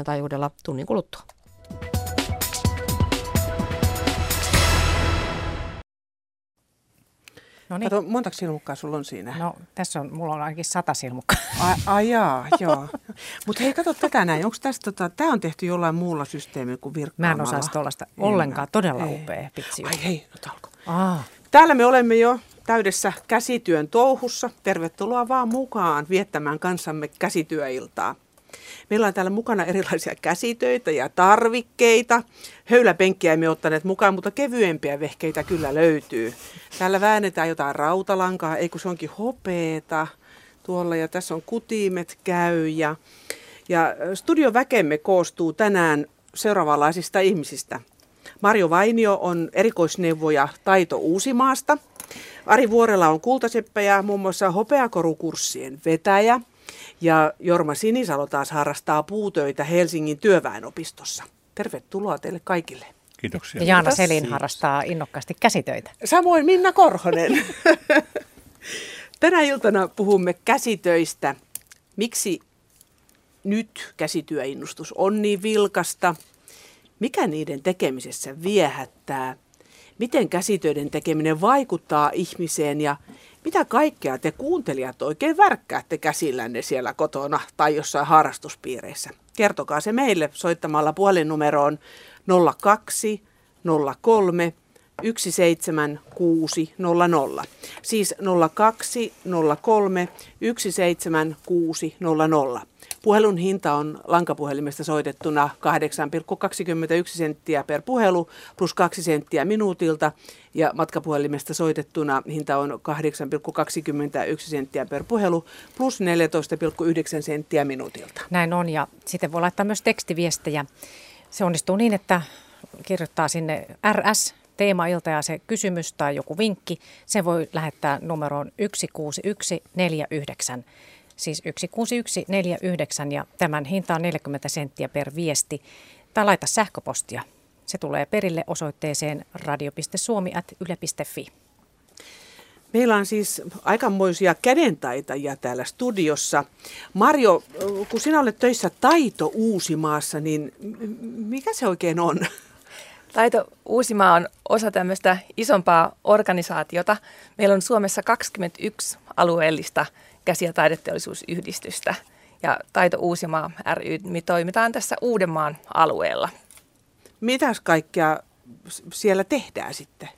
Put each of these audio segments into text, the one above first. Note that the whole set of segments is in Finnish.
Suomen taajuudella tunnin kuluttua. No niin. Kato, montako silmukkaa sulla on siinä? No tässä on, mulla on ainakin sata silmukkaa. Ai, ai jaa, joo. Mutta hei, kato tätä näin. Onko tästä, tota, tämä on tehty jollain muulla systeemillä kuin virkkaamalla? Mä en osaa tuollaista ollenkaan. Todella ei. upea pitsi. Ai hei, nyt alkoi. Aa. Täällä me olemme jo täydessä käsityön touhussa. Tervetuloa vaan mukaan viettämään kanssamme käsityöiltaa. Meillä on täällä mukana erilaisia käsitöitä ja tarvikkeita. Höyläpenkkiä emme ottaneet mukaan, mutta kevyempiä vehkeitä kyllä löytyy. Täällä väännetään jotain rautalankaa, ei kun se onkin hopeeta tuolla ja tässä on kutimet käy. Ja, ja studioväkemme koostuu tänään seuraavanlaisista ihmisistä. Marjo Vainio on erikoisneuvoja Taito Uusimaasta. Ari Vuorella on kultaseppä ja muun muassa hopeakorukurssien vetäjä. Ja Jorma Sinisalo taas harrastaa puutöitä Helsingin työväenopistossa. Tervetuloa teille kaikille. Kiitoksia. Ja Jaana Selin harrastaa innokkaasti käsitöitä. Samoin Minna Korhonen. Tänä iltana puhumme käsitöistä. Miksi nyt käsityöinnustus on niin vilkasta? Mikä niiden tekemisessä viehättää? Miten käsitöiden tekeminen vaikuttaa ihmiseen ja mitä kaikkea te kuuntelijat oikein värkkäätte käsillänne siellä kotona tai jossain harrastuspiireissä? Kertokaa se meille soittamalla puhelinnumeroon 02 03 17600. Siis 02 03 17600. Puhelun hinta on lankapuhelimesta soitettuna 8,21 senttiä per puhelu plus 2 senttiä minuutilta ja matkapuhelimesta soitettuna hinta on 8,21 senttiä per puhelu plus 14,9 senttiä minuutilta. Näin on ja sitten voi laittaa myös tekstiviestejä. Se onnistuu niin, että kirjoittaa sinne RS teemailta ja se kysymys tai joku vinkki, se voi lähettää numeroon 16149 siis 16149 ja tämän hinta on 40 senttiä per viesti. Tai laita sähköpostia. Se tulee perille osoitteeseen radio.suomi.yle.fi. Meillä on siis aikamoisia kädentaitajia täällä studiossa. Marjo, kun sinä olet töissä Taito Uusimaassa, niin mikä se oikein on? Taito Uusimaa on osa tämmöistä isompaa organisaatiota. Meillä on Suomessa 21 alueellista käsi- ja taideteollisuusyhdistystä. Ja Taito Uusimaa ry, me toimitaan tässä Uudenmaan alueella. Mitäs kaikkea siellä tehdään sitten?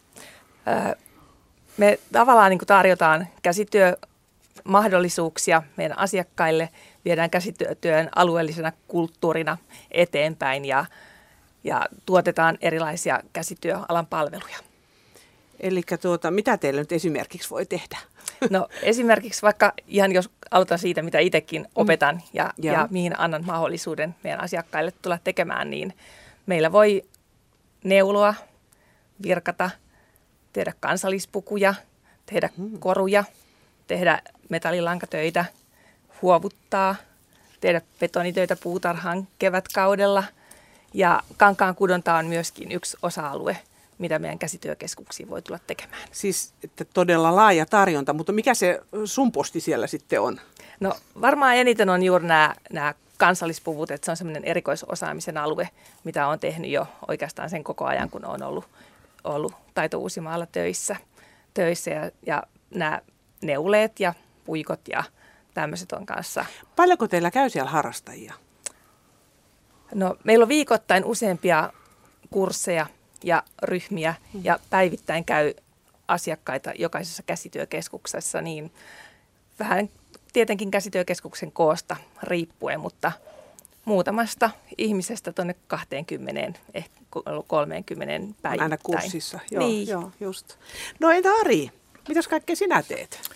me tavallaan niin tarjotaan käsityömahdollisuuksia meidän asiakkaille, viedään käsityön alueellisena kulttuurina eteenpäin ja, ja tuotetaan erilaisia käsityöalan palveluja. Eli tuota, mitä teillä nyt esimerkiksi voi tehdä? No esimerkiksi vaikka ihan jos aloitan siitä, mitä itsekin mm. opetan ja, ja. ja mihin annan mahdollisuuden meidän asiakkaille tulla tekemään, niin meillä voi neuloa, virkata, tehdä kansallispukuja, tehdä hmm. koruja, tehdä metallilankatöitä, huovuttaa, tehdä betonitöitä puutarhan kevätkaudella. Ja kankaan kudonta on myöskin yksi osa-alue – mitä meidän käsityökeskuksiin voi tulla tekemään. Siis että todella laaja tarjonta, mutta mikä se sun posti siellä sitten on? No varmaan eniten on juuri nämä, nämä kansallispuvut, että se on semmoinen erikoisosaamisen alue, mitä on tehnyt jo oikeastaan sen koko ajan, kun on ollut, ollut Taito Uusimaalla töissä. töissä ja, ja nämä neuleet ja puikot ja tämmöiset on kanssa. Paljonko teillä käy siellä harrastajia? No meillä on viikoittain useampia kursseja ja ryhmiä ja päivittäin käy asiakkaita jokaisessa käsityökeskuksessa, niin vähän tietenkin käsityökeskuksen koosta riippuen, mutta muutamasta ihmisestä tuonne 20, ehkä 30 päivittäin. Aina kurssissa, joo, niin. joo just. No entä Ari, mitäs kaikkea sinä teet?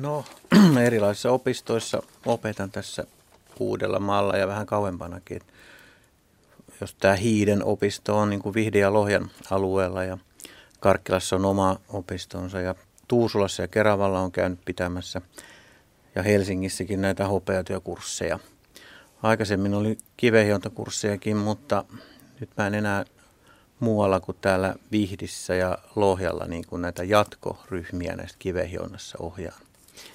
No erilaisissa opistoissa opetan tässä Uudellamaalla ja vähän kauempanakin jos tämä Hiiden opisto on niin kuin ja Lohjan alueella ja Karkkilassa on oma opistonsa ja Tuusulassa ja Keravalla on käynyt pitämässä ja Helsingissäkin näitä hopeatyökursseja. Aikaisemmin oli kivehiontakurssejakin, mutta nyt mä en enää muualla kuin täällä Vihdissä ja Lohjalla niin kuin näitä jatkoryhmiä näistä kivehionnassa ohjaan.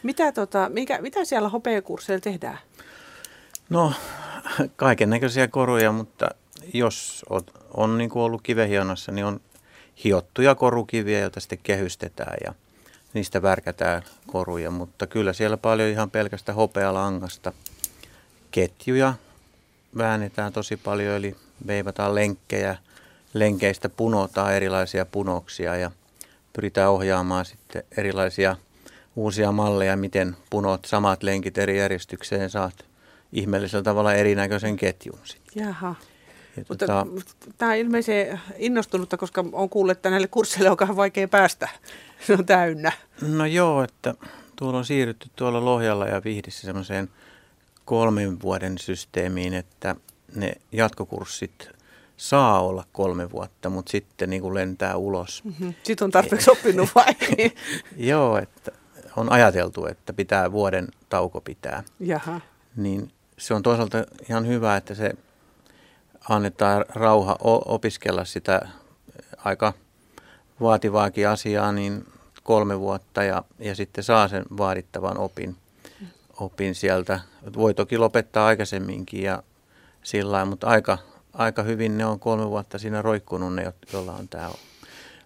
Mitä, tota, mikä, mitä siellä hopeakursseilla tehdään? No, kaiken näköisiä koruja, mutta jos on, on niin kuin ollut kivehionassa, niin on hiottuja korukiviä, joita sitten kehystetään ja niistä värkätään koruja, mutta kyllä siellä paljon ihan pelkästä hopealangasta ketjuja väännetään tosi paljon, eli veivataan lenkkejä, lenkeistä punotaan erilaisia punoksia ja pyritään ohjaamaan sitten erilaisia uusia malleja, miten punot samat lenkit eri järjestykseen saat ihmeellisellä tavalla erinäköisen ketjun. Sitten. Jaha. Mutta tota... tämä on ilmeisen innostunutta, koska on kuullut, että näille kursseille on vaikea päästä. Se on täynnä. No joo, että tuolla on siirrytty tuolla Lohjalla ja Vihdissä semmoiseen kolmen vuoden systeemiin, että ne jatkokurssit saa olla kolme vuotta, mutta sitten niin kuin lentää ulos. Mm-hmm. Sitten on tarpeeksi oppinut vai? joo, että on ajateltu, että pitää vuoden tauko pitää. Jaha. Niin se on toisaalta ihan hyvä, että se annetaan rauha opiskella sitä aika vaativaakin asiaa niin kolme vuotta ja, ja sitten saa sen vaadittavan opin, opin sieltä. Voi toki lopettaa aikaisemminkin ja sillä mutta aika, aika hyvin ne on kolme vuotta siinä roikkunut ne, joilla on tämä.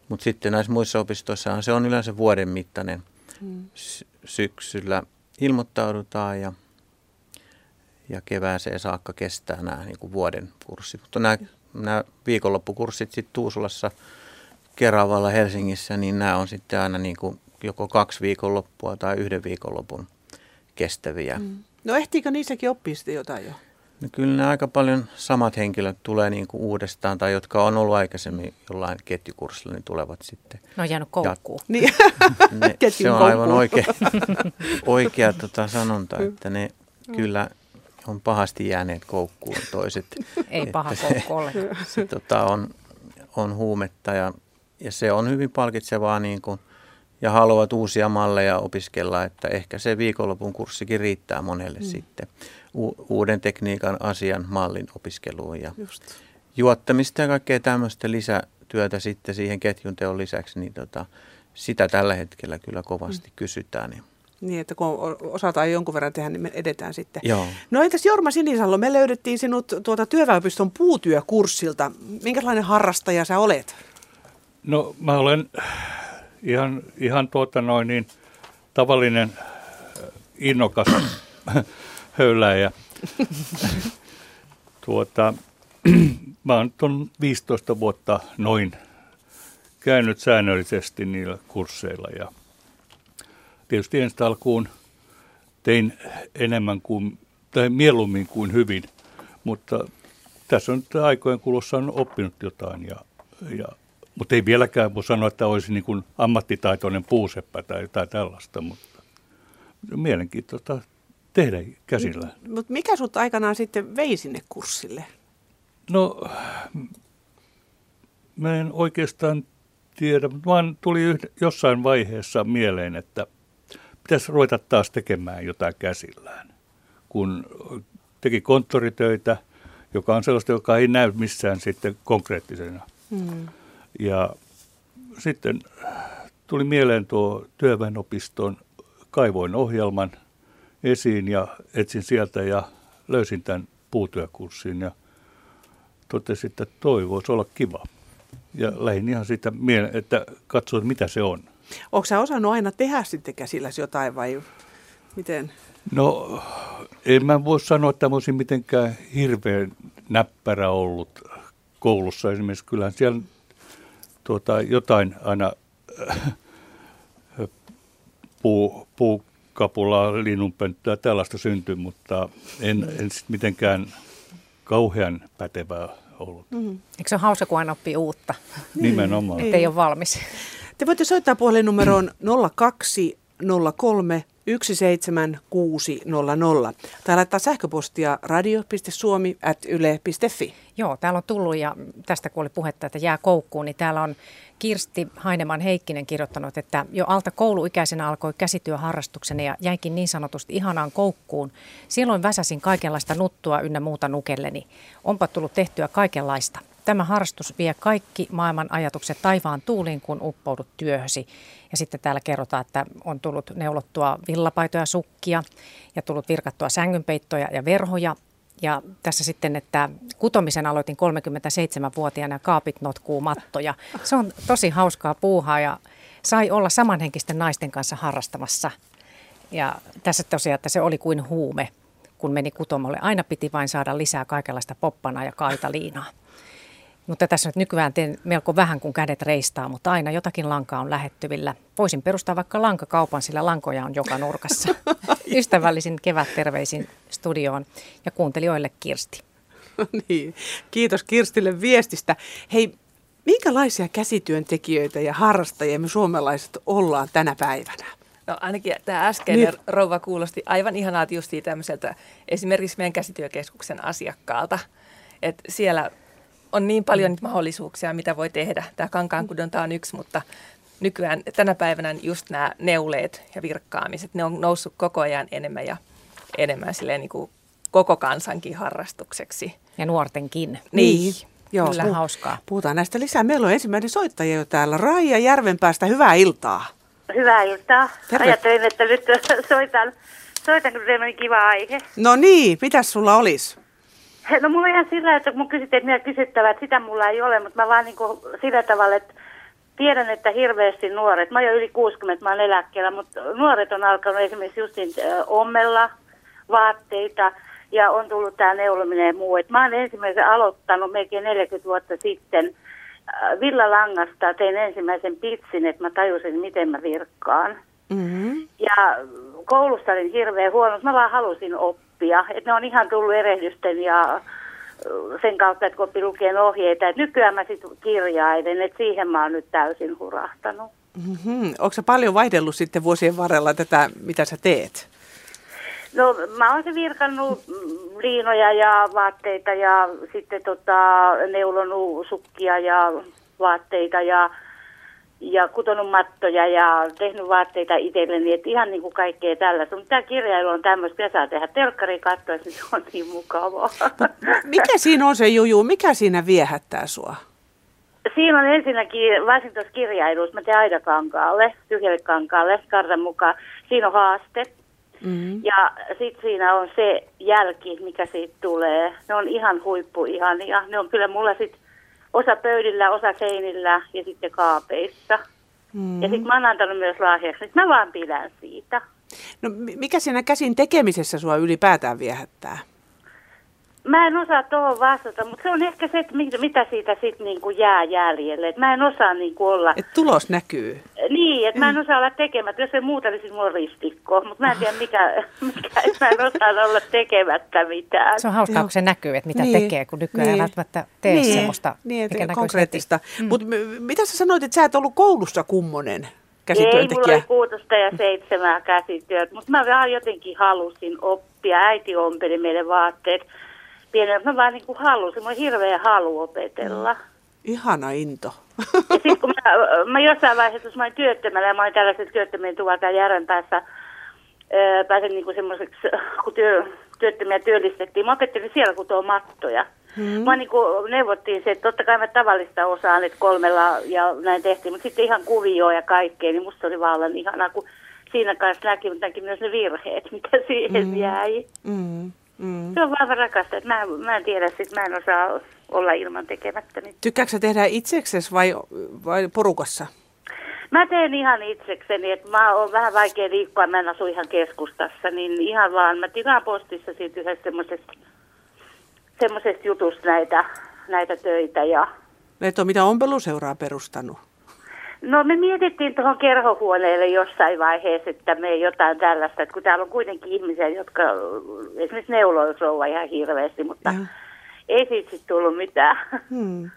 Mutta sitten näissä muissa opistoissa se on yleensä vuoden mittainen. Hmm. Syksyllä ilmoittaudutaan ja ja kevääseen saakka kestää nämä niin kuin vuoden kurssit. Mutta nämä, nämä viikonloppukurssit sitten Tuusulassa, Keravalla, Helsingissä, niin nämä on sitten aina niin kuin joko kaksi viikonloppua tai yhden viikonlopun kestäviä. Mm. No ehtiikö niissäkin oppia sitten jotain jo? No kyllä ne aika paljon samat henkilöt tulee niin kuin uudestaan tai jotka on ollut aikaisemmin jollain ketjukurssilla, niin tulevat sitten. No on jäänyt koukkuun. Niin. Ne, se on aivan oikea, oikea tota sanonta, että ne kyllä on pahasti jääneet koukkuun toiset. Ei paha koukku ole. Se, tota, on, on huumetta ja, ja se on hyvin palkitsevaa niin kuin, ja haluavat uusia malleja opiskella, että ehkä se viikonlopun kurssikin riittää monelle mm. sitten u- uuden tekniikan asian mallin opiskeluun ja Just. juottamista ja kaikkea tämmöistä lisätyötä sitten siihen ketjun teon lisäksi, niin tota, sitä tällä hetkellä kyllä kovasti mm. kysytään. Niin niin, että kun osataan jonkun verran tehdä, niin me edetään sitten. Joo. No entäs Jorma Sinisalo, me löydettiin sinut tuota työväenopiston puutyökurssilta. Minkälainen harrastaja sä olet? No mä olen ihan, ihan tuota noin niin tavallinen äh, innokas höyläjä. tuota, mä oon tuon 15 vuotta noin käynyt säännöllisesti niillä kursseilla ja tietysti ensi alkuun tein enemmän kuin, tai mieluummin kuin hyvin, mutta tässä on aikojen kulussa on oppinut jotain, ja, ja, mutta ei vieläkään voi sanoa, että olisi niin kuin ammattitaitoinen puuseppä tai jotain tällaista, mutta mielenkiintoista tehdä käsillä. Mutta mikä sut aikanaan sitten vei sinne kurssille? No, mä en oikeastaan tiedä, mutta vaan tuli jossain vaiheessa mieleen, että – pitäisi ruveta taas tekemään jotain käsillään. Kun teki konttoritöitä, joka on sellaista, joka ei näy missään sitten konkreettisena. Hmm. Ja sitten tuli mieleen tuo työväenopiston kaivoin ohjelman esiin ja etsin sieltä ja löysin tämän puutyökurssin ja totesin, että toi voisi olla kiva. Ja lähdin ihan siitä mieleen, että katsoin, mitä se on. Onko sä osannut aina tehdä sitten käsilläsi jotain vai miten? No, en mä voi sanoa, että mä olisin mitenkään hirveän näppärä ollut koulussa. Esimerkiksi kyllähän siellä tuota, jotain aina äh, puu, puukapulaa, linnunpönttöä, tällaista syntyi, mutta en, en sit mitenkään kauhean pätevää ollut. Mm-hmm. Eikö se ole hauska, kun aina oppii uutta? Nimenomaan. Että ei ole valmis. Te voitte soittaa puhelinnumeroon 0203 17600 tai laittaa sähköpostia radio.suomi.yle.fi. Joo, täällä on tullut ja tästä kun oli puhetta, että jää koukkuun, niin täällä on Kirsti Haineman Heikkinen kirjoittanut, että jo alta kouluikäisenä alkoi käsityöharrastukseni ja jäikin niin sanotusti ihanaan koukkuun. Silloin väsäsin kaikenlaista nuttua ynnä muuta nukelleni. Onpa tullut tehtyä kaikenlaista. Tämä harrastus vie kaikki maailman ajatukset taivaan tuuliin, kun uppoudut työhösi. Ja sitten täällä kerrotaan, että on tullut neulottua villapaitoja, sukkia ja tullut virkattua sängynpeittoja ja verhoja. Ja tässä sitten, että kutomisen aloitin 37-vuotiaana ja kaapit notkuu mattoja. Se on tosi hauskaa puuhaa ja sai olla samanhenkisten naisten kanssa harrastamassa. Ja tässä tosiaan, että se oli kuin huume, kun meni kutomolle. Aina piti vain saada lisää kaikenlaista poppana ja kaitaliinaa. Mutta tässä nyt nykyään teen melko vähän, kun kädet reistaa, mutta aina jotakin lankaa on lähettyvillä. Voisin perustaa vaikka lankakaupan, sillä lankoja on joka nurkassa. Ystävällisin kevät terveisin studioon ja kuuntelijoille Kirsti. niin. Kiitos Kirstille viestistä. Hei, minkälaisia käsityöntekijöitä ja harrastajia me suomalaiset ollaan tänä päivänä? No ainakin tämä äskeinen niin. rouva kuulosti aivan ihanaa justiin tämmöiseltä esimerkiksi meidän käsityökeskuksen asiakkaalta. että siellä on niin paljon niitä mahdollisuuksia, mitä voi tehdä. Tämä kankaankudonta on yksi, mutta nykyään tänä päivänä just nämä neuleet ja virkkaamiset, ne on noussut koko ajan enemmän ja enemmän silleen niin kuin koko kansankin harrastukseksi. Ja nuortenkin. Niin. niin. Joo, Kyllä hauskaa. Puhutaan näistä lisää. Meillä on ensimmäinen soittaja jo täällä. Raija Järvenpäästä, hyvää iltaa. Hyvää iltaa. Terve. Ajattelin, että nyt soitan, soitan kun teillä on kiva aihe. No niin, mitäs sulla olisi? No mulla on ihan sillä, että mun kysyttiin, että että sitä mulla ei ole, mutta mä vaan niin kuin sillä tavalla, että tiedän, että hirveästi nuoret, mä oon jo yli 60, mä oon eläkkeellä, mutta nuoret on alkanut esimerkiksi justin ommella vaatteita ja on tullut tämä neulominen ja muu. Et mä oon ensimmäisen aloittanut melkein 40 vuotta sitten villalangasta, tein ensimmäisen pitsin, että mä tajusin, miten mä virkkaan. Mm-hmm. Ja koulussa olin hirveän huono, mä vaan halusin oppia. Että ne on ihan tullut erehdysten ja sen kautta, että kun lukien ohjeita. Et nykyään mä sitten kirjailen, että siihen mä oon nyt täysin hurahtanut. Mm-hmm. Onko sä paljon vaihdellut sitten vuosien varrella tätä, mitä sä teet? No mä oon se virkannut liinoja ja vaatteita ja sitten tota, neulonut sukkia ja vaatteita ja ja kutonut mattoja ja tehnyt vaatteita itselleni, että ihan niin kuin kaikkea tällaista. Mutta tämä kirjailu on tämmöistä, mitä saa tehdä telkkari katsoa, niin se on niin mukavaa. Mikä siinä on se juju? Mikä siinä viehättää sua? Siinä on ensinnäkin, varsin tuossa kirjailussa, mä teen aidakankaalle, tyhjälle kankaalle, kartan mukaan. Siinä on haaste. Mm-hmm. Ja sitten siinä on se jälki, mikä siitä tulee. Ne on ihan huippuihania. Ne on kyllä mulla sitten osa pöydillä, osa seinillä ja sitten kaapeissa. Mm. Ja sitten mä oon antanut myös lahjaksi, että mä vaan pidän siitä. No mikä siinä käsin tekemisessä sua ylipäätään viehättää? Mä en osaa tuohon vastata, mutta se on ehkä se, että mitä siitä sitten niinku jää jäljelle. Et mä en osaa niinku olla... Et tulos näkyy. Niin, että mä en osaa olla tekemättä. Jos se muuta, niin mulla on ristikko. Mutta mä en tiedä, mikä, mikä mä en osaa olla tekemättä mitään. Se on hauskaa, kun se näkyy, että mitä niin, tekee, kun nykyään niin, välttämättä tee niin, semmoista, niin, että konkreettista. Mm. Mutta mitä sä sanoit, että sä et ollut koulussa kummonen? Ei, mulla oli kuutosta ja seitsemää käsityöt, mutta mä vaan jotenkin halusin oppia. Äiti ompeli meille vaatteet pienenä. Mä vaan niin kuin halusin, mä hirveä halu opetella. Mm. Ihana into. ja sitten kun mä, mä jossain vaiheessa, mä olin työttömällä ja mä olin tällaisessa työttömien tuvalta järven päässä, öö, pääsin niin semmoiseksi, kun työ, työttömiä työllistettiin. Mä opettelin siellä kutoa mattoja. Hmm. Mä niin kuin neuvottiin se, että totta kai mä tavallista osaan, että kolmella ja näin tehtiin, mutta sitten ihan kuvioa ja kaikkea, niin musta oli vallan ihanaa, kun siinä kanssa näki, mutta näki myös ne virheet, mitä siihen hmm. jäi. Hmm. Mm. Se on vaan rakasta, että mä, mä en tiedä, sit mä en osaa olla ilman tekemättä. Niin. Tykkääkö tehdä itseksesi vai, vai porukassa? Mä teen ihan itsekseni, että mä oon vähän vaikea liikkua, mä en asu ihan keskustassa, niin ihan vaan mä tilaan postissa siitä yhdessä semmoisesta, semmoisesta jutusta näitä, näitä töitä. Ja... Et ole mitään ompeluseuraa perustanut? No me mietittiin tuohon kerhohuoneelle jossain vaiheessa, että me jotain tällaista, että kun täällä on kuitenkin ihmisiä, jotka esimerkiksi neuloisi rouva ihan hirveästi, mutta... Ja ei siitä sitten tullut mitään. Hmm.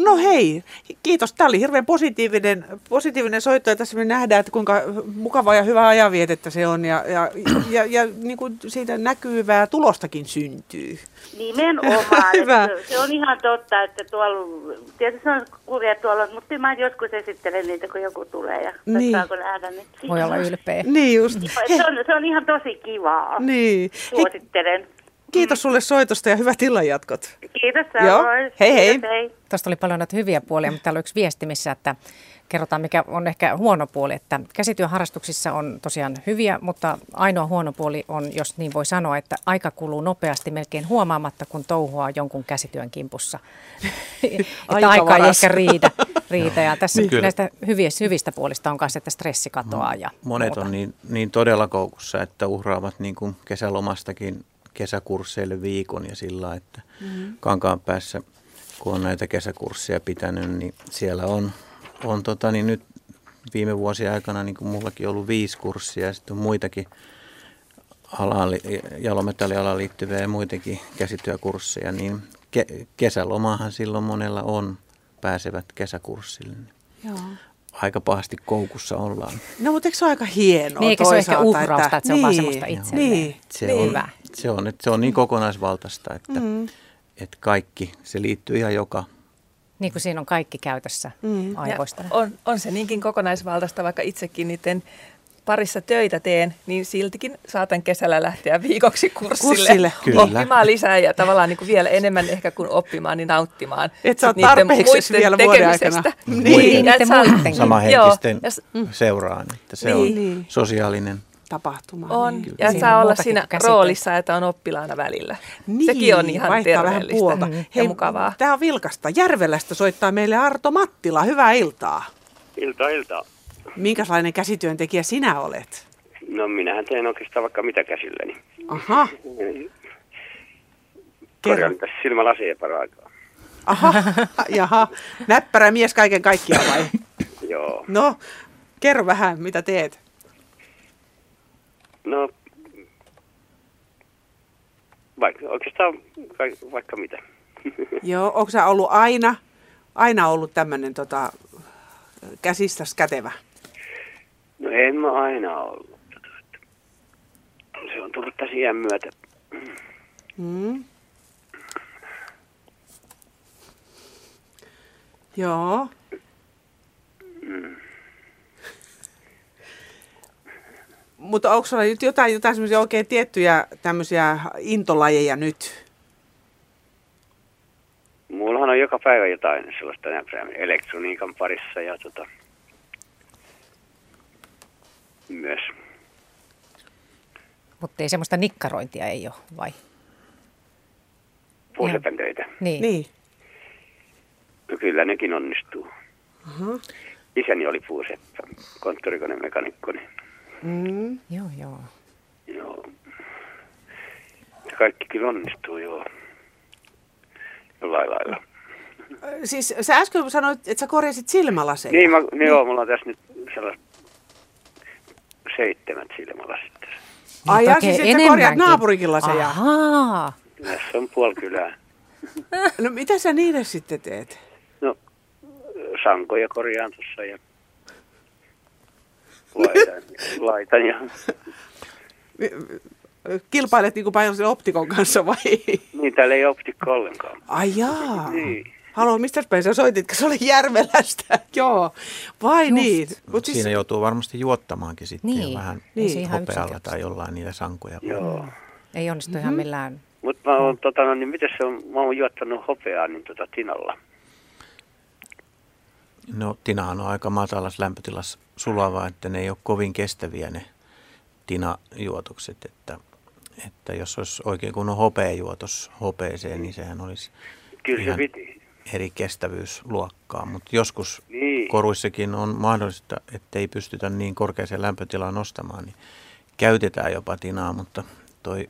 No hei, kiitos. Tämä oli hirveän positiivinen, positiivinen soitto ja tässä me nähdään, että kuinka mukava ja hyvä ajanvietettä se on ja, ja, ja, ja niin kuin siitä näkyvää tulostakin syntyy. Nimenomaan. hyvä. Se on ihan totta, että tuolla, tietysti se on kurja tuolla, mutta mä joskus esittelen niitä, kun joku tulee ja niin. saako nähdä. Niin Voi olla ylpeä. Niin just. Se on, se on ihan tosi kivaa. Niin. Suosittelen. Kiitos sulle soitosta ja hyvät illanjatkot. Kiitos Joo. samoin. Hei, hei. Kiitos, hei. Tuosta oli paljon näitä hyviä puolia, mutta täällä on yksi viesti, missä että kerrotaan, mikä on ehkä huono puoli. Että käsityöharrastuksissa on tosiaan hyviä, mutta ainoa huono puoli on, jos niin voi sanoa, että aika kuluu nopeasti melkein huomaamatta, kun touhua jonkun käsityön kimpussa. Aika aika ei ehkä riitä. riitä. Ja tässä Niin. Näistä hyvistä, hyvistä puolista on myös, että stressi katoaa. Ja Monet muuta. on niin, niin todella koukussa, että uhraavat niin kuin kesälomastakin kesäkursseille viikon ja sillä, että mm-hmm. kankaan päässä, kun on näitä kesäkursseja pitänyt, niin siellä on, on tota, niin nyt viime vuosien aikana, niin kuin mullakin ollut viisi kurssia ja sitten on muitakin alaan, li- jalometallialaan liittyviä ja muitakin käsityökursseja, niin ke- kesälomahan silloin monella on, pääsevät kesäkurssille. Joo. Aika pahasti koukussa ollaan. No mutta eikö se ole aika hienoa Niin, eikä se ole ehkä uhrausta, että se on vaan semmoista itselleen. Niin, Se, niin. on, Hyvä. se, on, että se on niin kokonaisvaltaista, että, mm. että kaikki, se liittyy ihan joka. Niin kuin siinä on kaikki käytössä mm. aivoista. Ja on, on se niinkin kokonaisvaltaista, vaikka itsekin niiden parissa töitä teen, niin siltikin saatan kesällä lähteä viikoksi kurssille, Kurssille. Kyllä. oppimaan lisää ja tavallaan niin kuin vielä enemmän ehkä kuin oppimaan, niin nauttimaan. Et sä oot sit niiden tarpeeksi vielä vuoden tekemisestä. aikana. Niin, niiden saa- muiden. Samanhenkisten Joo, s- seuraan, että se Niin. Niin. on sosiaalinen. tapahtuma. On, Niin. ja saa olla siinä käsityötä. roolissa, että on oppilaana välillä. Niin, Sekin on ihan terveellistä puolta. ja mukavaa. Tämä on vilkasta. Järvelästä soittaa meille Arto Mattila. Hyvää iltaa. Ilta, ilta. Minkälainen käsityöntekijä sinä olet? No minähän teen oikeastaan vaikka mitä käsilläni. Aha, Korjaan tässä silmälaseja paraikaa. aha, jaha. Näppärä mies kaiken kaikkiaan vai? Joo. No, kerro vähän, mitä teet. No, vaikka, oikeastaan vaik- vaikka mitä. Joo, onko sä ollut aina, aina ollut tämmöinen tota, käsistäs kätevä? No en mä aina ollut. Se on tullut tässä iän myötä. Mm. Joo. Mutta onko sulla nyt jotain, jotain semmoisia oikein tiettyjä tämmöisiä intolajeja nyt? Mullahan on joka päivä jotain sellaista näpärää elektroniikan parissa ja tota, myös. Mutta ei semmoista nikkarointia ei ole, vai? puusepän töitä. Niin. Niin. No kyllä nekin onnistuu. Aha. Isäni oli puuseppä, konttorikonemekanikko, niin Mm. Joo, joo. joo. Kaikki kyllä onnistuu, joo. Jollain lailla. Siis sä äsken sanoit, että sä korjasit silmälaseja. Niin, mä, niin. joo, mulla on tässä nyt sellaiset seitsemät silmälasit tässä. Ai jaa, siis että korjaat naapurikin laseja. Ahaa. Tässä on puoli kylää. No mitä sä niille sitten teet? No, sankoja korjaan tuossa ja laitan, laitan ja Kilpailet niin kuin optikon kanssa vai? niin täällä ei optikko ollenkaan. Ai jaa. Niin. Halo, mistä päin sä soitit? Se oli Järvelästä. Joo. Vai Just. niin? Mut Siinä joutuu varmasti juottamaankin sitten Niin. vähän ihan hopealla tai jollain niitä sankoja. Joo. Ei onnistu Mhm. ihan millään. Mutta mä oon, tota, no, niin miten se on, mä oon juottanut hopeaa niin tota Tinalla. No tinahan on aika matalassa lämpötilassa sulava, että ne ei ole kovin kestäviä ne tinajuotokset, että, että jos olisi oikein kunnon hopeajuotos hopeeseen, niin sehän olisi Kyllä Ihan. se piti. Eri kestävyysluokkaa, mutta joskus Niin. koruissakin on mahdollista, että ei pystytä niin korkeaseen lämpötilaan nostamaan, niin käytetään jopa tinaa, mutta toi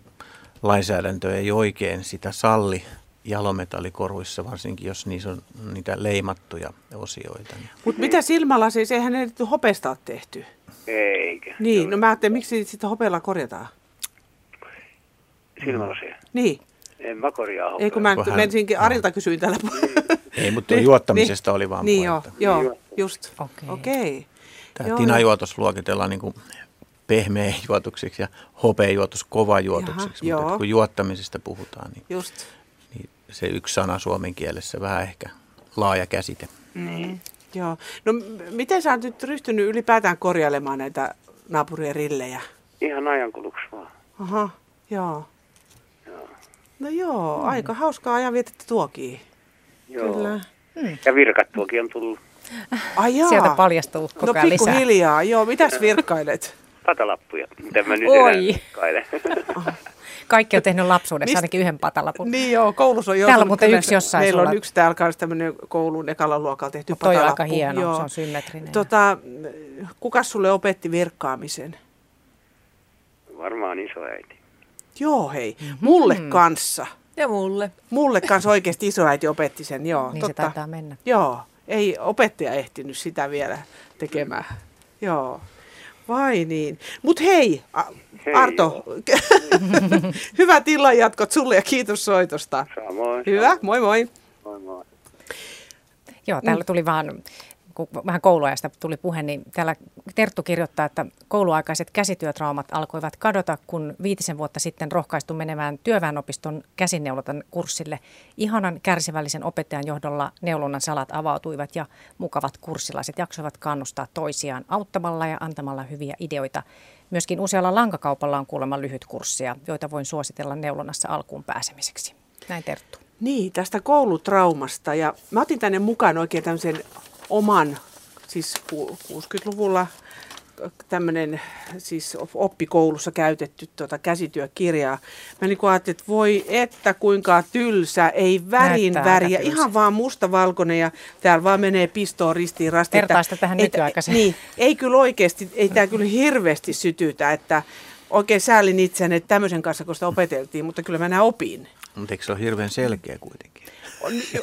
lainsäädäntö ei oikein sitä salli jalometallikoruissa, varsinkin jos niissä on niitä leimattuja osioita. Niin Mut mitä silmälasi, eihän ne nyt hopeesta ole tehty. Eikä. Niin, no mä ajattelin, miksi niitä sitten hopeella korjataan? Silmälaseja. Niin, En mä korjaa hopeaa. ei kun mä Vähän- menisinkin Arilta kysyin tällä Ei, mutta Niin, juottamisesta oli vaan Niin joo, puhetta. joo, just. Okei. Okei. Tämä Joo, tinajuotos luokitellaan niin kuin pehmeä juotokseksi ja hopeajuotos kova juotokseksi, Jaha, mutta joo. kun juottamisesta puhutaan, niin, Just. niin se yksi sana suomen kielessä vähän ehkä laaja käsite. Joo. No m- miten sä oot nyt ryhtynyt ylipäätään korjailemaan näitä naapurien rillejä? Ihan ajankuluksi vaan. Aha, joo. No joo, mm. aika hauskaa ajanvietettä tuokin. Joo. Kyllä. Ja virkattuokin on tullut Ai jaa. Sieltä paljastuu koko No ajan lisää. pikkuhiljaa, joo. Mitäs virkkailet? patalappuja, mitä mä nyt Oi. Kaikki on tehnyt lapsuudessa Mist- ainakin yhden patalapun. Niin joo, koulussa on jo. Täällä on muuten yksi jossain Meillä sulla. on yksi täällä kanssa tämmöinen koulun ekalla luokalla tehty Mutta toi on patalappu. aika hieno, Joo. se on symmetrinen. Tota, kuka sulle opetti virkkaamisen? Varmaan isoäiti. Joo hei, mulle kanssa. Ja mulle. Mulle kanssa oikeasti isoäiti opetti sen, joo. Niin se taitaa mennä. Joo, ei opettaja ehtinyt sitä vielä tekemään. Joo. Vai niin. Mut hei, A- Hei, Arto, hyvät illanjatkot sulle ja kiitos soitosta. Samoin. Hyvä, moi moi. Moi moi. Joo, täällä tuli vaan, kun vähän kouluajasta tuli puhe, niin täällä Terttu kirjoittaa, että kouluaikaiset käsityötraumat alkoivat kadota, kun viitisen vuotta sitten rohkaistu menemään työväenopiston käsineulonnan kurssille. Ihanan kärsivällisen opettajan johdolla neulonnan salat avautuivat ja mukavat kurssilaiset jaksoivat kannustaa toisiaan auttamalla ja antamalla hyviä ideoita. Myöskin usealla lankakaupalla on kuulemma lyhyt kurssia, joita voin suositella neulonnassa alkuun pääsemiseksi. Näin Terttu. Niin, tästä koulutraumasta. Ja mä otin tänne mukaan oikein tämmöisen oman, siis ku- 60-luvulla tämmöinen siis oppikoulussa käytetty tuota käsityökirjaa. Mä niin ajattelin, että voi että kuinka tylsä, ei värin Näyttää väriä, tylsä. ihan vaan mustavalkoinen ja täällä vaan menee pistoon ristiin rastiin. Että sitä tähän ei- nykyaikaiseen. Niin, ei kyllä oikeasti, ei tämä kyllä hirveästi sytytä, että oikein säälin itseäni että tämmöisen kanssa, kun sitä opeteltiin, mutta kyllä mä nämä opin. Mutta eikö se ole hirveän selkeä kuitenkin?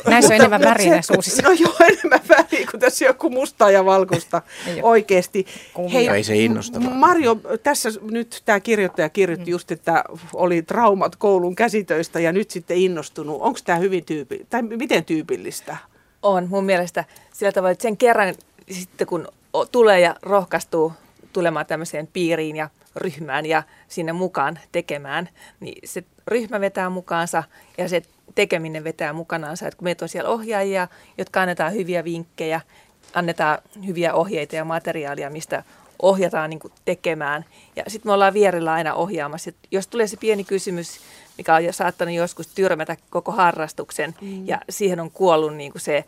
Näissä on enemmän väriä se- näissä uusissa. No joo, enemmän väriä, kun tässä joku mustaa ja valkoista oikeasti. Kuvia. Ei se innostavaa. Mario, tässä nyt tämä kirjoittaja kirjoitti Mm. just, että oli traumat koulun käsitöistä ja nyt sitten innostunut. Onko tämä hyvin tyypillistä, tai miten tyypillistä? On mun mielestä sillä tavalla, että sen kerran sitten kun tulee ja rohkaistuu tulemaan tämmöiseen piiriin ja ryhmään ja sinne mukaan tekemään, niin se ryhmä vetää mukaansa ja se tekeminen vetää mukanaansa. Että kun meitä on siellä ohjaajia, jotka annetaan hyviä vinkkejä, annetaan hyviä ohjeita ja materiaalia, mistä ohjataan niin kuin tekemään. Ja sitten me ollaan vierellä aina ohjaamassa. Et jos tulee se pieni kysymys, mikä on jo saattanut joskus tyrmätä koko harrastuksen, mm. ja siihen on kuollut niin kuin se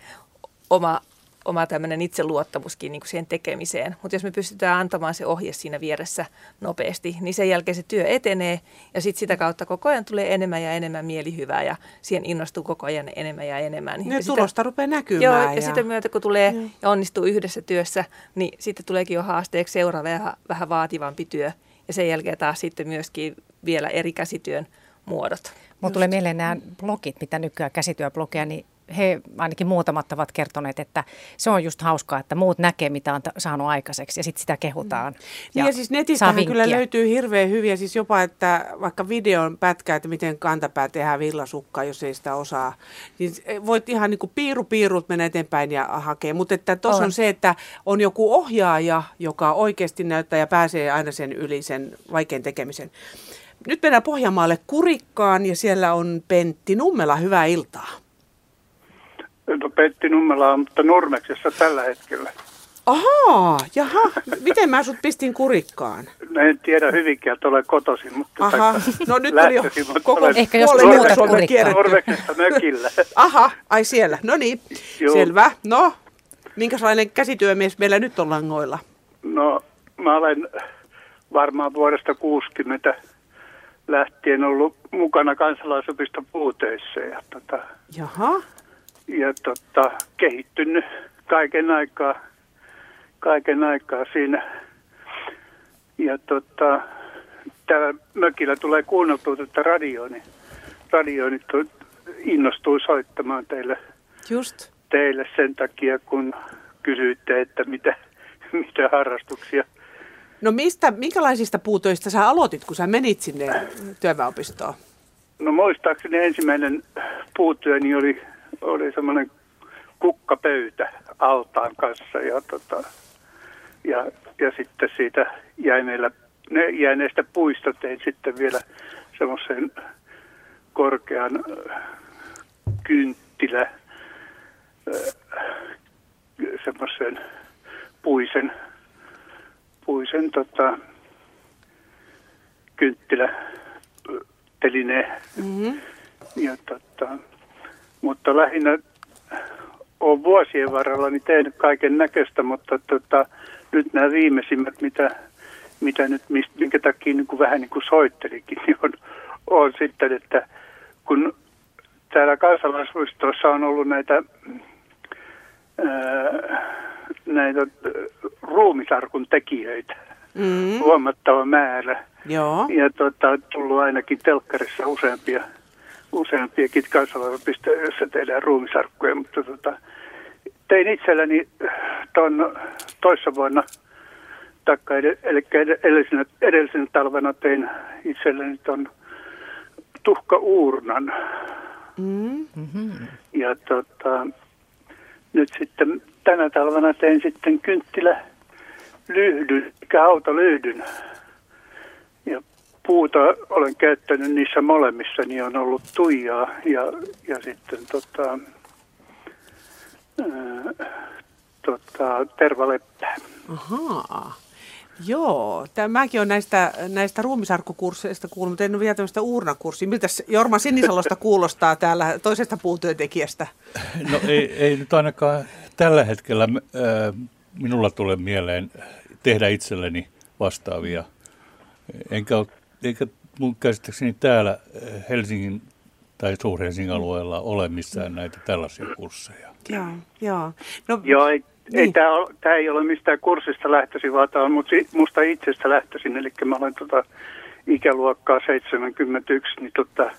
oma, oma tämmöinen itseluottamuskin niin kuin siihen tekemiseen. Mutta jos me pystytään antamaan se ohje siinä vieressä nopeasti, niin sen jälkeen se työ etenee, ja sitten sitä kautta koko ajan tulee enemmän ja enemmän mielihyvää, ja siihen innostuu koko ajan enemmän ja enemmän. Ja, ja sitä- tulosta rupeaa näkymään. Joo, ja, ja sitä myötä kun tulee Joo. ja onnistuu yhdessä työssä, niin sitten tuleekin jo haasteeksi seuraava ja vähän vaativampi työ. Ja sen jälkeen taas sitten myöskin vielä eri käsityön muodot. Mulla tulee mieleen nämä blogit, mitä nykyään käsityöblogeja, niin he ainakin muutamat ovat kertoneet, että se on just hauskaa, että muut näkee, mitä on saanut aikaiseksi ja sitten sitä kehutaan. Niin ja siis netistähän kyllä löytyy hirveän hyviä, siis jopa, että vaikka videon pätkä, että miten kantapää tehdään villasukkaa, jos ei sitä osaa. Niin voit ihan niin kuin piiru piirut mennä eteenpäin ja hakea. Mutta että tuossa on. On. se, että on joku ohjaaja, joka oikeasti näyttää ja pääsee aina sen yli sen vaikean tekemisen. Nyt mennään Pohjanmaalle Kurikkaan ja siellä on Pentti Nummela. Hyvää iltaa. No Petti Nummela on, mutta Nurmeksessa tällä hetkellä. Ahaa, jaha. Miten mä sut pistin Kurikkaan? No en tiedä hyvinkin, ole kotoisin, mutta Aha, no nyt oli jo koko olen Ehkä joskus puolen muuta Suomea Kurikkaa. kierretty. Nurmeksessa mökillä. Aha, ai siellä. No niin, selvä. No, minkälainen käsityömies meillä nyt on langoilla? No mä olen varmaan vuodesta 60 lähtien ollut mukana kansalaisopiston puutöissä ja, tota, Jaha, ja tota, kehittynyt kaiken aikaa, kaiken aikaa siinä. Ja tota, täällä mökillä tulee kuunneltua tätä radioa, niin radio niin to- innostuu soittamaan teille, just. teille sen takia, kun kysyitte, että mitä, mitä harrastuksia. No mistä, minkälaisista puutöistä sä aloitit, kun sä menit sinne työväenopistoon? No muistaakseni ensimmäinen puutyöni oli, oli semmoinen kukkapöytä altaan kanssa ja, tota, ja, ja sitten siitä jäineillä, ne jääneistä puista tein sitten vielä semmoisen korkean kynttilä, semmoisen puisen, puisen tota, kynttilä telineen Mm-hmm. ja tota, mutta lähinnä olen vuosien varrella niin tehnyt kaiken näköistä, mutta tota, nyt nämä viimeisimmät, mitä, mitä nyt, minkä takia niin kuin vähän niin kuin soittelikin, niin on, on sitten, että kun täällä kansalaispuistoissa on ollut näitä, ää, näitä ruumisarkun tekijöitä mm. huomattava määrä. Joo. Ja tota, tullut ainakin telkkarissa useampia, useampiakin kansalaispuistoja, joissa tehdään ruumisarkkuja, mutta tota, tein itselleni tuon toissa vuonna, taikka eli edellisenä, edellisenä talvena tein itselleni tuon tuhkauurnan. Mm-hmm. Ja tota, nyt sitten tänä talvena tein sitten kynttilä lyhdyn, lyhdyn. Ja puuta olen käyttänyt niissä molemmissa, niin on ollut tuijaa ja, ja sitten tota, ää, tota, tervaleppää. Ahaa. Joo, tämäkin on näistä, näistä ruumisarkkukursseista kuullut, mutta en ole vielä tämmöistä uurnakurssia. Miltä Jorma Sinisalosta kuulostaa täällä toisesta puutyöntekijästä? No ei, ei nyt ainakaan tällä hetkellä äh, minulla tule mieleen tehdä itselleni vastaavia. Enkä, eikä mun käsittääkseni täällä Helsingin tai Suur-Helsingin alueella ole missään näitä tällaisia kursseja. Joo, joo. No, joo ei, niin. ei tämä, tämä ei ole mistään kurssista lähtöisin, vaan tämä on musta itsestä lähtöisin. Eli mä olen tota, ikäluokkaa 71, niin tota,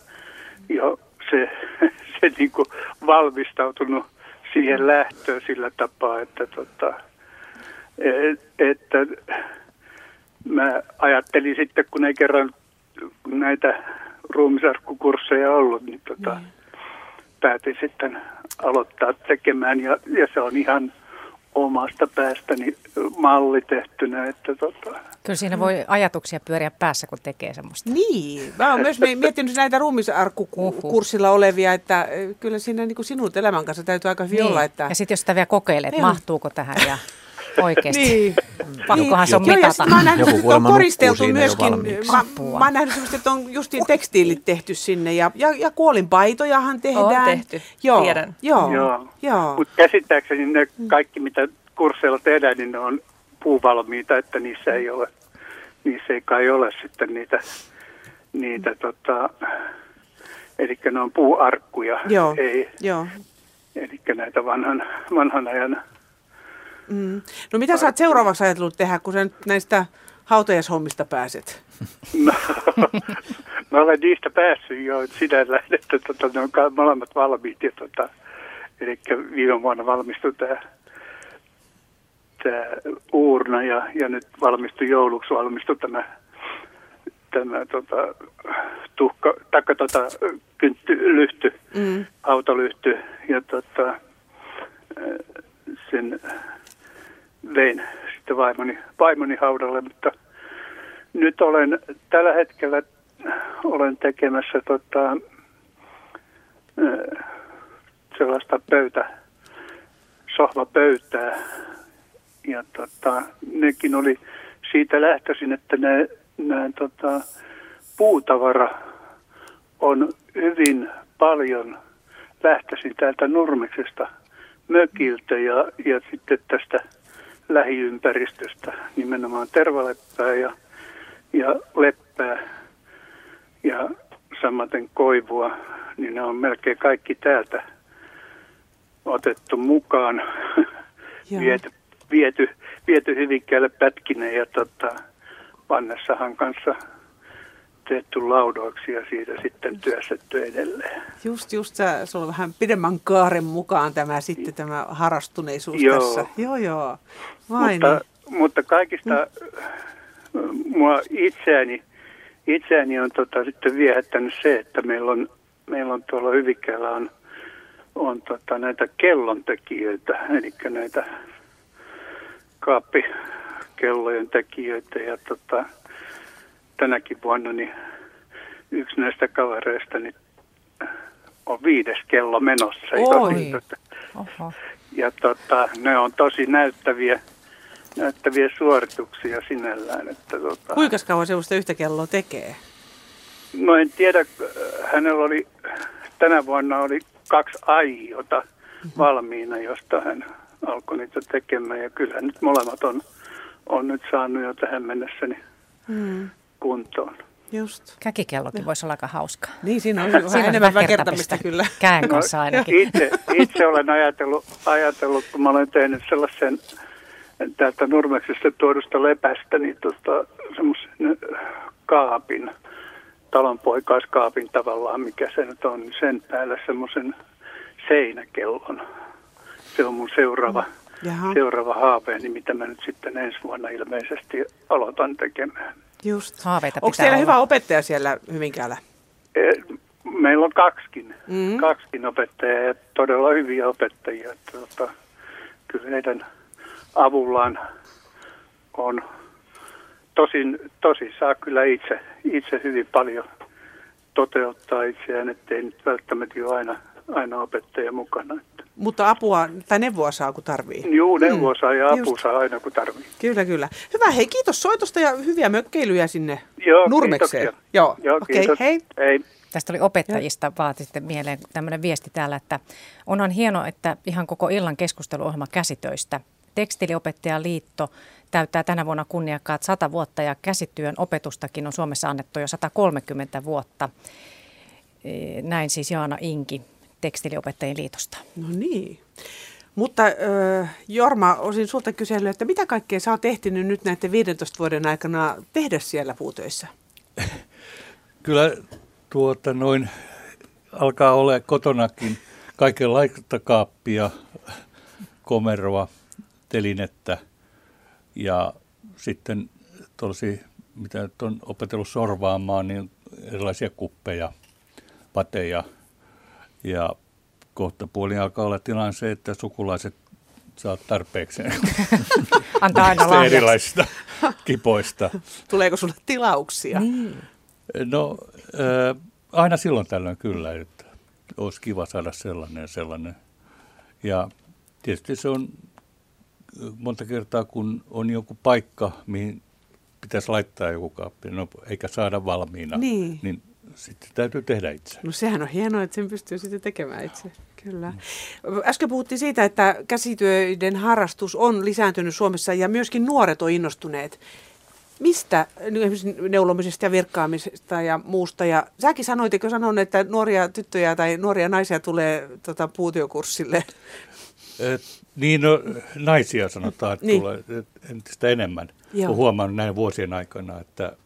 jo se, se niin kuin valmistautunut siihen lähtöön sillä tapaa, että, tota, et, että mä ajattelin sitten, kun ei kerran näitä ruumisarkkukursseja ollut, niin tota, mm. päätin sitten aloittaa tekemään ja, ja se on ihan omasta päästäni malli tehtynä. Että tota. Kyllä siinä voi ajatuksia pyöriä päässä, kun tekee semmoista. Niin, mä oon myös miettinyt näitä ruumisarkkukurssilla olevia, että kyllä siinä niin kuin sinun elämän kanssa täytyy aika hyvin niin. olla. Että... Ja sitten jos sitä vielä kokeilee, että mahtuuko tähän ja Oikeasti. niin. Pakkohan se on mitata. Joo, mä oon nähnyt, että on koristeltu myöskin. Mä, mä oon nähnyt semmoista, että on justiin tekstiilit tehty sinne ja, ja, ja kuolinpaitojahan tehdään. On tehty, joo, tiedän. Joo, joo. joo. Mutta käsittääkseni ne kaikki, mitä kursseilla tehdään, niin ne on puuvalmiita, että niissä ei ole, niissä ei kai ole sitten niitä, niitä tota, eli ne on puuarkkuja. Joo, ei, joo. Eli näitä vanhan, vanhan ajan Mm. No mitä sä oot seuraavaksi ajatellut tehdä, kun sä nyt näistä hautajaishommista pääset? No, mä olen niistä päässyt jo sinällä, että tota, ne on molemmat valmiit. Ja, tota, eli viime vuonna valmistui tämä tämä uurna ja, ja nyt valmistui jouluksi valmistui tämä, tämä tota, tuhka, takka, tota, kyntty, lyhty, mm. autolyhty ja tota, sen vein sitten vaimoni, vaimoni haudalle, mutta nyt olen tällä hetkellä olen tekemässä tota, sellaista pöytä, sohvapöytää. Ja tota, nekin oli siitä lähtöisin, että ne, ne tota, puutavara on hyvin paljon lähtöisin täältä Nurmeksesta mökiltä ja, ja sitten tästä lähiympäristöstä, nimenomaan tervaleppää ja, ja leppää. Ja samaten koivua, niin ne on melkein kaikki täältä otettu mukaan, viety, viety, viety Hyvinkäälle pätkineen ja tota, Vannessahan kanssa tehty laudoiksi ja siitä sitten työstetty edelleen. Just, just sä, sulla on vähän pidemmän kaaren mukaan tämä sitten tämä harastuneisuus joo. tässä. Joo, joo. Vai mutta, niin. mutta kaikista mm. mua itseäni, itseäni on tota, sitten viehättänyt se, että meillä on, meillä on tuolla Hyvikkäällä on, on tota, näitä kellontekijöitä, eli näitä kaappikellojen tekijöitä ja tota, tänäkin vuonna niin yksi näistä kavereista niin on viides kello menossa. Oi. Oho. Ja tota, ne on tosi näyttäviä, näyttäviä suorituksia sinällään. Että, tota, Kuinka kauan sellaista yhtä kelloa tekee? No en tiedä, hänellä oli tänä vuonna oli kaksi aiota valmiina, josta hän alkoi niitä tekemään. Ja kyllä nyt molemmat on, on nyt saanut jo tähän mennessä niin Mm. Kuntoon. Just. Käkikellokin voisi olla aika hauskaa. Niin, siinä on vähän enemmän väkertämistä kyllä. Kään kanssa ainakin. Itse, itse olen ajatellut, ajatellut, kun mä olen tehnyt sellaisen täältä Nurmeksesta tuodusta lepästä, niin tota, semmoisen kaapin, talonpoikaiskaapin tavallaan, mikä se nyt on, niin sen päällä semmoisen seinäkellon. Se on mun seuraava, Jaha, seuraava haaveeni, mitä mä nyt sitten ensi vuonna ilmeisesti aloitan tekemään. Just. Haaveita Onko teillä olla. hyvä opettaja siellä Hyvinkäällä? Eh, Meillä on kaksikin, Mm. mm. kaksikin opettajaa ja todella hyviä opettajia. Että, tota, kyllä heidän avullaan on tosin, tosi saa kyllä itse, itse hyvin paljon toteuttaa itseään, ettei nyt välttämättä ole aina, aina opettaja mukana. Että, Mutta apua tai neuvoa saa, kun tarvii. juu, neuvoa saa ja apu just. saa aina kun tarvii. Kyllä, kyllä. Hyvä, hei, kiitos soitosta ja hyviä mökkeilyjä sinne Joo, Nurmekseen. kiitoksia. Joo, Joo, okei, kiitos. hei. Hei. Tästä oli opettajista vaati sitten mieleen tämmöinen viesti täällä, että onhan hienoa, että ihan koko illan keskusteluohjelma käsitöistä. Tekstiiliopettajan liitto täyttää tänä vuonna kunniakkaat 100 vuotta ja käsityön opetustakin on Suomessa annettu jo 130 vuotta. Näin siis Jaana Inki Tekstiiliopettajien liitosta. No niin. Mutta Jorma, olisin sulta kysellyt, että mitä kaikkea sä oot ehtinyt nyt näiden 15 vuoden aikana tehdä siellä puutöissä? Kyllä tuota noin alkaa olla kotonakin kaikenlaista kaappia, komeroa, telinettä ja sitten tosi, mitä nyt on opetellut sorvaamaan, niin erilaisia kuppeja, pateja ja kohta puolin alkaa olla tilanne se, että sukulaiset saa tarpeeksi Antaa aina lahjaksi. erilaisista kipoista. Tuleeko sulle tilauksia? Niin. No äh, aina silloin tällöin kyllä, että olisi kiva saada sellainen ja sellainen. Ja tietysti se on äh, monta kertaa, kun on joku paikka, mihin pitäisi laittaa joku kaappi, no, eikä saada valmiina, Niin. niin sitten täytyy tehdä itse. No sehän on hienoa, että sen pystyy sitten tekemään itse. Kyllä. Äsken puhuttiin siitä, että käsityöiden harrastus on lisääntynyt Suomessa ja myöskin nuoret on innostuneet. Mistä esimerkiksi neulomisesta ja virkkaamisesta ja muusta? Ja säkin sanoit, eikö sanon, että nuoria tyttöjä tai nuoria naisia tulee tota, puutiokurssille? Et, niin, no, naisia sanotaan, että Niin. tulee entistä enemmän. Joo. Olen huomannut näin vuosien aikana, että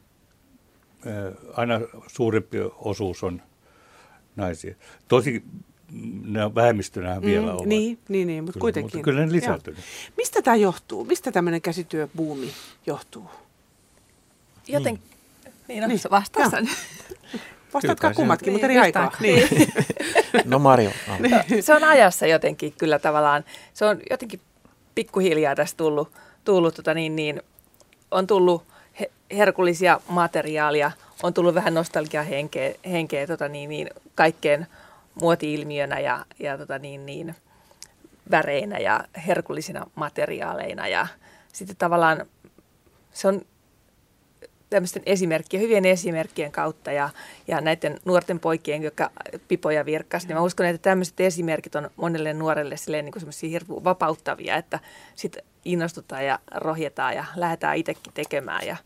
aina suurempi osuus on naisia. Tosi mm, ne on vähemmistönähän vielä ovat. Niin, niin, niin mutta Kyllä, kuitenkin. Mutta kyllä ne lisääntynyt. Joo. Mistä tämä johtuu? Mistä tämmöinen käsityöbuumi johtuu? Joten, niin, no, Niin. niin. vastauksen. Vastaatkaa Kyllä kai se- kummatkin, mutta eri Niin, aikaa. yhtä Niin. No Marjo, se on ajassa jotenkin kyllä tavallaan, se on jotenkin pikkuhiljaa tässä tullut, tullut tota niin, niin, on tullut herkullisia materiaalia, on tullut vähän nostalgia henkeä, henkeä tota niin, niin, kaikkeen muoti-ilmiönä ja, ja tota niin, niin, väreinä ja herkullisina materiaaleina. Ja sitten tavallaan se on tämmöisten esimerkkien, hyvien esimerkkien kautta ja, ja näiden nuorten poikien, jotka pipoja virkkas, niin mä uskon, että tämmöiset esimerkit on monelle nuorelle silleen niin semmoisia hirveän vapauttavia, että sitten innostutaan ja rohjetaan ja lähdetään itsekin tekemään ja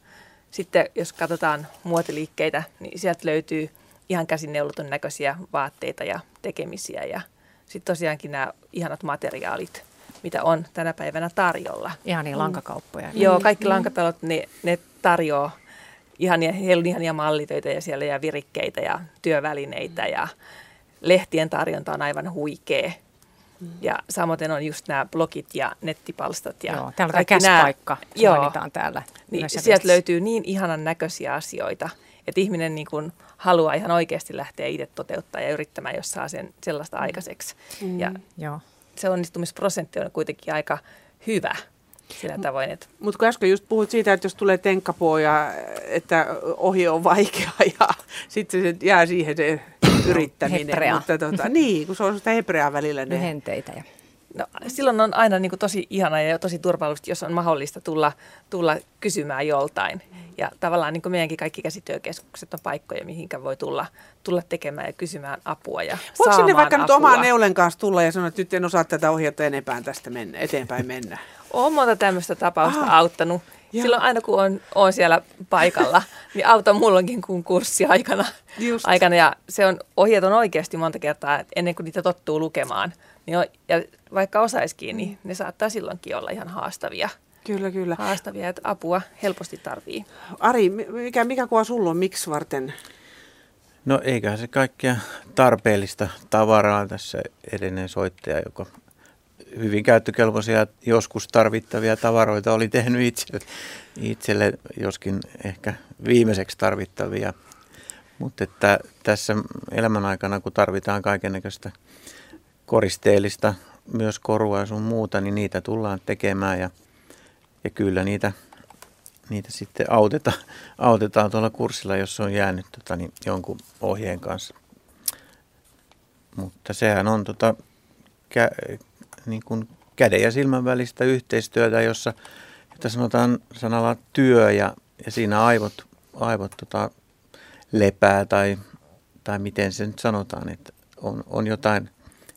sitten jos katsotaan muotiliikkeitä, niin sieltä löytyy ihan käsineuloton näköisiä vaatteita ja tekemisiä ja sitten tosiaankin nämä ihanat materiaalit, mitä on tänä päivänä tarjolla. Ihan niin lankakauppoja. Joo, kaikki lankatalot, ne, ne tarjoaa ihania, heillä on ihania mallitöitä ja siellä ja virikkeitä ja työvälineitä ja lehtien tarjonta on aivan huikea. Ja samoin on just nämä blogit ja nettipalstat. Ja Joo, täällä on nämä- käspaikka, Joo, mainitaan täällä. niin sieltä viestissä. löytyy niin ihanan näköisiä asioita, että ihminen niin kuin haluaa ihan oikeasti lähteä itse toteuttaa ja yrittämään, jos saa sen sellaista aikaiseksi. Mm. Ja Joo. se onnistumisprosentti on kuitenkin aika hyvä sillä tavoin, että Mutta kun äsken just puhuit siitä, että jos tulee tenkkapoja, että ohi on vaikea ja sitten se jää siihen se yrittäminen. Hebrea. Mutta tota, niin, kun se on sitä hebreaa välillä. Ne. Lyhenteitä. Ja. No, silloin on aina niin kuin tosi ihana ja tosi turvallista, jos on mahdollista tulla, tulla kysymään joltain. Ja tavallaan niin kuin meidänkin kaikki käsityökeskukset on paikkoja, mihinkä voi tulla, tulla tekemään ja kysymään apua ja Voiko sinne vaikka apua. nyt omaan neulen kanssa tulla ja sanoa, että nyt en osaa tätä ohjata enempää tästä mennä, eteenpäin mennä? Olen monta tämmöistä tapausta Ah, auttanut. Joo. Silloin aina kun on, on siellä paikalla, niin autan mullonkin kuin kurssi aikana. Just. aikana. Ja se on, ohjeet on oikeasti monta kertaa, että ennen kuin niitä tottuu lukemaan. Niin on, ja vaikka osaisikin, niin ne saattaa silloinkin olla ihan haastavia. Kyllä, kyllä. Haastavia, että apua helposti tarvii. Ari, mikä, mikä kuva sulla on, miksi varten? No eiköhän se kaikkea tarpeellista tavaraa tässä edellinen soittaja, joka hyvin käyttökelpoisia joskus tarvittavia tavaroita oli tehnyt itselle, itselle joskin ehkä viimeiseksi tarvittavia. Mutta että tässä elämän aikana, kun tarvitaan kaikennäköistä koristeellista, myös korua ja sun muuta, niin niitä tullaan tekemään ja, ja kyllä niitä, niitä sitten autetaan, autetaan tuolla kurssilla, jos on jäänyt tota, niin jonkun ohjeen kanssa. Mutta sehän on tota, kä, niin kuin käden ja silmän välistä yhteistyötä, jossa jota sanotaan sanalla työ ja, ja siinä aivot, aivot tota, lepää tai, tai miten se nyt sanotaan, että on, on jotain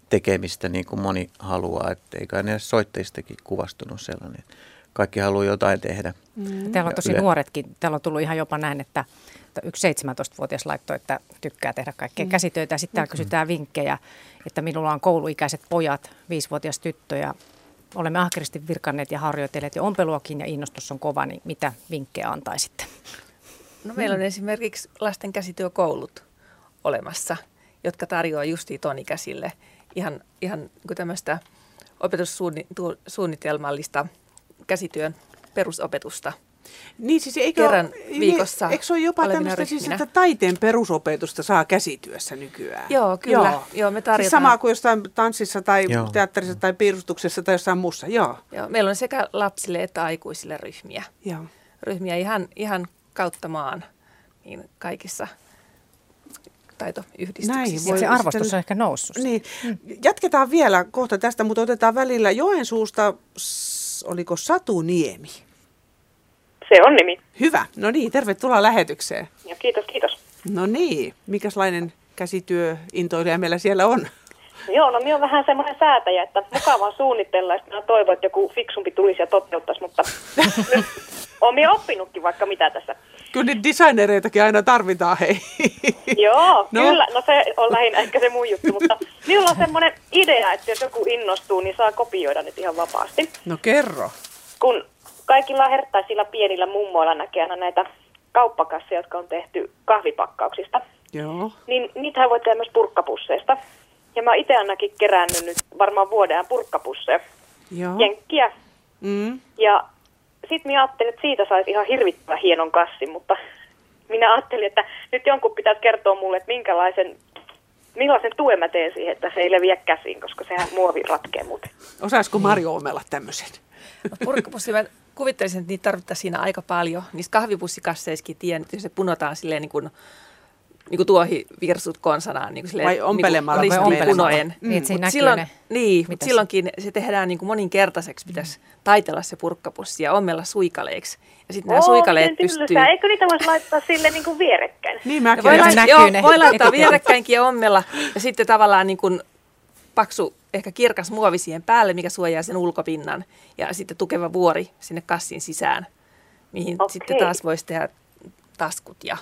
tekemistä niin kuin moni haluaa, että eikä ne soittajistakin kuvastunut sellainen. Kaikki haluaa jotain tehdä. Mm. Täällä on tosi Yle- nuoretkin. Täällä on tullut ihan jopa näin, että että yksi 17-vuotias laittoi, että tykkää tehdä kaikkea mm. käsitöitä. Ja sitten täällä kysytään vinkkejä, että minulla on kouluikäiset pojat, viisivuotias tyttö ja olemme ahkerasti virkanneet ja harjoitelleet ja ompeluakin ja innostus on kova, niin mitä vinkkejä antaisitte? No, meillä on esimerkiksi lasten käsityökoulut olemassa, jotka tarjoaa justiin ton ikäisille ihan, ihan niin tämmöistä opetussuunnitelmallista käsityön perusopetusta. Niin siis eikö, Kerran niin, viikossa Eikö se ole jopa tämmöistä siis, että taiteen perusopetusta saa käsityössä nykyään? Joo, kyllä. Joo, me tarjotaan. Siis sama kuin jostain tanssissa tai Joo. teatterissa tai piirustuksessa tai jossain muussa, joo. Joo, meillä on sekä lapsille että aikuisille ryhmiä. joo. Ryhmiä ihan, ihan kautta maan niin kaikissa taitoyhdistyksissä. Näin voi- Se arvostus sitten- on ehkä noussut. Niin. Jatketaan vielä kohta tästä, mutta otetaan välillä Joensuusta, oliko Satu Niemi? Se on nimi. Hyvä. No niin, tervetuloa lähetykseen. Ja kiitos, kiitos. No niin, mikäslainen käsityöintoilija meillä siellä on? Joo, no minä olen vähän semmoinen säätäjä, että mukavaa suunnitella, että minä toivon, että joku fiksumpi tulisi ja toteuttaisi, mutta nyt olen minä oppinutkin vaikka mitä tässä. Kyllä niitä designereitakin aina tarvitaan, hei. Joo, No. no. kyllä, no se on lähinnä ehkä se mun juttu, mutta minulla on semmoinen idea, että jos joku innostuu, niin saa kopioida nyt ihan vapaasti. No kerro. Kun kaikilla herttaisilla pienillä mummoilla näkee aina näitä kauppakasseja, jotka on tehty kahvipakkauksista, Joo. niin niitähän voi tehdä myös purkkapusseista. Ja mä itse ainakin kerännyt nyt varmaan vuoden purkkapusseja, Joo. jenkkiä. Mm. Ja sitten minä ajattelin, että siitä saisi ihan hirvittävän hienon kassin, mutta minä ajattelin, että nyt jonkun pitäisi kertoa mulle, että minkälaisen, millaisen tuen mä teen siihen, että se ei leviä käsiin, koska sehän muovi ratkee muuten. Osaisiko Marjo omella tämmöisen? Purkkapussi, mä kuvittelisin, että niitä tarvittaisiin siinä aika paljon. Niissä kahvipussikasseissakin tiedän, että jos se punotaan silleen niin kuin, niin kuin tuohivirsut konsanaan. Niin kuin silleen, Vai ompelemalla Niin vai ompelemalla? ristinpunojen. Niin, että siinä silloin, ne. Niin, mutta silloinkin se tehdään niin kuin moninkertaiseksi. Pitäisi taitella se purkkapussi ja ommella suikaleiksi. Ja sitten nämä suikaleet miten tylsää. pystyy... Eikö niitä voisi laittaa sille niin kuin vierekkäin? Niin Ja mäkin voi, lait- joo, voi laittaa vierekkäinkin ja ommella ja sitten tavallaan niin kuin paksu, ehkä kirkas muovi siihen päälle, mikä suojaa sen ulkopinnan ja sitten tukeva vuori sinne kassin sisään, mihin Okei. sitten taas voisi tehdä taskut ja,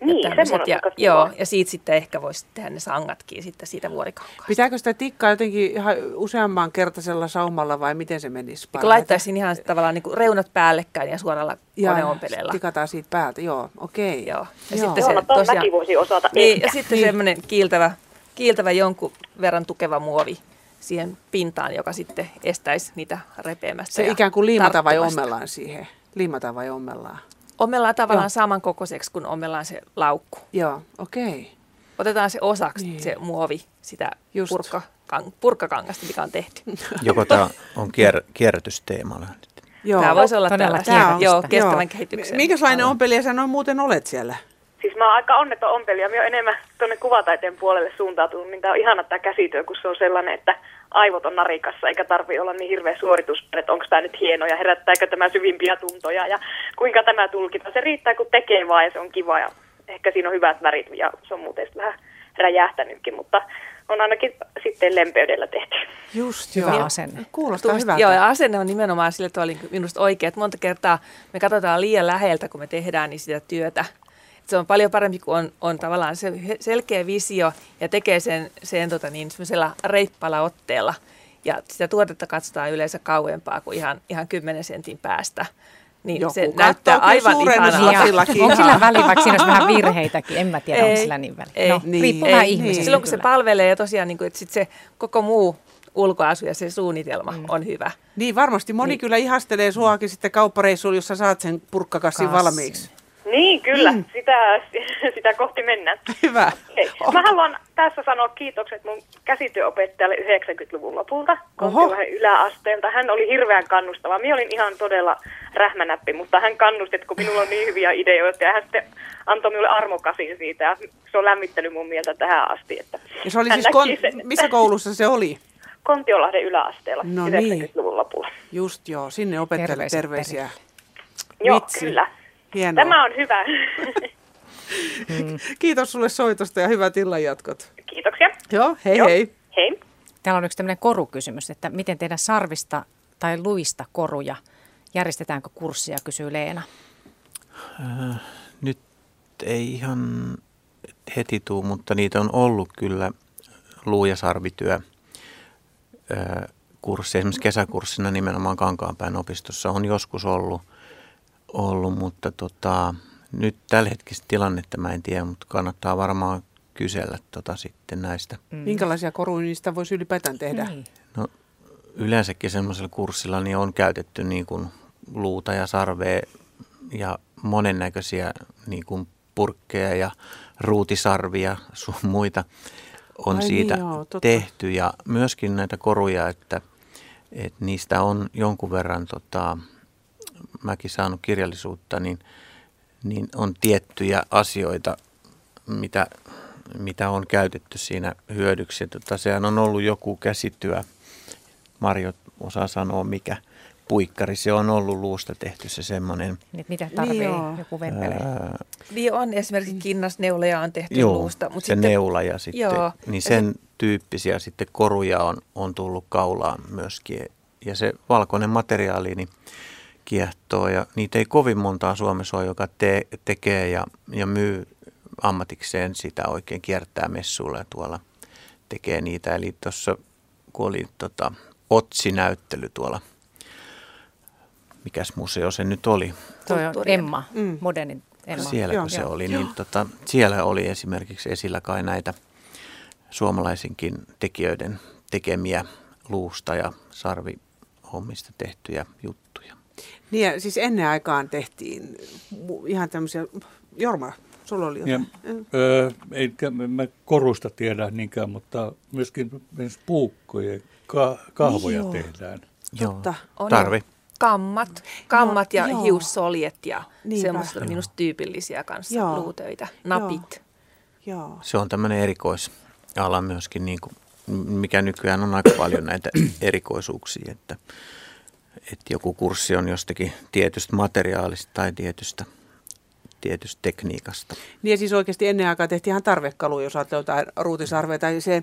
Niin, ja Ja, joo, ja siitä sitten ehkä voisi tehdä ne sangatkin sitten siitä vuorikankaasta. Pitääkö sitä tikkaa jotenkin ihan useamman kertaisella saumalla vai miten se menisi? Kun laittaisin ihan tavallaan niin kuin reunat päällekkäin ja suoralla ja koneompeleella. tikataan siitä päältä, joo, okei. Joo. Ja Joo. sitten Joo, se no tosiaan, mäkin osata niin, ehkä. ja sitten semmoinen kiiltävä, kiiltävä jonkun verran tukeva muovi siihen pintaan, joka sitten estäisi niitä repeämästä. Se ja ikään kuin liimata vai ommellaan siihen? Liimata vai ommellaan? Ommellaan tavallaan Joo. samankokoiseksi, kun ommellaan se laukku. Joo, okei. Otetaan se osaksi, Niin. se muovi, sitä Just. purkka, kang, purkkakangasta, mikä on tehty. Joko tämä on kier, kierrätysteemalla nyt? Joo. Tämä voisi olla tällaista. Joo, kestävän Joo. kehityksen. Minkälainen alue. ompelija sä noin muuten olet siellä? Siis mä oon aika onneton ompelija. Mä oon enemmän tuonne kuvataiteen puolelle suuntautunut, niin tää on ihana tämä käsityö, kun se on sellainen, että aivot on narikassa, eikä tarvi olla niin hirveä suoritus, että onko tämä nyt hieno ja herättääkö tämä syvimpiä tuntoja ja kuinka tämä tulkita. Se riittää, kun tekee vaan ja se on kiva ja ehkä siinä on hyvät värit ja se on muuten vähän räjähtänytkin, mutta on ainakin sitten lempeydellä tehty. Just Hyvä joo. asenne. Kuulostaa hyvältä. Joo, ja asenne on nimenomaan sille tavalla minusta oikea, että monta kertaa me katsotaan liian läheltä, kun me tehdään niin sitä työtä. Se on paljon parempi, kun on, on tavallaan se selkeä visio ja tekee sen, sen tota niin, reippala otteella. Ja sitä tuotetta katsotaan yleensä kauempaa kuin ihan, ihan 10 sentin päästä niin Joku se näyttää aivan ihanaa. Onko sillä väliä, vaikka siinä olisi vähän virheitäkin? En mä tiedä, ei, onko sillä niin väliä. Ei, no, niin, riippuu vähän ihmisestä. Niin. Silloin kun se palvelee ja tosiaan, niin kuin, että sit se koko muu ulkoasu ja se suunnitelma mm. on hyvä. Niin varmasti moni niin. kyllä ihastelee suakin sitten kauppareissuun, jossa saat sen purkkakassin Kassi. valmiiksi. Niin, kyllä. Mm. Sitä, sitä kohti mennään. Hyvä. Hei, oh. Mä haluan tässä sanoa kiitokset mun käsityöopettajalle 90-luvun lopulta, Kontiolahden yläasteelta. Hän oli hirveän kannustava. Minä olin ihan todella rähmänäppi, mutta hän kannusti, että kun minulla on niin hyviä ideoita, ja hän sitten antoi minulle armokasin siitä, ja se on lämmittänyt mun mieltä tähän asti. Että ja se oli siis kon- sen, missä koulussa se oli? Kontiolahden yläasteella no 90-luvun niin. lopulla. Just joo, sinne opettajalle terveisiä. terveisiä. Joo, Vitsi. kyllä. Hienoa. Tämä on hyvä. Mm. Kiitos sulle soitosta ja hyvät illanjatkot. Kiitoksia. Joo, hei Joo. hei. Hei. Täällä on yksi tämmöinen korukysymys, että miten tehdä sarvista tai luista koruja? Järjestetäänkö kurssia, kysyy Leena. Äh, nyt ei ihan heti tuu, mutta niitä on ollut kyllä luu- ja sarvityö äh, kurssi. Esimerkiksi kesäkurssina nimenomaan Kankaanpään opistossa on joskus ollut – ollut, mutta tota, nyt tällä hetkistä tilannetta mä en tiedä, mutta kannattaa varmaan kysellä tota sitten näistä. Mm. Minkälaisia koruja niistä voisi ylipäätään tehdä? Niin. No, yleensäkin semmoisella kurssilla niin on käytetty niin kuin luuta ja sarvea ja monennäköisiä niin kuin purkkeja ja ruutisarvia sun muita on Ai siitä niin joo, tehty. Ja myöskin näitä koruja, että, että niistä on jonkun verran tota, mäkin saanut kirjallisuutta, niin, niin on tiettyjä asioita, mitä, mitä on käytetty siinä hyödyksi. Tota, sehän on ollut joku käsityö, Marjo osaa sanoa mikä puikkari, se on ollut luusta tehty se semmoinen. Niin, mitä tarvii niin joku vempele? niin on esimerkiksi kinnasneuleja on tehty joo, luusta. Mutta se sitten, neula ja sitten, joo, niin sen se, tyyppisiä sitten koruja on, on tullut kaulaan myöskin. Ja se valkoinen materiaali, niin kiehtoo ja niitä ei kovin montaa Suomessa ole, joka te, tekee ja, ja myy ammatikseen sitä oikein kiertää messuilla ja tuolla tekee niitä. Eli tuossa kun oli tota, Otsi-näyttely tuolla, mikäs museo se nyt oli? Toi on Emma, mm. modernin Emma. Siellä kun se joo, oli, niin tota, siellä oli esimerkiksi esillä kai näitä suomalaisinkin tekijöiden tekemiä luusta ja sarvihommista tehtyjä juttuja. Niin ja siis ennen aikaan tehtiin ihan tämmöisiä, Jorma, sulla oli jotain. Ja, ö, ei mä korusta tiedä niinkään, mutta myöskin puukkoja, ka, kahvoja Joo. tehdään. Joo, Totta. tarvi. Kammat, kammat no, ja joo. hiussoljet ja Niinpä. semmoista minusta tyypillisiä kanssa joo. luutöitä, napit. Joo. Joo. Se on tämmöinen erikoisala myöskin, niin kuin, mikä nykyään on aika paljon näitä erikoisuuksia, että että joku kurssi on jostakin tietystä materiaalista tai tietystä, tietystä tekniikasta. Niin ja siis oikeasti ennen aikaa tehtiin ihan tarvekalu, jos ajattelee jotain ruutisarvea tai se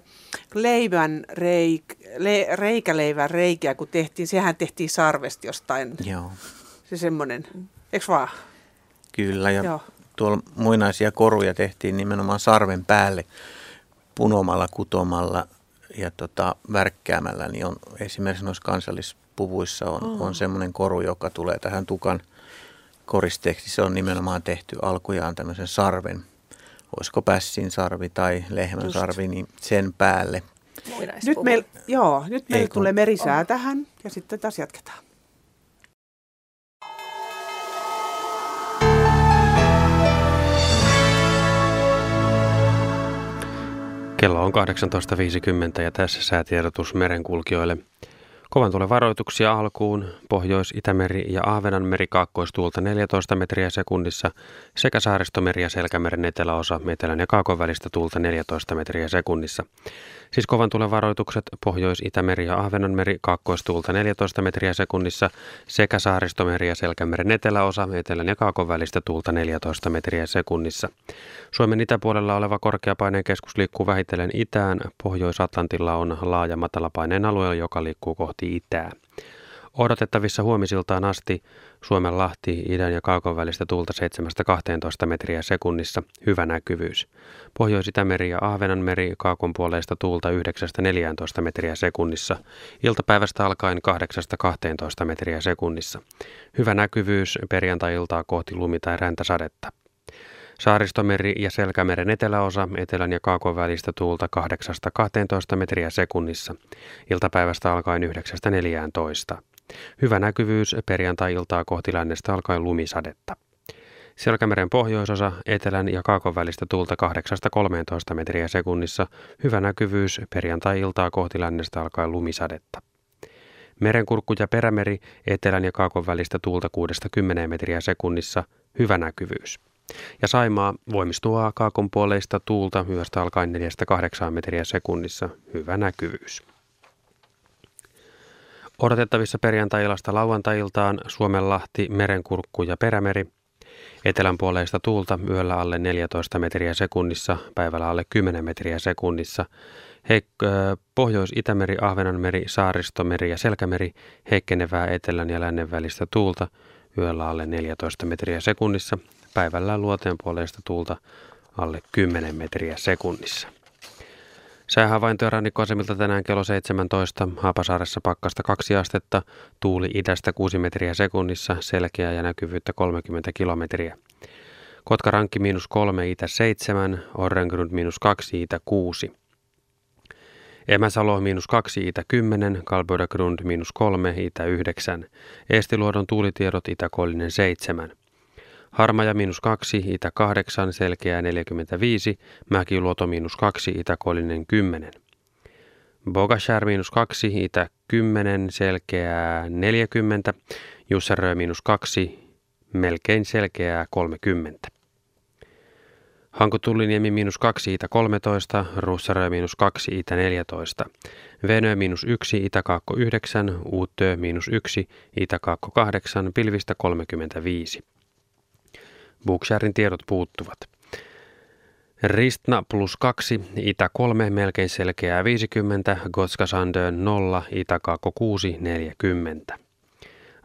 leivän reik, le, reikäleivän reikiä, kun tehtiin, sehän tehtiin sarvesta jostain. Joo. Se semmoinen, eikö vaan? Kyllä ja Joo. tuolla muinaisia koruja tehtiin nimenomaan sarven päälle punomalla, kutomalla ja tota, värkkäämällä, niin on esimerkiksi noissa kansallis puvuissa on, oh. on semmoinen koru, joka tulee tähän tukan koristeeksi. Se on nimenomaan tehty alkujaan tämmöisen sarven, olisiko pässin sarvi tai lehmän Just. sarvi, niin sen päälle. Nyt meillä joo, nyt meil tulee merisää oh. tähän ja sitten taas jatketaan. Kello on 18.50 ja tässä säätiedotus merenkulkijoille. Kovan tulen varoituksia alkuun Pohjois-Itämeri ja Ahvenanmeri kaakkoistuulta 14 metriä sekunnissa sekä Saaristomeri ja Selkämeren eteläosa etelän ja kaakon välistä tuulta 14 metriä sekunnissa. Siis kovan tulen varoitukset Pohjois-Itämeri ja Ahvenanmeri kaakkoistuulta 14 metriä sekunnissa sekä Saaristomeri ja Selkämeren eteläosa etelän ja kaakon välistä tuulta 14 metriä sekunnissa. Suomen itäpuolella oleva korkeapaineen keskus liikkuu vähitellen itään. Pohjois-Atlantilla on laaja matalapaineen alue, joka liikkuu kohti itää. Odotettavissa huomisiltaan asti Suomen lahti idän ja kaakon välistä tuulta 7-12 metriä sekunnissa, hyvä näkyvyys. Pohjois-Itämeri ja Ahvenanmeri kaakon puoleista tuulta 9-14 metriä sekunnissa, iltapäivästä alkaen 8-12 metriä sekunnissa. Hyvä näkyvyys perjantai-iltaa kohti lumi- tai räntäsadetta. Saaristomeri ja Selkämeren eteläosa etelän ja kaakon välistä tuulta 8-12 metriä sekunnissa, iltapäivästä alkaen 9-14. Hyvä näkyvyys perjantai-iltaa kohti lännestä alkaen lumisadetta. Selkämeren pohjoisosa etelän ja kaakon välistä tuulta 8-13 metriä sekunnissa, hyvä näkyvyys perjantai-iltaa kohti lännestä alkaen lumisadetta. Merenkurkku ja perämeri etelän ja kaakon välistä tuulta 6-10 metriä sekunnissa, hyvä näkyvyys. Ja Saimaa voimistuu kaakon puoleista tuulta yöstä alkaen 4-8 metriä sekunnissa, hyvä näkyvyys. Odotettavissa perjantai-ilasta lauantai-iltaan Suomenlahti, Merenkurkku ja Perämeri. Etelän puoleista tuulta yöllä alle 14 metriä sekunnissa, päivällä alle 10 metriä sekunnissa. Pohjois-Itämeri, Ahvenanmeri, Saaristomeri ja Selkämeri heikkenevää etelän ja lännen välistä tuulta yöllä alle 14 metriä sekunnissa, päivällä luoteen puoleista tuulta alle 10 metriä sekunnissa. Säähavaintoja rannikkoasemilta tänään kello 17. Haapasaaressa pakkasta 2 astetta, tuuli idästä 6 metriä sekunnissa, selkeää ja näkyvyyttä 30 kilometriä. Kotkarankki miinus 3, itä 7, Orrengrund miinus 2, itä 6. Emäsalo miinus 2, itä 10, Kalbödagrund miinus 3, itä 9. Eestiluodon tuulitiedot itäkoillinen 7. Harmaja miinus 2, itä 8, selkeää 45, Mäkiluoto miinus 2, itäkoillinen 10. Bogashär miinus 2, itä 10, selkeää 40, Jussarö miinus 2, melkein selkeää 30. Hankotuliniemi miinus 2, itä 13, Russarö miinus 2, itä 14. Venö miinus 1, itä 9, Uutö miinus 1, itä 8, pilvistä 35. Booksharin tiedot puuttuvat. Ristna plus 2, Itä 3, melkein selkeää 50, Gotskasandön 0, Itä 6, 40.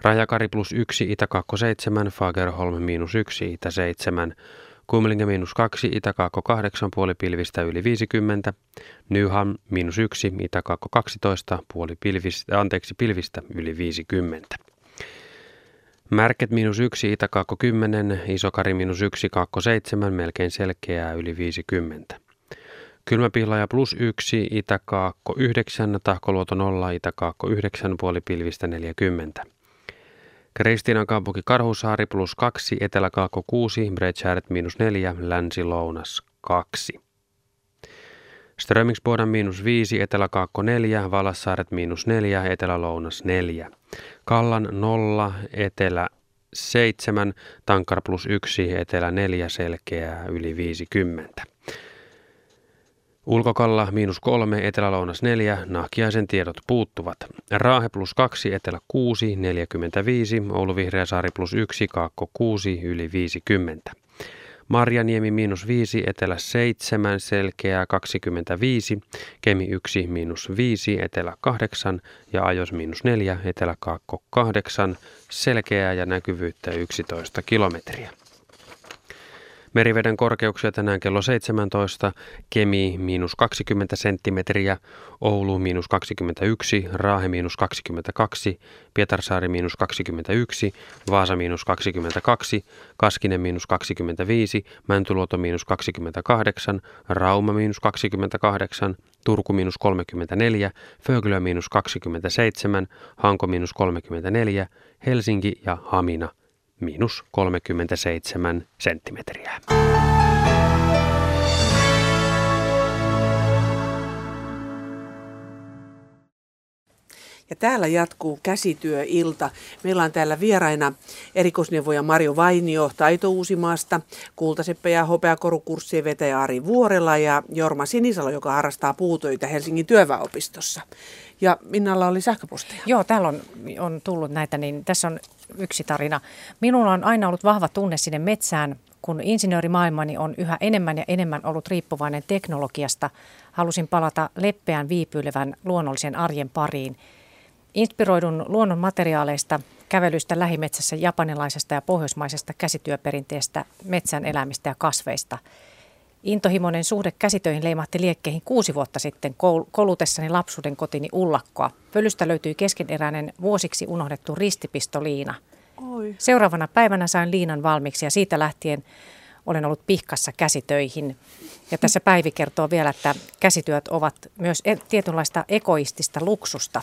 Rajakari plus 1, Itä 7, Fagerholm miinus 1, Itä 7, Kumlinge miinus 2, Itä 8, puoli pilvistä yli 50, Nyham miinus 1, Itä 12, puoli pilvistä, anteeksi, pilvistä yli 50. Märket miinus yksi, Itäkaakko 10, Isokari miinus yksi, Kaakko 7, melkein selkeää yli 50. Kylmäpihlaja plus 1, Itäkaakko 9, Tahkoluoto 0, Itäkaakko 9, puoli pilvistä 40. Kristiinan kaupunki Karhusaari plus 2, Eteläkaakko 6, Bredshäret miinus 4, Länsi-Lounas 2. Strömingsbodan miinus 5, Etelä-Kaakko 4, Valassaaret miinus 4, Etelä-Lounas 4. Kallan 0, Etelä 7, Tankar plus 1, Etelä 4, Selkeää yli 50. Ulkokalla miinus 3, Etelä-Lounas 4, Nahkiaisen tiedot puuttuvat. Raahe plus 2, Etelä 6, 45, Oulu Vihreäsaari plus 1, Kaakko 6, yli 50. Marjaniemi miinus 5, Etelä 7, Selkeää 25, Kemi 1 miinus 5, Etelä 8 ja Ajos miinus 4, Etelä Kaakko 8, Selkeää ja näkyvyyttä 11 kilometriä. Meriveden korkeuksia tänään kello 17, Kemi miinus 20 senttimetriä, Oulu miinus 21, Raahe miinus 22, Pietarsaari miinus 21, Vaasa miinus 22, Kaskinen miinus 25, Mäntyluoto miinus 28, Rauma miinus 28, Turku miinus 34, Föglö miinus 27, Hanko miinus 34, Helsinki ja Hamina miinus 37 senttimetriä. Ja täällä jatkuu käsityöilta. Meillä on täällä vieraina erikoisneuvoja Marjo Vainio Taito Uusimaasta, Kultaseppä ja hopeakorukurssien vetäjä Ari Vuorela ja Jorma Sinisalo, joka harrastaa puutöitä Helsingin työväopistossa. Ja Minnalla oli sähköposteja. Joo, täällä on, on tullut näitä, niin tässä on yksi tarina. Minulla on aina ollut vahva tunne sinne metsään, kun insinöörimaailmani on yhä enemmän ja enemmän ollut riippuvainen teknologiasta, halusin palata leppeän viipyilevän luonnollisen arjen pariin. Inspiroidun luonnon materiaaleista, kävelystä lähimetsässä japanilaisesta ja pohjoismaisesta käsityöperinteestä, metsän elämistä ja kasveista. Intohimoinen suhde käsitöihin leimahti liekkeihin kuusi vuotta sitten kolutessani lapsuuden kotini ullakkoa. Pölystä löytyi keskeneräinen vuosiksi unohdettu ristipistoliina – Oi. Seuraavana päivänä sain liinan valmiiksi ja siitä lähtien olen ollut pihkassa käsitöihin. Ja tässä Päivi kertoo vielä, että käsityöt ovat myös e- tietynlaista egoistista luksusta.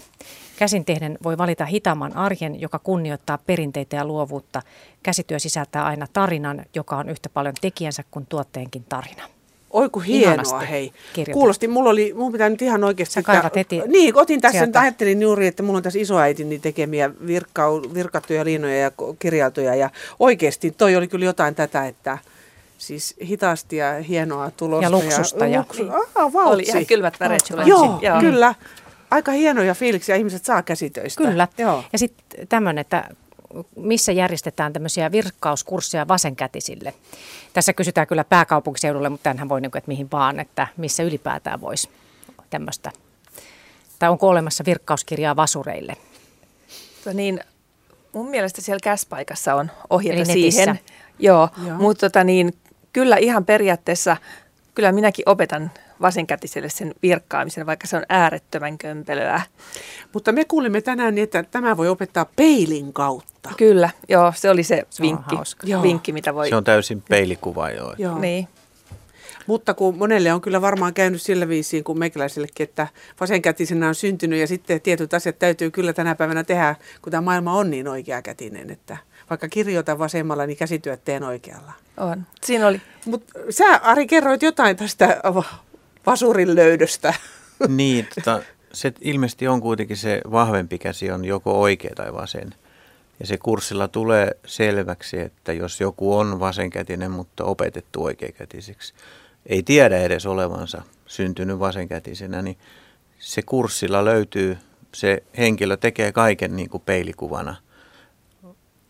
Käsin tehden voi valita hitaamman arjen, joka kunnioittaa perinteitä ja luovuutta. Käsityö sisältää aina tarinan, joka on yhtä paljon tekijänsä kuin tuotteenkin tarina. Oi kun hienoa, Ihanasti hei. Kirjoitan. Kuulosti, mulla oli, mun pitää nyt ihan oikeasti... Sä kaivat heti Niin, otin tässä, nyt ajattelin juuri, että mulla on tässä isoäitini tekemiä virkau, virkattuja liinoja ja kirjailtuja. Ja oikeasti toi oli kyllä jotain tätä, että siis hitaasti ja hienoa tulosta. Ja luksusta. Ja, ja luksu, ah, oli ihan kylmät väreet. Joo, Joo, kyllä. Aika hienoja fiiliksiä ihmiset saa käsitöistä. Kyllä. Joo. Ja sitten tämmöinen, että missä järjestetään tämmöisiä virkkauskursseja vasenkätisille. Tässä kysytään kyllä pääkaupunkiseudulle, mutta tämähän voi, niin että mihin vaan, että missä ylipäätään voisi tämmöistä. Tai onko olemassa virkkauskirjaa vasureille? To niin, mun mielestä siellä käspaikassa on ohjeita siihen. Joo, Joo. mutta tota niin, kyllä ihan periaatteessa, kyllä minäkin opetan vasenkätiselle sen virkkaamisen, vaikka se on äärettömän kömpelöä. Mutta me kuulimme tänään, niin että tämä voi opettaa peilin kautta. Kyllä, joo, se oli se, se vinkki, vinkki, mitä voi... Se on täysin peilikuva, joo. joo. Niin. Mutta kun monelle on kyllä varmaan käynyt sillä viisiin kuin meikäläisellekin, että vasenkätisenä on syntynyt ja sitten tietyt asiat täytyy kyllä tänä päivänä tehdä, kun tämä maailma on niin oikeakätinen, että vaikka kirjoitan vasemmalla, niin käsityöt teen oikealla. On. Siinä oli. Mutta sä Ari kerroit jotain tästä vasurin löydöstä. Niin, tota, se ilmeisesti on kuitenkin se vahvempi käsi on joko oikea tai vasen. Ja se kurssilla tulee selväksi, että jos joku on vasenkätinen, mutta opetettu oikeakätiseksi, ei tiedä edes olevansa syntynyt vasenkätisenä, niin se kurssilla löytyy, se henkilö tekee kaiken niin kuin peilikuvana.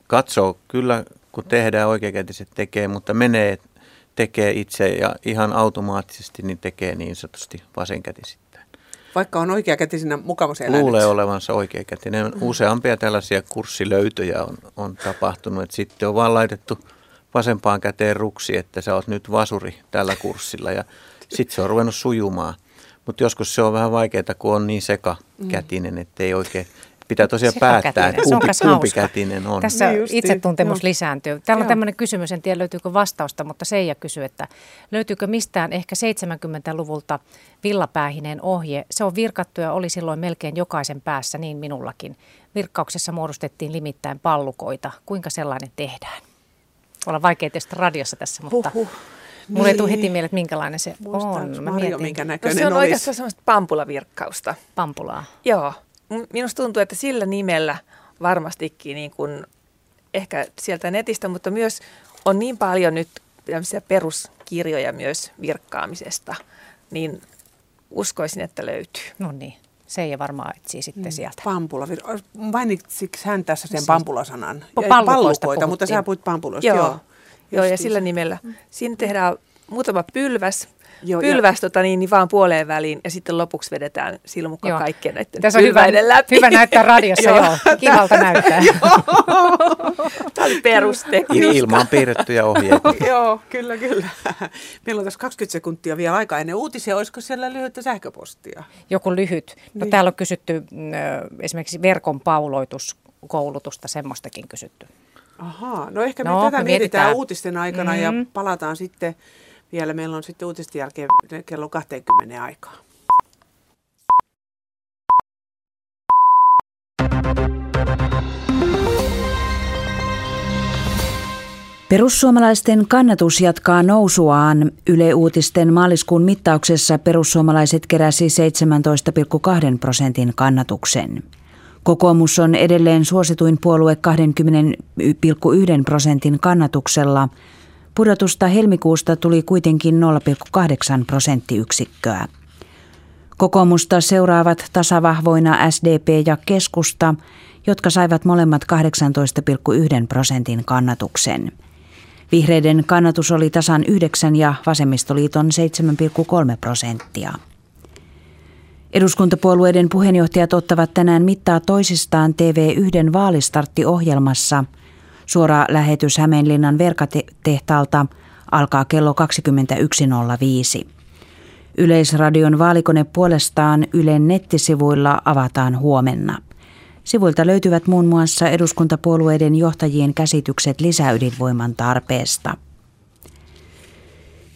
Katsoo kyllä, kun tehdään oikeakätiset tekee, mutta menee tekee itse ja ihan automaattisesti niin tekee niin sanotusti vasenkätisittäin. Vaikka on oikeakätisenä mukavassa elänyt. Luulee olevansa oikeakätinen. Mm. Useampia tällaisia kurssilöytöjä on, on tapahtunut, että sitten on vaan laitettu vasempaan käteen ruksi, että sä oot nyt vasuri tällä kurssilla ja sitten se on ruvennut sujumaan. Mutta joskus se on vähän vaikeaa, kun on niin sekakätinen, että ei oikein pitää tosiaan päättää, että kumpi, kumpi kätinen on. Tässä niin itsetuntemus no. lisääntyy. Täällä on tämmöinen kysymys, en tiedä löytyykö vastausta, mutta Seija kysyy, että löytyykö mistään ehkä 70-luvulta villapäähineen ohje. Se on virkattu ja oli silloin melkein jokaisen päässä, niin minullakin. Virkkauksessa muodostettiin limittäin pallukoita. Kuinka sellainen tehdään? Olla vaikea tietysti radiossa tässä, mutta... Huhhuh. Mulle ei tule heti niin. mieleen, että minkälainen se Muistan, on. Mä Marjo, mietin. minkä näköinen no, se on olisi. oikeastaan semmoista pampulavirkkausta. Pampulaa. Joo minusta tuntuu, että sillä nimellä varmastikin niin kuin ehkä sieltä netistä, mutta myös on niin paljon nyt peruskirjoja myös virkkaamisesta, niin uskoisin, että löytyy. No niin. Se ei varmaan etsii sitten mm. sieltä. Pampula. Mainitsiko hän tässä sen siis pampulasanan? Pallukoita, mutta sä puhuit pampuloista. Joo, joo, joo ja sillä nimellä. Siinä tehdään muutama pylväs, Joo, pylväs tota, niin, niin vaan puoleen väliin ja sitten lopuksi vedetään silmukka joo. kaikkien näiden Tässä on hyvä, läpi. hyvä näyttää radiossa, joo. Kivalta näyttää. Tämä oli peruste. Ilmaan piirrettyjä ohjeita. joo, kyllä, kyllä. Meillä on tässä 20 sekuntia vielä aikaa ennen uutisia. Olisiko siellä lyhyttä sähköpostia? Joku lyhyt. No, niin. Täällä on kysytty mm, esimerkiksi verkon pauloituskoulutusta, semmoistakin kysytty. Ahaa, no ehkä me no, tätä me mietitään, mietitään uutisten aikana mm. ja palataan sitten vielä meillä on sitten uutisten jälkeen kello 20 aikaa. Perussuomalaisten kannatus jatkaa nousuaan. Yle Uutisten maaliskuun mittauksessa perussuomalaiset keräsi 17,2 prosentin kannatuksen. Kokoomus on edelleen suosituin puolue 20,1 prosentin kannatuksella. Pudotusta helmikuusta tuli kuitenkin 0,8 prosenttiyksikköä. Kokoomusta seuraavat tasavahvoina SDP ja keskusta, jotka saivat molemmat 18,1 prosentin kannatuksen. Vihreiden kannatus oli tasan 9 ja vasemmistoliiton 7,3 prosenttia. Eduskuntapuolueiden puheenjohtajat ottavat tänään mittaa toisistaan TV1 vaalistarttiohjelmassa. Suora lähetys Hämeenlinnan verkatehtaalta alkaa kello 21.05. Yleisradion vaalikone puolestaan Ylen nettisivuilla avataan huomenna. Sivuilta löytyvät muun muassa eduskuntapuolueiden johtajien käsitykset lisäydinvoiman tarpeesta.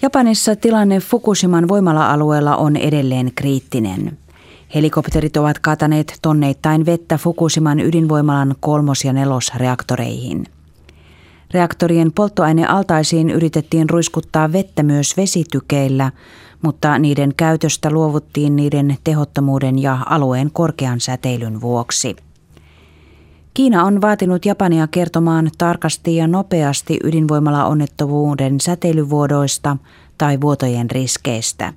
Japanissa tilanne Fukushiman voimala-alueella on edelleen kriittinen. Helikopterit ovat kataneet tonneittain vettä Fukushiman ydinvoimalan kolmos- ja nelosreaktoreihin. Reaktorien polttoainealtaisiin yritettiin ruiskuttaa vettä myös vesitykeillä, mutta niiden käytöstä luovuttiin niiden tehottomuuden ja alueen korkean säteilyn vuoksi. Kiina on vaatinut Japania kertomaan tarkasti ja nopeasti ydinvoimala-onnettomuuden säteilyvuodoista tai vuotojen riskeistä.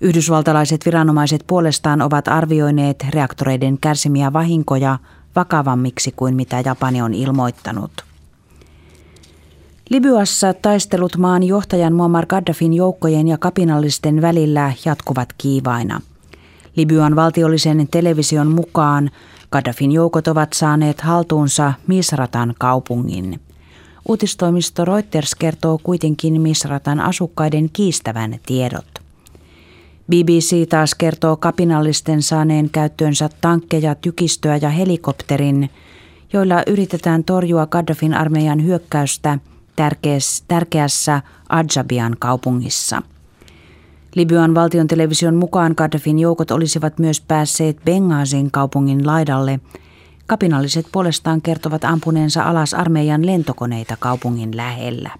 Yhdysvaltalaiset viranomaiset puolestaan ovat arvioineet reaktoreiden kärsimiä vahinkoja vakavammiksi kuin mitä Japani on ilmoittanut. Libyassa taistelut maan johtajan Muammar Gaddafin joukkojen ja kapinallisten välillä jatkuvat kiivaina. Libyan valtiollisen television mukaan Gaddafin joukot ovat saaneet haltuunsa Misratan kaupungin. Uutistoimisto Reuters kertoo kuitenkin Misratan asukkaiden kiistävän tiedot. BBC taas kertoo kapinallisten saaneen käyttöönsä tankkeja, tykistöä ja helikopterin, joilla yritetään torjua Gaddafin armeijan hyökkäystä tärkeässä Adjabian kaupungissa. Libyan valtion television mukaan Gaddafin joukot olisivat myös päässeet Benghazin kaupungin laidalle. Kapinalliset puolestaan kertovat ampuneensa alas armeijan lentokoneita kaupungin lähellä.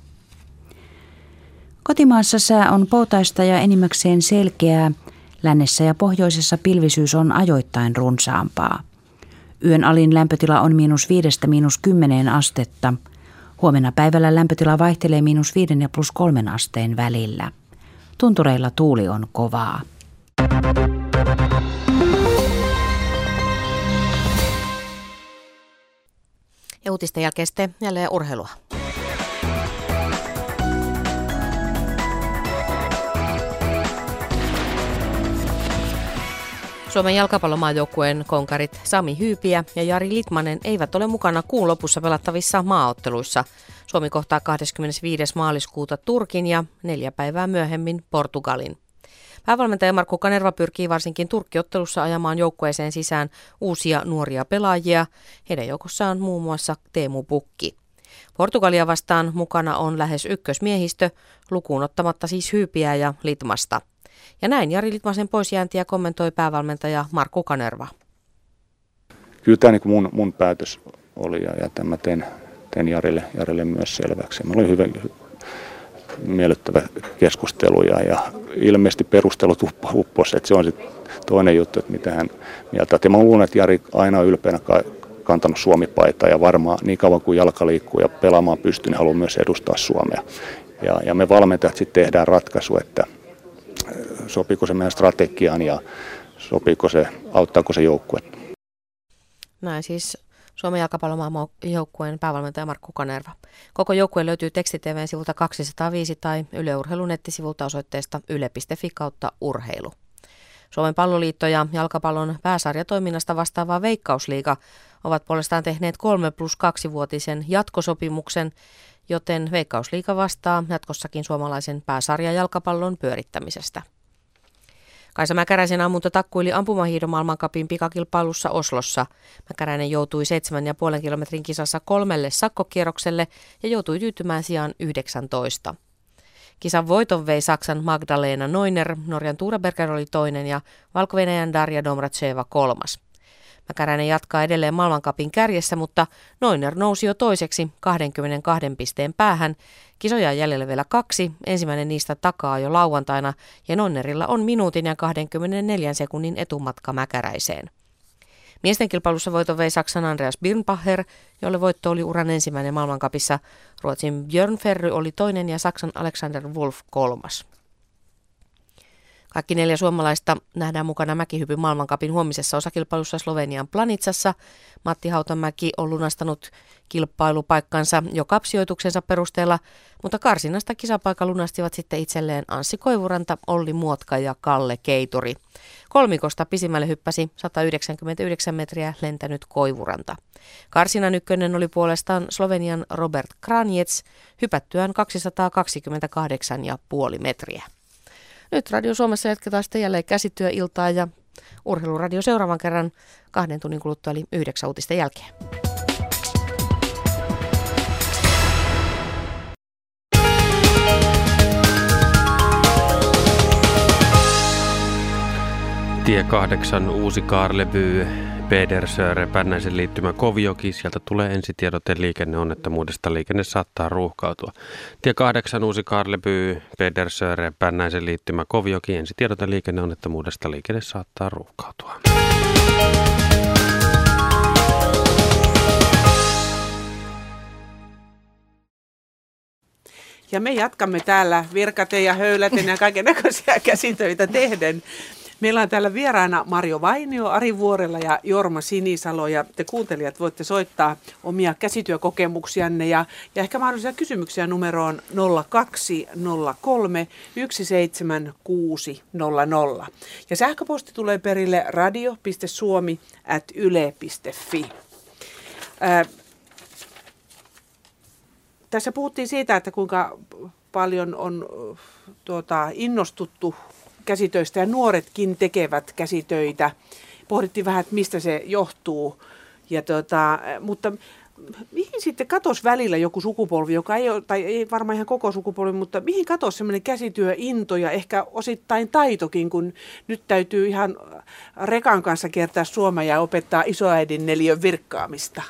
Kotimaassa sää on poutaista ja enimmäkseen selkeää. Lännessä ja pohjoisessa pilvisyys on ajoittain runsaampaa. Yön alin lämpötila on miinus viidestä miinus kymmeneen astetta. Huomenna päivällä lämpötila vaihtelee miinus viiden ja plus kolmen asteen välillä. Tuntureilla tuuli on kovaa. Ja uutisten jälkeen sitten jälleen urheilua. Suomen jalkapallomaajoukkueen konkarit Sami Hyypiä ja Jari Litmanen eivät ole mukana kuun lopussa pelattavissa maaotteluissa. Suomi kohtaa 25. maaliskuuta Turkin ja neljä päivää myöhemmin Portugalin. Päävalmentaja Markku Kanerva pyrkii varsinkin Turkkiottelussa ajamaan joukkueeseen sisään uusia nuoria pelaajia. Heidän joukossaan muun muassa Teemu Pukki. Portugalia vastaan mukana on lähes ykkösmiehistö, lukuun ottamatta siis Hyypiä ja Litmasta – ja näin Jari Litmasen poisjääntiä kommentoi päävalmentaja Markku Kanerva. Kyllä tämä niin mun, mun päätös oli ja, ja tämä tein, tein Jarille, Jarille myös selväksi. Meillä oli hyvin miellyttävä keskustelu ja, ja ilmeisesti perustelut upposi, että se on sitten toinen juttu, että mitä hän mieltä. Ja mä luulen, että Jari aina on ylpeänä kantanut Suomi-paitaa ja varmaan niin kauan kuin jalka liikkuu ja pelaamaan pystyy, niin haluaa myös edustaa Suomea. Ja, ja me valmentajat sitten tehdään ratkaisu, että sopiiko se meidän strategiaan ja sopiiko se, auttaako se joukkue. Näin siis Suomen jalkapallomaan joukkueen päävalmentaja Markku Kanerva. Koko joukkue löytyy tekstitvn sivulta 205 tai Yle Urheilun nettisivulta osoitteesta yle.fi kautta urheilu. Suomen palloliitto ja jalkapallon pääsarjatoiminnasta vastaava Veikkausliiga ovat puolestaan tehneet 3 plus 2 vuotisen jatkosopimuksen, joten Veikkausliiga vastaa jatkossakin suomalaisen pääsarjajalkapallon pyörittämisestä. Kaisa Mäkäräisen ammunta takkuili ampumahiidon maailmankapin pikakilpailussa Oslossa. Mäkäräinen joutui 7,5 kilometrin kisassa kolmelle sakkokierrokselle ja joutui tyytymään sijaan 19. Kisan voiton vei Saksan Magdalena Neuner, Norjan Tuura Berger oli toinen ja valko Darja Domracheva kolmas. Mäkäräinen jatkaa edelleen maailmankapin kärjessä, mutta Noiner nousi jo toiseksi 22 pisteen päähän. Kisoja on jäljellä vielä kaksi, ensimmäinen niistä takaa jo lauantaina ja Noinerilla on minuutin ja 24 sekunnin etumatka Mäkäräiseen. Miesten kilpailussa voiton vei Saksan Andreas Birnbacher, jolle voitto oli uran ensimmäinen maailmankapissa. Ruotsin Björn Ferry oli toinen ja Saksan Alexander Wolf kolmas. Kaikki neljä suomalaista nähdään mukana mäkihypyn maailmankapin huomisessa osakilpailussa Slovenian Planitsassa. Matti Hautamäki on lunastanut kilpailupaikkansa jo kapsijoituksensa perusteella, mutta karsinnasta kisapaikan lunastivat sitten itselleen Anssi Koivuranta, Olli Muotka ja Kalle Keituri. Kolmikosta pisimmälle hyppäsi 199 metriä lentänyt Koivuranta. Karsinan ykkönen oli puolestaan Slovenian Robert Kranjets hypättyään 228,5 metriä. Nyt Radio Suomessa jatketaan sitten jälleen käsityöiltaa ja urheiluradio seuraavan kerran kahden tunnin kuluttua eli yhdeksän uutisten jälkeen. Tie 8 uusi kaarlevy Pedersöre, Pännäisen liittymä Kovioki. Sieltä tulee ensitiedote liikenneonnettomuudesta. Liikenne saattaa ruuhkautua. Tie 8 uusi Karleby, Pedersöre, Pännäisen liittymä Kovioki. Ensitiedote liikenneonnettomuudesta. Liikenne saattaa ruuhkautua. Ja me jatkamme täällä virkaten ja höyläten ja kaiken näköisiä käsitöitä tehden. Meillä on täällä vieraana Marjo Vainio, Ari Vuorella ja Jorma Sinisalo ja te kuuntelijat voitte soittaa omia käsityökokemuksianne ja, ja ehkä mahdollisia kysymyksiä numeroon 0203 17600. Ja sähköposti tulee perille radio.suomi at. Ää, tässä puhuttiin siitä, että kuinka paljon on tuota, innostuttu käsitöistä ja nuoretkin tekevät käsitöitä. Pohdittiin vähän, että mistä se johtuu. Ja tota, mutta mihin sitten katos välillä joku sukupolvi, joka ei ole, tai ei varmaan ihan koko sukupolvi, mutta mihin katos semmoinen käsityöinto ja ehkä osittain taitokin, kun nyt täytyy ihan rekan kanssa kiertää Suomea ja opettaa isoäidin neliön virkkaamista?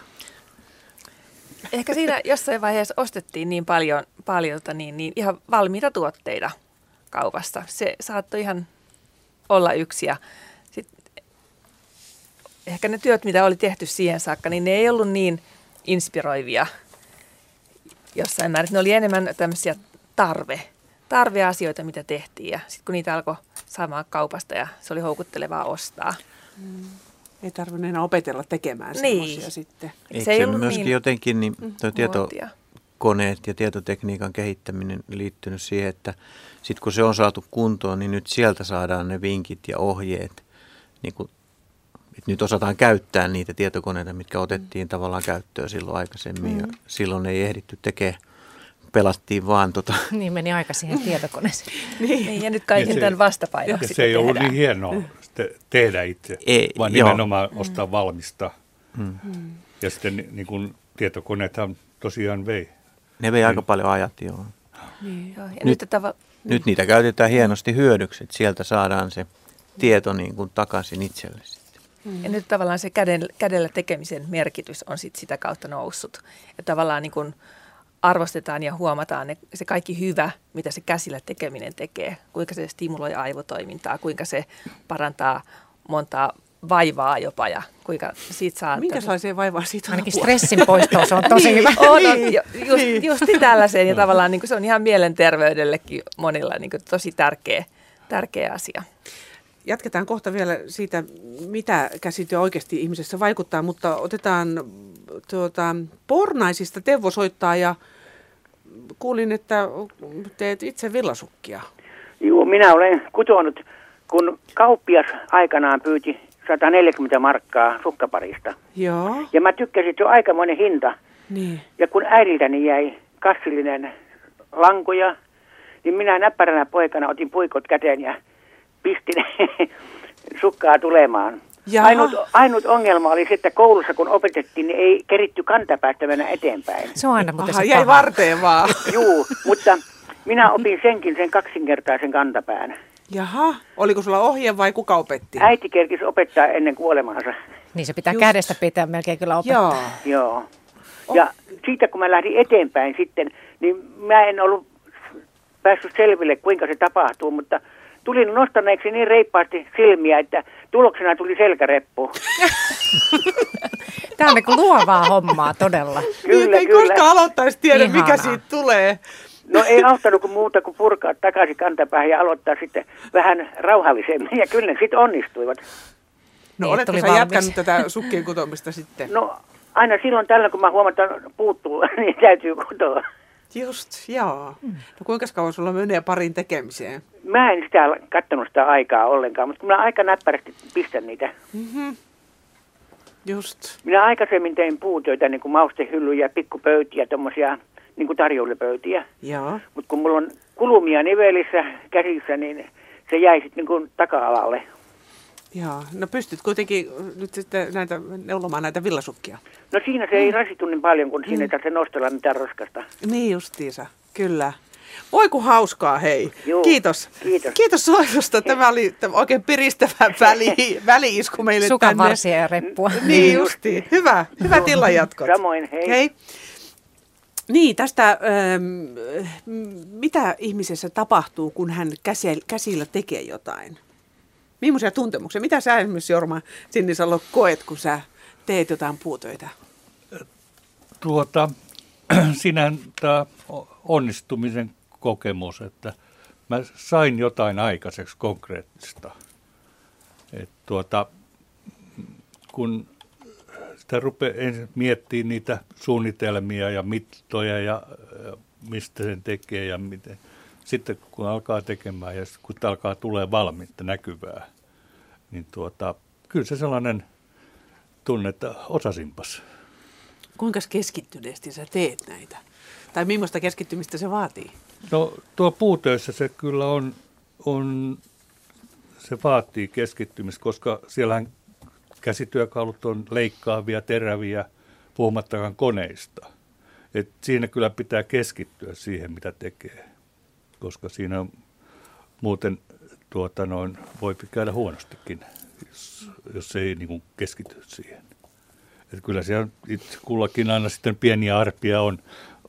Ehkä siinä jossain vaiheessa ostettiin niin paljon, paljolta niin, niin ihan valmiita tuotteita – kaupasta. Se saattoi ihan olla yksi ja sit ehkä ne työt, mitä oli tehty siihen saakka, niin ne ei ollut niin inspiroivia jossain määrin. Ne oli enemmän tämmöisiä tarve, tarveasioita, mitä tehtiin ja sitten kun niitä alkoi saamaan kaupasta ja se oli houkuttelevaa ostaa. Mm. Ei tarvinnut enää opetella tekemään niin. sitten. Eikö se, se myöskin niin jotenkin niin, tuo tietokoneet ja tietotekniikan kehittäminen liittynyt siihen, että sitten kun se on saatu kuntoon, niin nyt sieltä saadaan ne vinkit ja ohjeet. Niin kuin, että nyt osataan käyttää niitä tietokoneita, mitkä otettiin tavallaan käyttöön silloin aikaisemmin. Mm. Ja silloin ei ehditty tekemään pelattiin vaan tota. Niin meni aika siihen tietokoneeseen. niin. niin. Ja nyt kaiken niin tämän vastapainoksi Se ei ollut niin hienoa tehdä itse, ei, vaan joo. nimenomaan mm. ostaa valmista. Mm. Ja sitten niin kuin tietokoneethan tosiaan vei. Ne vei niin. aika paljon ajat, joo. Niin, joo. Ja nyt, nyt tava- nyt niitä käytetään hienosti hyödyksi, että sieltä saadaan se tieto niin kuin takaisin itselle sitten. Mm. Ja nyt tavallaan se käden, kädellä tekemisen merkitys on sit sitä kautta noussut. Ja tavallaan niin kuin arvostetaan ja huomataan ne, se kaikki hyvä, mitä se käsillä tekeminen tekee. Kuinka se stimuloi aivotoimintaa, kuinka se parantaa montaa vaivaa jopa ja kuinka siitä saa... Minkälaiseen vaivaa siitä on Ainakin stressin poisto, se on tosi hyvä. on, on, niin. just, niin. just tällaiseen ja tavallaan niin kuin se on ihan mielenterveydellekin monilla niin kuin tosi tärkeä, tärkeä asia. Jatketaan kohta vielä siitä, mitä käsityö oikeasti ihmisessä vaikuttaa, mutta otetaan tuota, pornaisista Teuvo soittaa ja kuulin, että teet itse villasukkia. Joo, minä olen kutonut, kun kauppias aikanaan pyyti 140 markkaa sukkaparista. Joo. Ja mä tykkäsin, että se on aikamoinen hinta. Niin. Ja kun äidiltäni jäi kassillinen lankuja, niin minä näppäränä poikana otin puikot käteen ja pistin sukkaa tulemaan. Ainut, ainut ongelma oli se, että koulussa kun opetettiin, niin ei keritty kantapäästä mennä eteenpäin. Se on aina mutta Aha, se jäi varteen vaan. Juu, mutta minä opin senkin sen kaksinkertaisen kantapään. Jaha, oliko sulla ohje vai kuka opetti? Äiti kerkisi opettaa ennen kuolemaansa. Niin se pitää Just. kädestä pitää melkein kyllä opettaa. Joo. Joo. Oh. Ja siitä kun mä lähdin eteenpäin sitten, niin mä en ollut päässyt selville, kuinka se tapahtuu, mutta tulin nostaneeksi niin reippaasti silmiä, että tuloksena tuli selkäreppu. Tämä on niin luovaa hommaa todella. Kyllä, niin, ei kyllä. koskaan aloittaisi tiedä, Ihanaa. mikä siitä tulee. No ei auttanut kuin muuta kuin purkaa takaisin kantapäähän ja aloittaa sitten vähän rauhallisemmin. Ja kyllä ne sitten onnistuivat. No niin, oletko sä jatkanut tätä sukkien kutomista sitten? No aina silloin tällä, kun mä että puuttuu, niin täytyy kutoa. Just, joo. No kuinka kauan sulla menee parin tekemiseen? Mä en sitä kattonut sitä aikaa ollenkaan, mutta mä aika näppärästi pistän niitä. Mm-hmm. Just. Minä aikaisemmin tein puutöitä, niin kuin maustehyllyjä, pikkupöytiä, tuommoisia niin kuin tarjoulupöytiä. Joo. Mutta kun mulla on kulumia nivelissä käsissä, niin se jäi sitten niin kuin taka-alalle. Joo, no pystyt kuitenkin nyt sitten näitä, neulomaan näitä villasukkia. No siinä se ei mm. rasitu niin paljon, kun mm. siinä ei tarvitse nostella mitään roskasta. Niin justiinsa, kyllä. Voi kun hauskaa, hei. Joo, kiitos. Kiitos. Kiitos soitosta. Tämä oli oikein piristävä väli, väliisku meille Sukan tänne. ja reppua. Niin justi. Hyvä, hyvä illan jatkot. Samoin, hei. hei. Niin, tästä, ähm, mitä ihmisessä tapahtuu, kun hän käsillä tekee jotain? Millaisia tuntemuksia? Mitä sä esimerkiksi Jorma Sinnisalo koet, kun sä teet jotain puutöitä? Tuota, siinä tämä onnistumisen kokemus, että mä sain jotain aikaiseksi konkreettista. Et tuota, kun sitä rupeaa ensin miettimään niitä suunnitelmia ja mittoja ja, ja mistä sen tekee ja miten. Sitten kun alkaa tekemään ja kun alkaa tulee valmiita näkyvää, niin tuota, kyllä se sellainen tunne, että osasinpas. Kuinka keskittyneesti sä teet näitä? Tai millaista keskittymistä se vaatii? No tuo puutöissä se kyllä on, on se vaatii keskittymistä, koska siellähän käsityökalut on leikkaavia, teräviä, puhumattakaan koneista. Et siinä kyllä pitää keskittyä siihen, mitä tekee, koska siinä on muuten tuota noin, voi käydä huonostikin, jos, jos ei niin kuin keskity siihen. Et kyllä siellä itse kullakin aina sitten pieniä arpia on,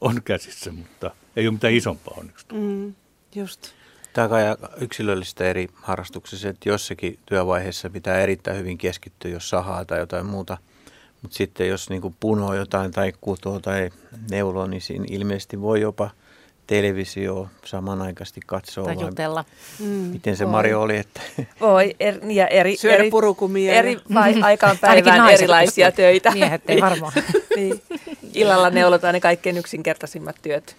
on käsissä, mutta ei ole mitään isompaa onneksi. Mm, just. Tämä on yksilöllistä eri harrastuksissa, että jossakin työvaiheessa pitää erittäin hyvin keskittyä, jos sahaa tai jotain muuta. Mutta sitten jos niin punoo jotain tai kutoo tai neuloo, niin siinä ilmeisesti voi jopa – televisio samanaikaisesti katsoa. Tai jutella. Mm. Miten se Voi. Mario oli? Että... Voi, er, ja eri, Syödä eri, purukumia. Eri vai, aikaan päivään erilaisia töitä. Miehet ei varmaan. niin. Illalla neulotaan ne kaikkein yksinkertaisimmat työt.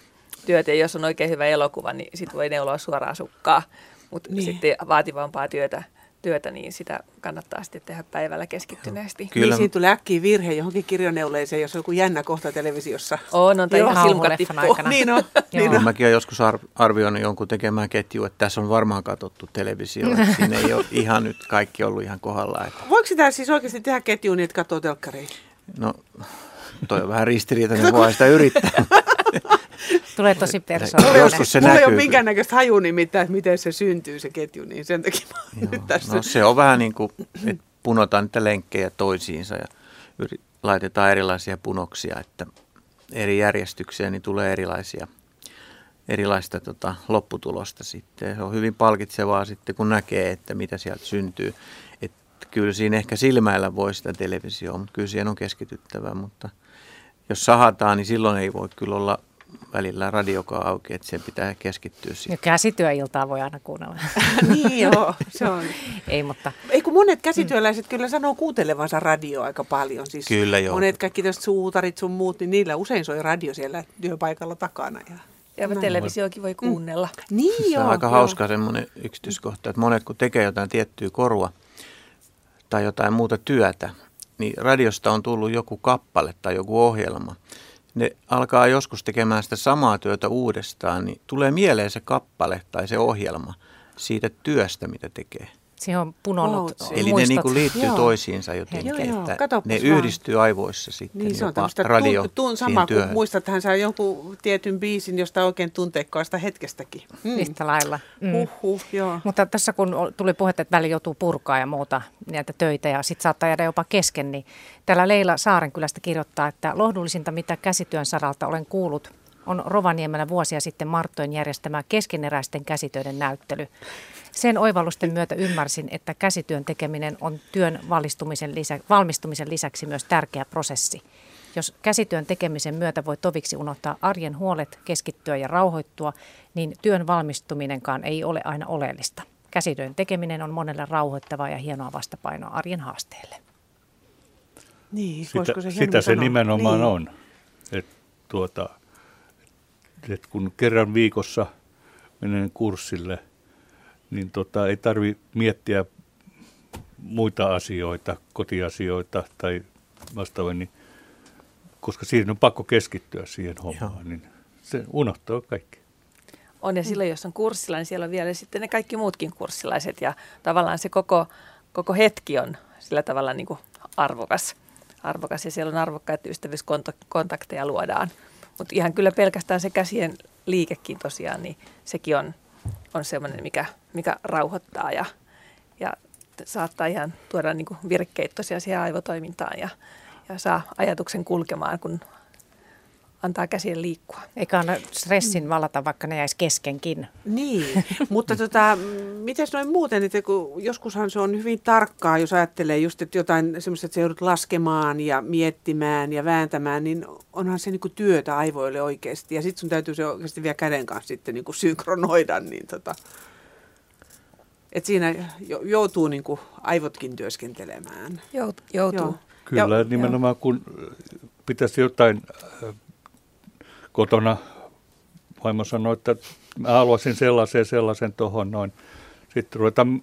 Työt. Ja jos on oikein hyvä elokuva, niin sit voi neuloa suoraan sukkaa. Mutta niin. sitten vaativampaa työtä työtä, niin sitä kannattaa sitten tehdä päivällä keskittyneesti. Kyllä. Niin siinä tulee äkkiä virhe johonkin kirjoneuleeseen, jos on joku jännä kohta televisiossa. On, on, tai ihan silmät aikana. niin on. niin on. Mäkin olen joskus arvioinut jonkun tekemään ketju, että tässä on varmaan katsottu televisio. siinä ei ole ihan nyt kaikki ollut ihan kohdallaan. Että... Voiko sitä siis oikeasti tehdä ketjuun niin, että katsoo telkkariin? No, toi on vähän ristiriitainen, voi sitä yrittää. Tulee tosi persoonallinen. Joskus se Mulla näkyy. ei ole minkäännäköistä haju nimittäin, että miten se syntyy se ketju, niin sen takia nyt tässä. No se on vähän niin kuin, että punotaan niitä lenkkejä toisiinsa ja laitetaan erilaisia punoksia, että eri järjestyksiä niin tulee erilaisia erilaista tota, lopputulosta sitten. Se on hyvin palkitsevaa sitten, kun näkee, että mitä sieltä syntyy. Et kyllä siinä ehkä silmäillä voi sitä televisioa, mutta kyllä siihen on keskityttävä, mutta jos sahataan, niin silloin ei voi kyllä olla välillä radiokaan auki, että sen pitää keskittyä siihen. Ja käsityöiltaa voi aina kuunnella. niin joo, se on. Ei, mutta... Ei kun monet käsityöläiset mm. kyllä sanoo kuuntelevansa radio aika paljon. Siis kyllä joo. Monet kaikki tästä suutarit sun muut, niin niillä usein soi radio siellä työpaikalla takana. Ja, ja Näin. televisiokin voi kuunnella. Mm. Niin se joo. on aika joo. hauska semmoinen yksityiskohta, että monet kun tekee jotain tiettyä korua tai jotain muuta työtä, niin radiosta on tullut joku kappale tai joku ohjelma – ne alkaa joskus tekemään sitä samaa työtä uudestaan, niin tulee mieleen se kappale tai se ohjelma siitä työstä, mitä tekee. Siihen on punonnut oh, Eli ne niin kuin liittyy joo. toisiinsa jotenkin, joo, joo. että ne yhdistyy vaan. aivoissa sitten niin, se on jopa radio tun, tun, sama kuin muistat, että hän saa jonkun tietyn biisin josta oikein tunteikkaasta hetkestäkin. Mm. Yhtä lailla. Mm. Uhuh, joo. Mutta tässä kun tuli puhetta, että väli joutuu purkaa ja muuta näitä töitä ja sitten saattaa jäädä jopa kesken, niin täällä Leila Saarenkylästä kirjoittaa, että lohdullisinta mitä käsityön saralta olen kuullut on Rovaniemellä vuosia sitten Marttojen järjestämä keskeneräisten käsitöiden näyttely. Sen oivallusten myötä ymmärsin, että käsityön tekeminen on työn valmistumisen, lisä, valmistumisen lisäksi myös tärkeä prosessi. Jos käsityön tekemisen myötä voi toviksi unohtaa arjen huolet, keskittyä ja rauhoittua, niin työn valmistuminenkaan ei ole aina oleellista. Käsityön tekeminen on monelle rauhoittavaa ja hienoa vastapainoa arjen haasteelle. Niin, sitä, se sitä se nimenomaan niin. on. Et, tuota, et kun kerran viikossa menen kurssille, niin tota, ei tarvi miettiä muita asioita, kotiasioita tai vastaavaa, niin, koska siinä on pakko keskittyä siihen hommaan, Joo. niin se unohtaa kaikki. On ja silloin, jos on kurssilla, niin siellä on vielä sitten ne kaikki muutkin kurssilaiset ja tavallaan se koko, koko hetki on sillä tavalla niin kuin arvokas, arvokas ja siellä on arvokkaita ystävyyskontakteja luodaan. Mutta ihan kyllä pelkästään se käsien liikekin tosiaan, niin sekin on, on semmoinen, mikä, mikä rauhoittaa ja, ja saattaa ihan tuoda niin virkkeitä tosiaan siihen aivotoimintaan ja, ja saa ajatuksen kulkemaan, kun antaa käsien liikkua. Eikä anna stressin valata, vaikka ne jäisi keskenkin. Niin, mutta tota, miten noin muuten, että kun joskushan se on hyvin tarkkaa, jos ajattelee just, että jotain semmoista, että se joudut laskemaan ja miettimään ja vääntämään, niin onhan se niinku työtä aivoille oikeasti. Ja sitten sun täytyy se oikeasti vielä käden kanssa sitten niinku synkronoida, niin tota, että siinä joutuu niinku aivotkin työskentelemään. Jout, joutuu. Joo. Kyllä, ja, nimenomaan kun pitäisi jotain kotona vaimo sanoi, että mä haluaisin sellaisen sellaisen tuohon noin. Sitten ruvetaan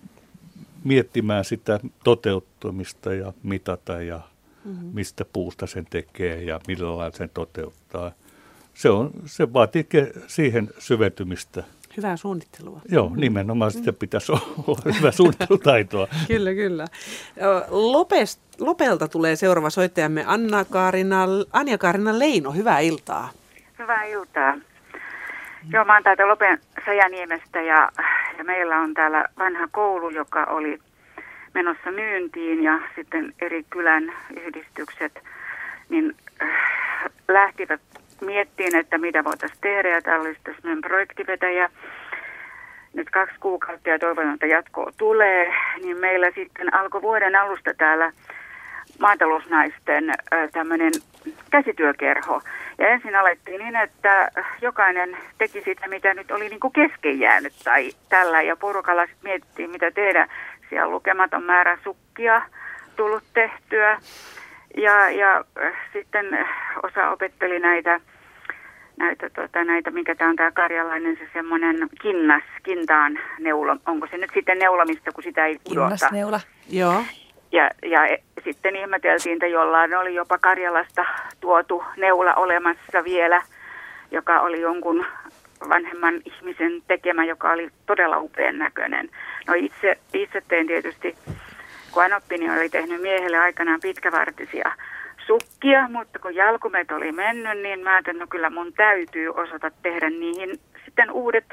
miettimään sitä toteuttamista ja mitata ja mm-hmm. mistä puusta sen tekee ja millä lailla sen toteuttaa. Se, on, se vaatii siihen syventymistä. Hyvää suunnittelua. Joo, nimenomaan mm. sitä pitäisi olla hyvä suunnittelutaitoa. kyllä, kyllä. Lopes, Lopelta tulee seuraava soittajamme Anna-Kaarina, Anja-Kaarina Leino. Hyvää iltaa. Hyvää iltaa. Joo, mä oon täältä Lopen Sajaniemestä ja, ja meillä on täällä vanha koulu, joka oli menossa myyntiin ja sitten eri kylän yhdistykset niin äh, lähtivät miettiin, että mitä voitaisiin tehdä ja täällä olisi tässä projektivetäjä nyt kaksi kuukautta ja toivon, että jatkoa tulee, niin meillä sitten alkoi vuoden alusta täällä maatalousnaisten äh, tämmöinen käsityökerho. Ja ensin alettiin niin, että jokainen teki sitä, mitä nyt oli niin kuin kesken jäänyt tai tällä. Ja porukalla sitten mietittiin, mitä tehdä. Siellä lukematon määrä sukkia tullut tehtyä. Ja, ja äh, sitten osa opetteli näitä, näitä, tota, näitä mikä tämä on tämä karjalainen, se semmoinen kinnas, kintaan neula. Onko se nyt sitten neulamista, kun sitä ei pudota? Kinnasneula. Joo. Ja, ja e, sitten ihmeteltiin, että jollain oli jopa Karjalasta tuotu neula olemassa vielä, joka oli jonkun vanhemman ihmisen tekemä, joka oli todella upean näköinen. No itse, itse tein tietysti, kun Anoppini oli tehnyt miehelle aikanaan pitkävartisia sukkia, mutta kun jalkumet oli mennyt, niin mä ajattelin, no kyllä mun täytyy osata tehdä niihin sitten uudet,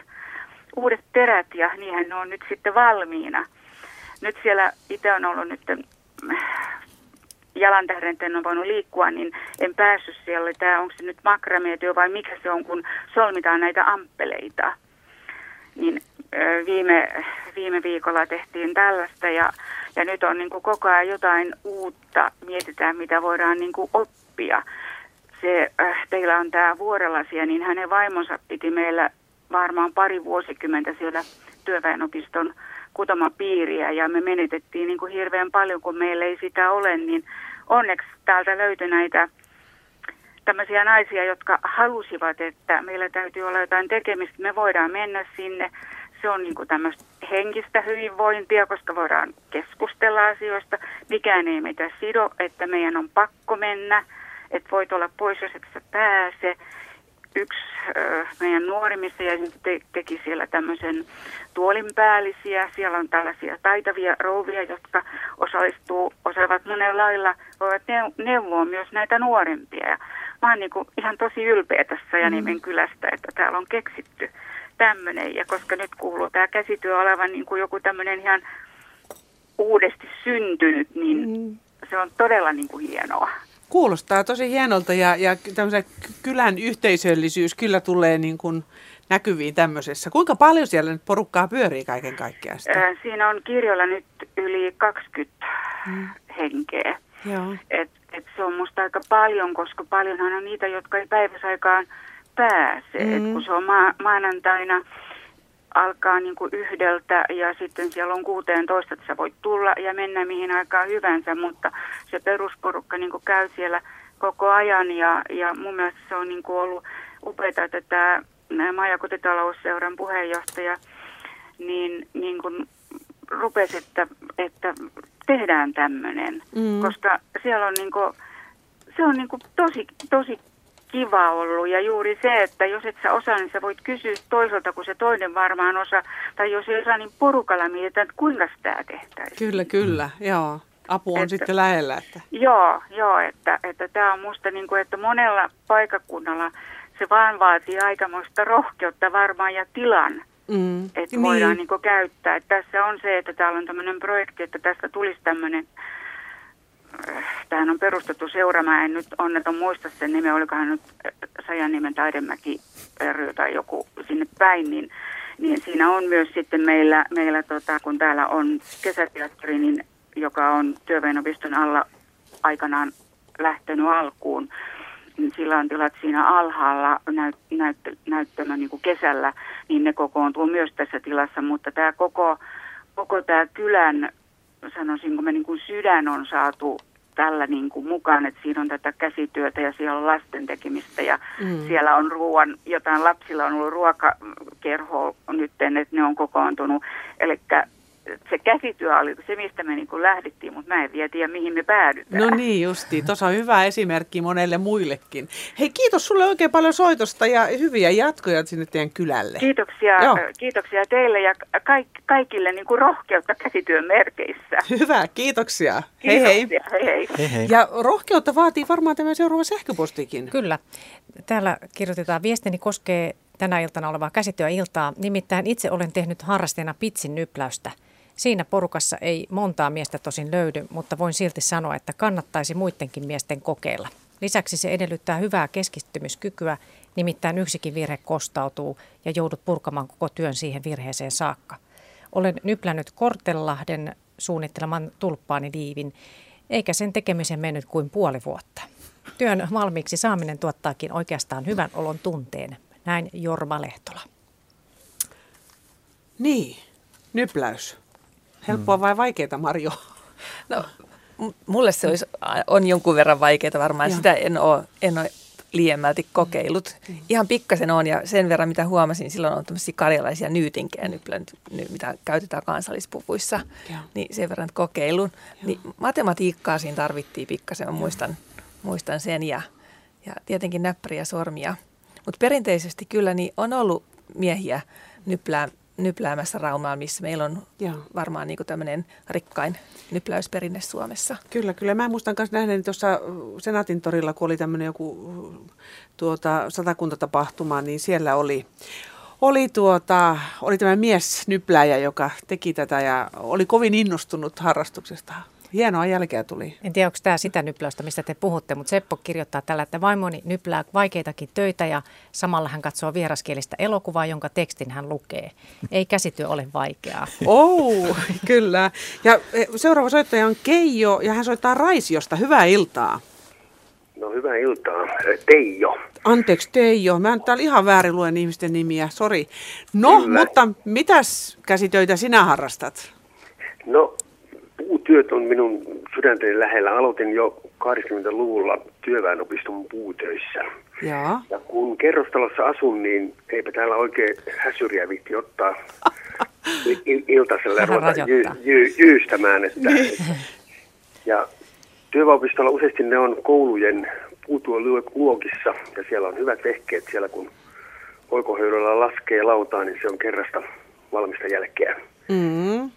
uudet terät ja niihin ne on nyt sitten valmiina nyt siellä itse on ollut nyt jalan tähden en ole voinut liikkua, niin en päässyt siellä. Tämä onko se nyt makrameetyö vai mikä se on, kun solmitaan näitä amppeleita. Niin viime, viime viikolla tehtiin tällaista ja, ja nyt on niin kuin koko ajan jotain uutta. Mietitään, mitä voidaan niin kuin oppia. Se, äh, teillä on tämä vuorelasia, niin hänen vaimonsa piti meillä varmaan pari vuosikymmentä siellä työväenopiston kutomapiiriä ja me menetettiin niin kuin hirveän paljon, kun meillä ei sitä ole, niin onneksi täältä löytyi näitä tämmöisiä naisia, jotka halusivat, että meillä täytyy olla jotain tekemistä, me voidaan mennä sinne. Se on niin kuin tämmöistä henkistä hyvinvointia, koska voidaan keskustella asioista. Mikään ei meitä sido, että meidän on pakko mennä, että voit olla pois, jos et sä pääse yksi meidän nuorimmista ja te, teki siellä tämmöisen tuolinpäällisiä. Siellä on tällaisia taitavia rouvia, jotka osallistuu, osaavat monella lailla, voivat neuvoa myös näitä nuorempia. Ja mä oon niin kuin ihan tosi ylpeä tässä Janimen mm. kylästä, että täällä on keksitty tämmöinen. Ja koska nyt kuuluu tämä käsityö olevan niin kuin joku tämmöinen ihan uudesti syntynyt, niin mm. se on todella niin kuin hienoa. Kuulostaa tosi hienolta ja, ja kylän yhteisöllisyys kyllä tulee niin kuin näkyviin tämmöisessä. Kuinka paljon siellä nyt porukkaa pyörii kaiken kaikkiaan? Sitä? Siinä on kirjoilla nyt yli 20 hmm. henkeä. Joo. Et, et se on musta aika paljon, koska paljonhan on niitä, jotka ei päiväsaikaan pääse. Mm. Et kun se on ma- maanantaina alkaa niin kuin yhdeltä ja sitten siellä on 16, että sä voit tulla ja mennä mihin aikaan hyvänsä, mutta se perusporukka niin kuin käy siellä koko ajan ja, ja mun mielestä se on niin kuin ollut upeaa, että tämä maa- ja kotitalousseuran puheenjohtaja niin, niin kuin rupesi, että, että tehdään tämmöinen, mm. koska siellä on niin kuin, se on niin kuin tosi, tosi kiva ollut. Ja juuri se, että jos et sä osaa, niin sä voit kysyä toiselta, kun se toinen varmaan osaa. Tai jos ei osaa, niin porukalla mietitään, että kuinka tämä tehtäisiin. Kyllä, kyllä, joo. Apu on että, sitten lähellä. Että. Joo, joo, että, että tämä on musta niin kuin, että monella paikakunnalla se vaan vaatii aikamoista rohkeutta varmaan ja tilan. Mm, että niin. voidaan niin käyttää. Että tässä on se, että täällä on tämmöinen projekti, että tästä tulisi tämmöinen tähän on perustettu seura, mä en nyt onneton muista sen nimen, olikohan nyt Sajanniemen taidemäki ry tai joku sinne päin, niin, niin siinä on myös sitten meillä, meillä tota, kun täällä on kesäteatteri, niin, joka on työväenopiston alla aikanaan lähtenyt alkuun, niin sillä on tilat siinä alhaalla näyt, näyt, näyttämä niin kuin kesällä, niin ne kokoontuu myös tässä tilassa, mutta tämä koko, koko tämä kylän sanoisinko me niin kuin sydän on saatu tällä niin kuin mukaan, että siinä on tätä käsityötä ja siellä on lasten tekemistä ja mm. siellä on ruoan, jotain lapsilla on ollut ruokakerho nyt, että ne on kokoontunut. Eli se käsityö oli se, mistä me niin kuin lähdettiin, mutta mä en vielä tiedä, mihin me päädytään. No niin justi, tuossa on hyvä esimerkki monelle muillekin. Hei, kiitos sulle oikein paljon soitosta ja hyviä jatkoja sinne teidän kylälle. Kiitoksia, Joo. kiitoksia teille ja kaik, kaikille niin kuin rohkeutta käsityön merkeissä. Hyvä, kiitoksia. Hei hei. hei hei. hei, hei. Ja rohkeutta vaatii varmaan tämä seuraava sähköpostikin. Kyllä. Täällä kirjoitetaan, viestini koskee tänä iltana olevaa käsityöiltaa. Nimittäin itse olen tehnyt harrasteena pitsin nypläystä – Siinä porukassa ei montaa miestä tosin löydy, mutta voin silti sanoa, että kannattaisi muidenkin miesten kokeilla. Lisäksi se edellyttää hyvää keskittymiskykyä, nimittäin yksikin virhe kostautuu ja joudut purkamaan koko työn siihen virheeseen saakka. Olen nyplännyt Kortellahden suunnitteleman tulppaani liivin, eikä sen tekemisen mennyt kuin puoli vuotta. Työn valmiiksi saaminen tuottaakin oikeastaan hyvän olon tunteen. Näin Jorma Lehtola. Niin, nypläys. Helppoa vai vaikeaa, Marjo? No, mulle se olisi, on jonkun verran vaikeaa varmaan. Joo. Sitä en ole, en ole liiemmälti kokeillut. Mm. Ihan pikkasen on ja sen verran mitä huomasin, silloin on tämmöisiä karjalaisia nyytinkejä, mitä käytetään kansallispuvuissa. Joo. Niin sen verran kokeilun. Niin matematiikkaa siinä tarvittiin pikkasen, mä muistan, muistan sen ja, ja tietenkin näppäriä sormia. Mutta perinteisesti kyllä niin on ollut miehiä nyplää, nypläämässä Raumaa, missä meillä on Joo. varmaan niin tämmöinen rikkain nypläysperinne Suomessa. Kyllä, kyllä. Mä muistan myös nähneeni tuossa Senaatin torilla, kun oli tämmöinen joku tuota, satakuntatapahtuma, niin siellä oli, oli, tuota, oli tämä mies nypläjä, joka teki tätä ja oli kovin innostunut harrastuksesta. Hienoa jälkeä tuli. En tiedä, onko tämä sitä nypläystä, mistä te puhutte, mutta Seppo kirjoittaa tällä, että vaimoni nyplää vaikeitakin töitä ja samalla hän katsoo vieraskielistä elokuvaa, jonka tekstin hän lukee. Ei käsityö ole vaikeaa. Oh, kyllä. Ja e, seuraava soittaja on Keijo ja hän soittaa Raisiosta. Hyvää iltaa. No hyvää iltaa. Teijo. Anteeksi Teijo, mä en täällä ihan väärin luen ihmisten nimiä, sori. No, Kyllä. mutta mitäs käsitöitä sinä harrastat? No puutyöt on minun sydäntäni lähellä. Aloitin jo 80-luvulla työväenopiston puutöissä. Ja. ja kun kerrostalossa asun, niin eipä täällä oikein häsyriä viitti ottaa il- iltasella ruveta jy- jy- jyystämään. Että, niin. ja työväenopistolla useasti ne on koulujen puutuoluokissa ja siellä on hyvät vehkeet siellä, kun oikohöylällä laskee lautaa, niin se on kerrasta valmista jälkeä. Mm.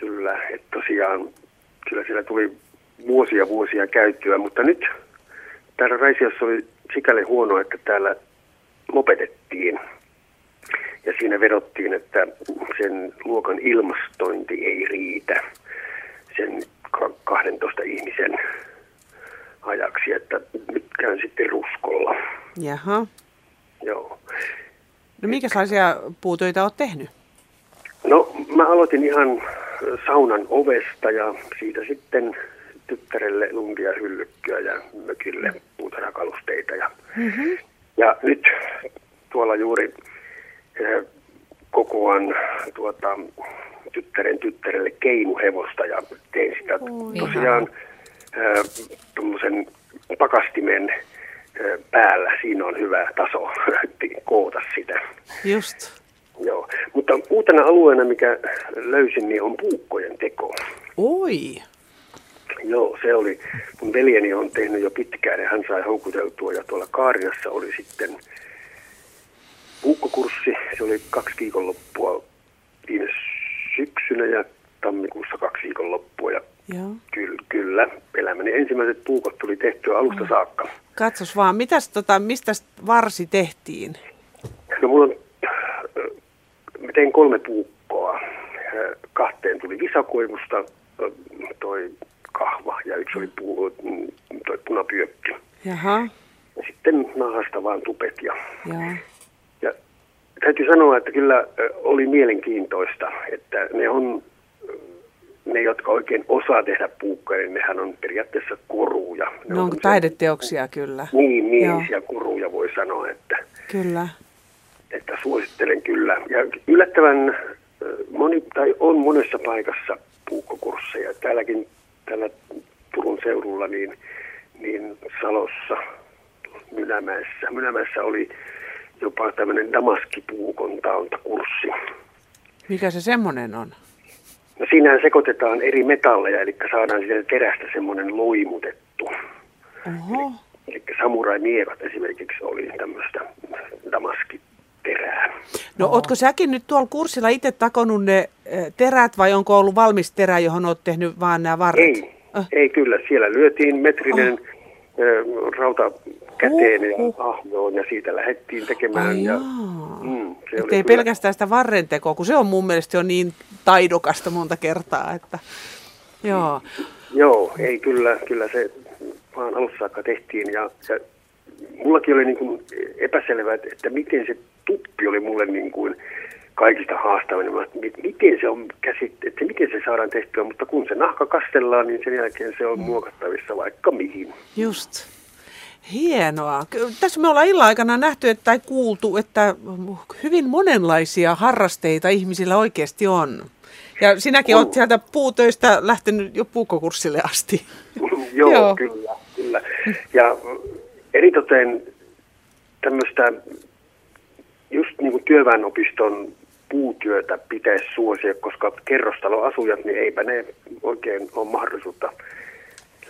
Kyllä, että tosiaan kyllä siellä tuli vuosia vuosia käyttöä, mutta nyt täällä Raisiossa oli sikäli huono, että täällä lopetettiin. Ja siinä vedottiin, että sen luokan ilmastointi ei riitä sen 12 ihmisen ajaksi, että nyt käyn sitten ruskolla. Jaha. Joo. No minkälaisia puutöitä olet tehnyt? No mä aloitin ihan saunan ovesta ja siitä sitten tyttärelle lundia hyllykkyä ja mökille puutarhakalusteita. Ja, mm-hmm. ja nyt tuolla juuri eh, kokoan tuota, tyttären tyttärelle keinuhevosta ja tein sitä tosiaan eh, tuommoisen pakastimen eh, päällä. Siinä on hyvä taso koota sitä. Just. Joo, mutta uutena alueena, mikä löysin, niin on puukkojen teko. Oi. Joo, se oli, mun veljeni on tehnyt jo pitkään ja hän sai houkuteltua ja tuolla Kaarinassa oli sitten puukkokurssi. Se oli kaksi viikonloppua viime syksynä ja tammikuussa kaksi viikonloppua ja Joo. Kyllä, kyllä, elämäni ensimmäiset puukot tuli tehtyä alusta saakka. Katsos vaan, mitäs, tota, mistä varsi tehtiin? No mulla on, mä tein kolme puukkoa. Kahteen tuli visakoivusta toi kahva ja yksi oli puu, toi punapyökki. Jaha. Ja sitten nahasta vaan tupet. Ja, Joo. ja täytyy sanoa, että kyllä oli mielenkiintoista, että ne on ne, jotka oikein osaa tehdä puukkoja, niin nehän on periaatteessa koruja. Ne, ne on, on taideteoksia kyllä. Niin, miehisiä Joo. koruja voi sanoa, että, kyllä. Että suosittelen kyllä. Ja yllättävän moni, tai on monessa paikassa puukkokursseja. Täälläkin täällä Turun seudulla, niin, niin Salossa, Mynämäessä. Mynämäessä oli jopa tämmöinen damaskipuukon tauntakurssi. Mikä se semmoinen on? No siinä sekoitetaan eri metalleja, eli saadaan siitä terästä semmoinen loimutettu. Oho. Eli, eli samurai-miekat esimerkiksi oli tämmöistä damaskiterää. No Oho. ootko säkin nyt tuolla kurssilla itse takonut ne terät vai onko ollut valmis terä, johon oot tehnyt vaan nämä varret? Ei, äh. ei kyllä. Siellä lyötiin metrinen oh. rauta käteen ja ahjoon ja siitä lähdettiin tekemään. Ai ja, mm, se ei kyllä... pelkästään sitä varrentekoa, kun se on mun mielestä jo niin taidokasta monta kertaa. Että, joo. Joo, ei kyllä, kyllä se vaan alussa saakka tehtiin ja, ja mullakin oli niin kuin epäselvää, että, että miten se tuppi oli mulle niin kuin kaikista haastavin, että miten se on käsit, että miten se saadaan tehtyä, mutta kun se nahka kastellaan, niin sen jälkeen se on mm. muokattavissa vaikka mihin. Just. Hienoa. Tässä me ollaan illan aikana nähty että, tai kuultu, että hyvin monenlaisia harrasteita ihmisillä oikeasti on. Ja sinäkin olet sieltä puutöistä lähtenyt jo puukokurssille asti. Joo, Joo, kyllä, kyllä. Ja eritoten tämmöistä just niin kuin työväenopiston puutyötä pitäisi suosia, koska kerrostaloasujat, niin eipä ne oikein ole mahdollisuutta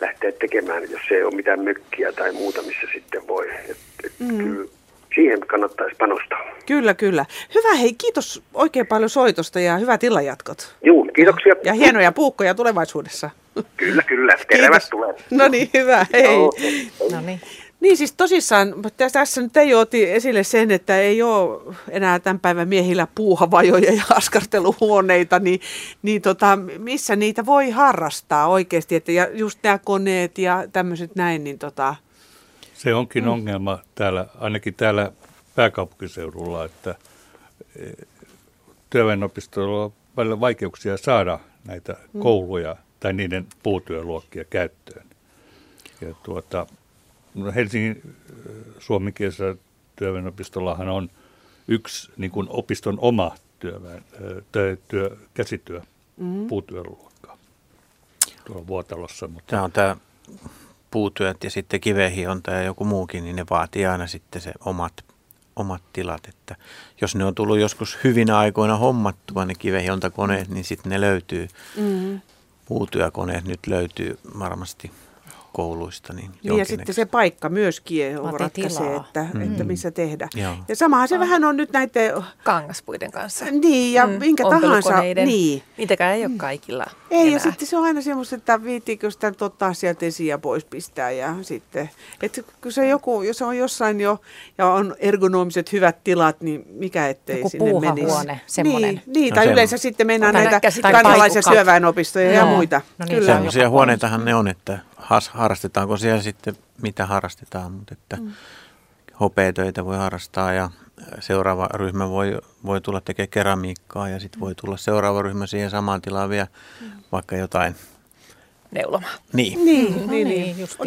lähteä tekemään, jos ei ole mitään mökkiä tai muuta, missä sitten voi. Et, et mm. kyllä siihen kannattaisi panostaa. Kyllä, kyllä. Hyvä, hei, kiitos oikein paljon soitosta ja hyvät illanjatkot. Joo, kiitoksia. Ja hienoja puukkoja tulevaisuudessa. Kyllä, kyllä. Terävät tulee. No niin, hyvä, hei. No niin. Niin siis tosissaan, tässä nyt ei oti esille sen, että ei ole enää tämän päivän miehillä puuhavajoja ja askarteluhuoneita, niin, niin tota, missä niitä voi harrastaa oikeasti, että ja just nämä koneet ja tämmöiset näin, niin tota... Se onkin mm. ongelma täällä, ainakin täällä pääkaupunkiseudulla, että e, työväenopistolla on paljon vaikeuksia saada näitä mm. kouluja tai niiden puutyöluokkia käyttöön. Ja tuota, Helsingin äh, suomenkielisellä työväenopistollahan on yksi niin kuin opiston oma työväen, äh, työ, työ, käsityö, mm-hmm. puutyöluokka tuolla Vuotalossa. Mutta... Tämä on tämä puutyöt ja sitten kivehionta ja joku muukin, niin ne vaatii aina sitten se omat, omat tilat. Että jos ne on tullut joskus hyvinä aikoina hommattua ne kivehiontakoneet, niin sitten ne löytyy. Mm-hmm. Puutyökoneet nyt löytyy varmasti kouluista. Niin, niin ja sitten se paikka myöskin ratkaisee, että, mm. että missä tehdä. Joo. Ja samahan se ah. vähän on nyt näiden... Kangaspuiden kanssa. Niin, ja mm. minkä tahansa. Niin. Niitäkään ei ole kaikilla Ei, enää. ja sitten se on aina semmoista, että viittiinkö sitä ottaa sieltä esiin ja pois pistää. Ja sitten, että kun se joku, jos on jossain jo ja on ergonomiset hyvät tilat, niin mikä ettei joku sinne menisi. semmoinen. Niin, niin tai no, yleensä sitten mennään näitä kansalaisia syöväenopistoja ja muita. No niin, Kyllä. Sellaisia huoneitahan ne on, että harrastetaanko siellä sitten mitä harrastetaan, mutta että mm. hopeatöitä voi harrastaa ja seuraava ryhmä voi, voi tulla tekemään keramiikkaa ja sitten voi tulla seuraava ryhmä siihen samaan tilaan vielä mm. vaikka jotain neulomaan. Niin. Niin, no niin, niin. Just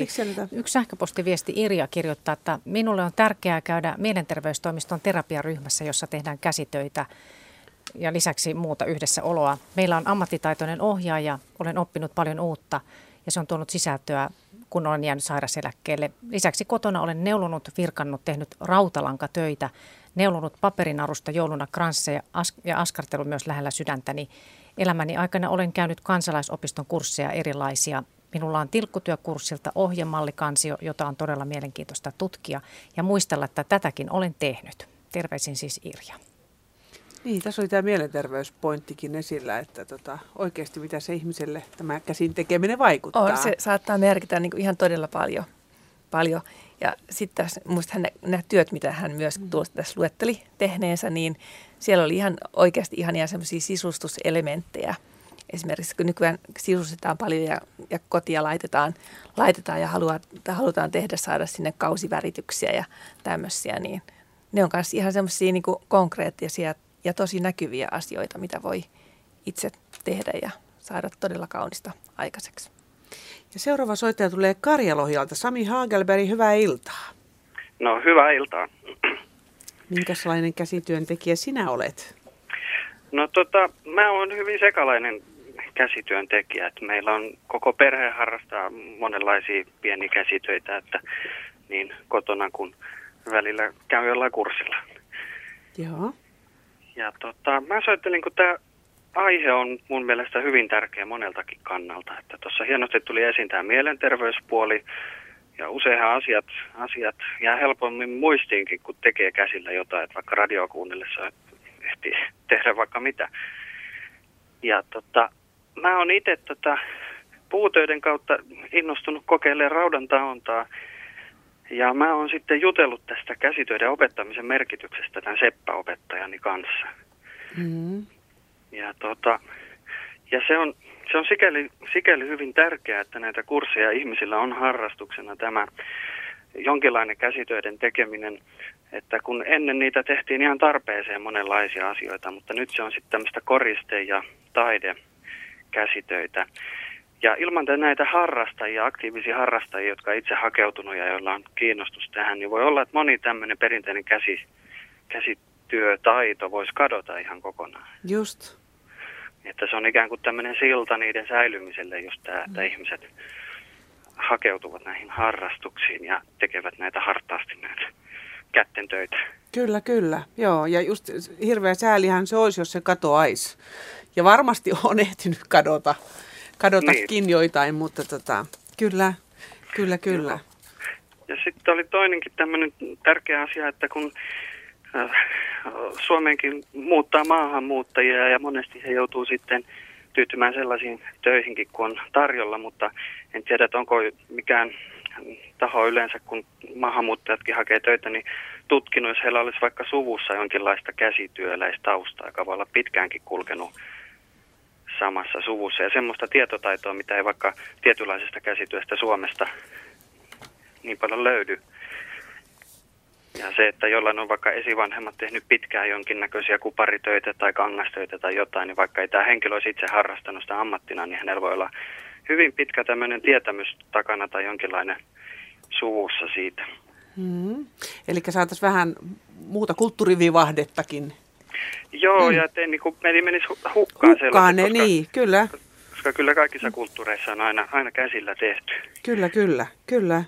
Yksi sähköpostiviesti Irja kirjoittaa, että minulle on tärkeää käydä mielenterveystoimiston terapiaryhmässä, jossa tehdään käsitöitä ja lisäksi muuta yhdessä oloa. Meillä on ammattitaitoinen ohjaaja, olen oppinut paljon uutta ja se on tuonut sisältöä, kun olen jäänyt sairaseläkkeelle. Lisäksi kotona olen neulonut, virkannut, tehnyt rautalankatöitä, neulonut paperinarusta jouluna kransseja ja askartellut myös lähellä sydäntäni. Elämäni aikana olen käynyt kansalaisopiston kursseja erilaisia. Minulla on tilkkutyökurssilta ohjemallikansio, jota on todella mielenkiintoista tutkia ja muistella, että tätäkin olen tehnyt. Terveisin siis Irja. Niin, tässä oli tämä mielenterveyspointtikin esillä, että tota, oikeasti mitä se ihmiselle tämä käsin tekeminen vaikuttaa. On, se saattaa merkitä niin ihan todella paljon. paljon. Ja sitten minusta nämä työt, mitä hän myös mm. tuossa tässä luetteli tehneensä, niin siellä oli ihan oikeasti ihan semmoisia sisustuselementtejä. Esimerkiksi kun nykyään sisustetaan paljon ja, ja kotia laitetaan, laitetaan ja haluaa, halutaan tehdä, saada sinne kausivärityksiä ja tämmöisiä, niin ne on myös ihan semmoisia niin konkreettisia ja tosi näkyviä asioita, mitä voi itse tehdä ja saada todella kaunista aikaiseksi. Ja seuraava soittaja tulee Karjalohjalta. Sami Hagelberg, hyvää iltaa. No, hyvää iltaa. Minkälainen käsityöntekijä sinä olet? No tota, mä oon hyvin sekalainen käsityöntekijä. Että meillä on koko perhe harrastaa monenlaisia pieniä käsitöitä, että niin kotona kuin välillä käy jollain kurssilla. Joo. Ja tota, mä soittelin, kun tämä aihe on mun mielestä hyvin tärkeä moneltakin kannalta. Että tuossa hienosti tuli esiin tämä mielenterveyspuoli, ja useinhan asiat, asiat jää helpommin muistiinkin, kun tekee käsillä jotain, että vaikka radio kuunnellessa ehtii tehdä vaikka mitä. Ja tota, mä oon itse tota, puutöiden kautta innostunut kokeilemaan raudan taontaa. Ja mä oon sitten jutellut tästä käsitöiden opettamisen merkityksestä tämän Seppä-opettajani kanssa. Mm. Ja, tota, ja se on, se on sikäli, sikäli hyvin tärkeää, että näitä kursseja ihmisillä on harrastuksena tämä jonkinlainen käsitöiden tekeminen, että kun ennen niitä tehtiin ihan tarpeeseen monenlaisia asioita, mutta nyt se on sitten tämmöistä koriste- ja taidekäsitöitä. Ja ilman näitä harrastajia, aktiivisia harrastajia, jotka on itse hakeutunut ja joilla on kiinnostus tähän, niin voi olla, että moni tämmöinen perinteinen käsi, käsityötaito voisi kadota ihan kokonaan. Just. Että se on ikään kuin tämmöinen silta niiden säilymiselle, jos tämä, että mm. ihmiset hakeutuvat näihin harrastuksiin ja tekevät näitä hartaasti näitä kätten töitä. Kyllä, kyllä. Joo, ja just hirveä säälihän se olisi, jos se katoaisi. Ja varmasti on ehtinyt kadota, kadotakin niin. joitain, mutta tota, kyllä, kyllä, kyllä. Joo. Ja sitten oli toinenkin tämmöinen tärkeä asia, että kun Äh, Suomeenkin muuttaa maahanmuuttajia ja monesti he joutuu sitten tyytymään sellaisiin töihinkin kuin on tarjolla, mutta en tiedä, että onko mikään taho yleensä, kun maahanmuuttajatkin hakee töitä, niin tutkinut, jos heillä olisi vaikka suvussa jonkinlaista käsityöläistaustaa, joka voi olla pitkäänkin kulkenut samassa suvussa. Ja semmoista tietotaitoa, mitä ei vaikka tietynlaisesta käsityöstä Suomesta niin paljon löydy. Ja se, että jollain on vaikka esivanhemmat tehnyt pitkään jonkinnäköisiä kuparitöitä tai kangastöitä tai jotain, niin vaikka ei tämä henkilö olisi itse harrastanut sitä ammattina, niin hänellä voi olla hyvin pitkä tämmöinen tietämys takana tai jonkinlainen suvussa siitä. Hmm. Eli saataisiin vähän muuta kulttuurivivahdettakin. Joo, hmm. ja ettei niin kuin, meni menisi hukkaan, hukkaan ne, koska, niin, kyllä. Koska kyllä kaikissa kulttuureissa on aina, aina käsillä tehty. Kyllä, kyllä, kyllä.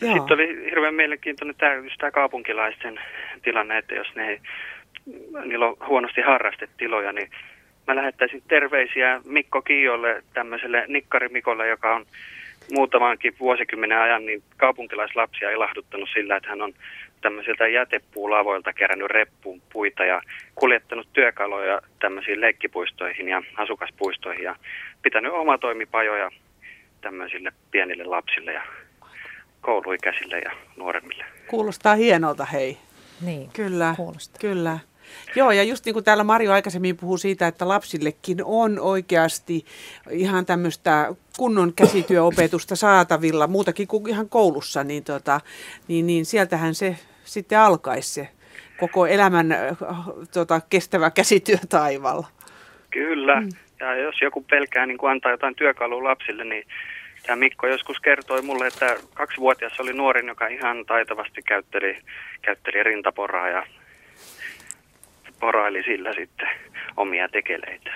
Joo. Sitten oli hirveän mielenkiintoinen tämä, just tämä kaupunkilaisten tilanne, että jos ne ei, niillä on huonosti harrastetiloja, niin mä lähettäisin terveisiä Mikko Kiiolle, tämmöiselle Nikkarimikolle, joka on muutamankin vuosikymmenen ajan niin kaupunkilaislapsia ilahduttanut sillä, että hän on tämmöisiltä jätepuulavoilta kerännyt reppuun puita ja kuljettanut työkaluja tämmöisiin leikkipuistoihin ja asukaspuistoihin ja pitänyt omatoimipajoja tämmöisille pienille lapsille ja kouluikäisille ja nuoremmille. Kuulostaa hienolta, hei. Niin, kyllä, kuulostaa. kyllä. Joo, ja just niin kuin täällä Marjo aikaisemmin puhui siitä, että lapsillekin on oikeasti ihan tämmöistä kunnon käsityöopetusta saatavilla, muutakin kuin ihan koulussa, niin, tota, niin, niin sieltähän se sitten alkaisi se koko elämän tota, kestävä käsityö taivalla. Kyllä, mm. ja jos joku pelkää niin kuin antaa jotain työkalua lapsille, niin Tämä Mikko joskus kertoi mulle, että kaksivuotias oli nuorin, joka ihan taitavasti käytteli, käytteli rintaporaa ja poraili sillä sitten omia tekeleitä.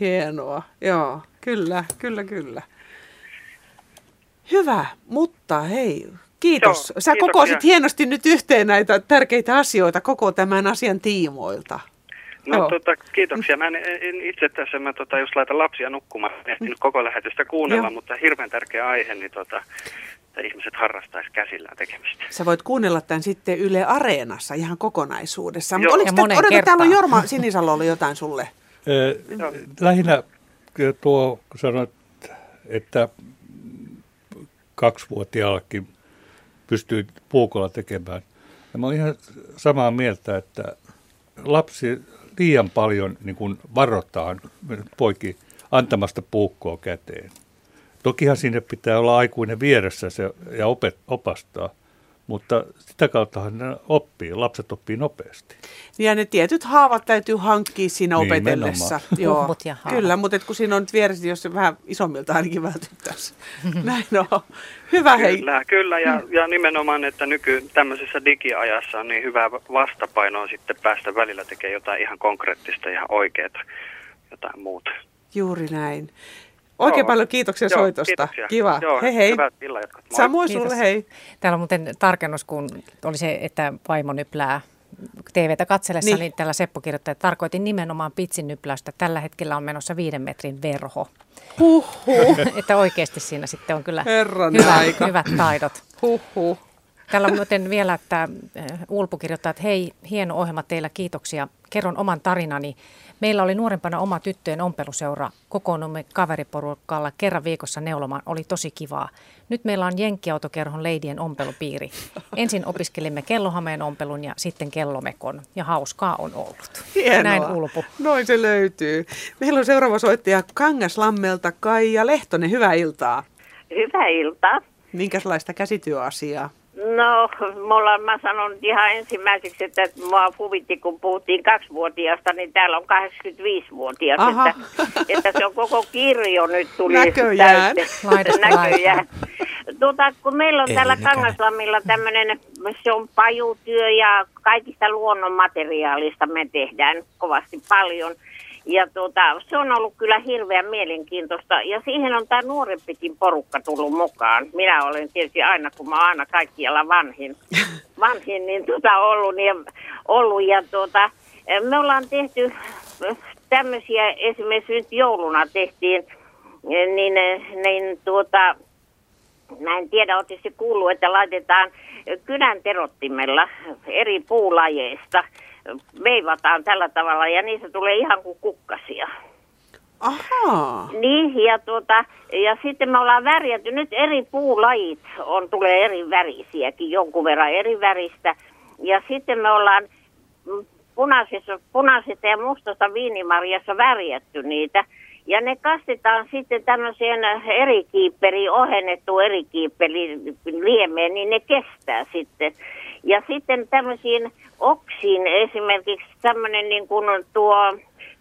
Hienoa, joo, kyllä, kyllä, kyllä. Hyvä, mutta hei, kiitos. Joo, Sä kokosit hienosti nyt yhteen näitä tärkeitä asioita koko tämän asian tiimoilta. No tota, kiitoksia. Mä en, en itse tässä, mä tota, jos laitan lapsia nukkumaan, en ehtinyt koko lähetystä kuunnella, Joo. mutta hirveän tärkeä aihe, niin tota, että ihmiset harrastaisi käsillään tekemistä. Sä voit kuunnella tämän sitten Yle Areenassa ihan kokonaisuudessa. Mutta oliko te, odota, täällä on Jorma Sinisalo oli jotain sulle. Lähinnä tuo, kun sanoit, että kaksivuotiaallekin pystyy puukolla tekemään. Ja mä olen ihan samaa mieltä, että lapsi liian paljon niin kuin varoittaa poiki antamasta puukkoa käteen. Tokihan sinne pitää olla aikuinen vieressä se, ja opet, opastaa, mutta sitä kauttahan ne oppii, lapset oppii nopeasti. Ja ne tietyt haavat täytyy hankkia siinä niin, opetellessa. Joo, ja kyllä, mutta kun siinä on nyt vieressä, jos se vähän isommilta ainakin vältyttäisiin. Näin on. Hyvä hei. Kyllä, kyllä ja, ja nimenomaan, että nyky tämmöisessä digiajassa on niin hyvä vastapainoa sitten päästä välillä tekemään jotain ihan konkreettista, ihan oikeaa, jotain muuta. Juuri näin. Oikein Joo. paljon kiitoksia Joo, soitosta. Kiitoksia. Kiva. Joo, hei hei. Samoin Kiitos. sulle, hei. Täällä on muuten tarkennus, kun oli se, että vaimo nyplää TVtä katsellessa, niin. niin tällä Seppo kirjoittaa, että tarkoitin nimenomaan pitsin nypläystä. Tällä hetkellä on menossa viiden metrin verho. Huhhuh. että oikeasti siinä sitten on kyllä hyvä, hyvät taidot. Huhhuh. Täällä on muuten vielä, että eh, Ulpu kirjoittaa, että hei, hieno ohjelma teillä, kiitoksia. Kerron oman tarinani. Meillä oli nuorempana oma tyttöjen ompeluseura. Kokoonnumme kaveriporukalla kerran viikossa neulomaan. Oli tosi kivaa. Nyt meillä on Jenkkiautokerhon leidien ompelupiiri. Ensin opiskelimme kellohameen ompelun ja sitten kellomekon. Ja hauskaa on ollut. Hienoa. Näin ulpu. Noin se löytyy. Meillä on seuraava soittaja Kangaslammelta Kaija Lehtonen. Hyvää iltaa. Hyvää iltaa. Minkälaista käsityöasiaa? No, mulla mä sanon ihan ensimmäiseksi, että mua huvitti, kun puhuttiin kaksivuotiaasta, niin täällä on 85-vuotias. Että, että se on koko kirjo nyt tuli Näköjään. Näköjään. Tuota, kun meillä on Ei täällä mitään. Kangaslammilla tämmöinen, se on pajutyö ja kaikista luonnonmateriaalista me tehdään kovasti paljon – ja tuota, se on ollut kyllä hirveän mielenkiintoista. Ja siihen on tämä nuorempikin porukka tullut mukaan. Minä olen tietysti aina, kun mä aina kaikkialla vanhin, vanhin niin tuota, ollut, niin, ollut. Ja tuota, me ollaan tehty tämmöisiä, esimerkiksi nyt jouluna tehtiin, niin, niin tuota, mä en tiedä, oletko se kuullut, että laitetaan kynän terottimella eri puulajeista – veivataan tällä tavalla ja niistä tulee ihan kuin kukkasia. Ahaa. Niin, ja, tuota, ja sitten me ollaan värjätty, nyt eri puulajit on, tulee eri värisiäkin, jonkun verran eri väristä. Ja sitten me ollaan punaisessa, punaisesta ja mustasta viinimarjassa värjätty niitä. Ja ne kastetaan sitten tämmöiseen eri kiipperiin, ohennettu eri kiipperi liemeen, niin ne kestää sitten. Ja sitten tämmöisiin oksiin esimerkiksi tämmöinen niin kuin tuo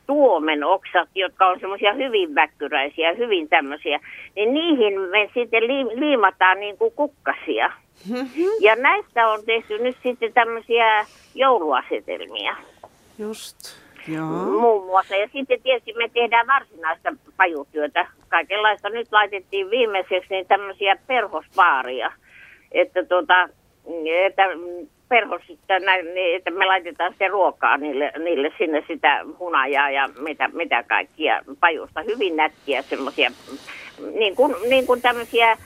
tuomen oksat, jotka on semmoisia hyvin väkkyräisiä, hyvin tämmöisiä, niin niihin me sitten li- liimataan niin kuin kukkasia. Mm-hmm. Ja näistä on tehty nyt sitten tämmöisiä jouluasetelmia. Just, joo. Muun muassa. Ja sitten tietysti me tehdään varsinaista pajutyötä. Kaikenlaista nyt laitettiin viimeiseksi niin tämmöisiä perhospaaria. Että tuota, että perho sitten, niin, että me laitetaan sitten ruokaa niille, niille sinne sitä hunajaa ja mitä, mitä kaikkia pajusta. Hyvin nättiä semmoisia, niin kuin, niin kuin tämmöisiä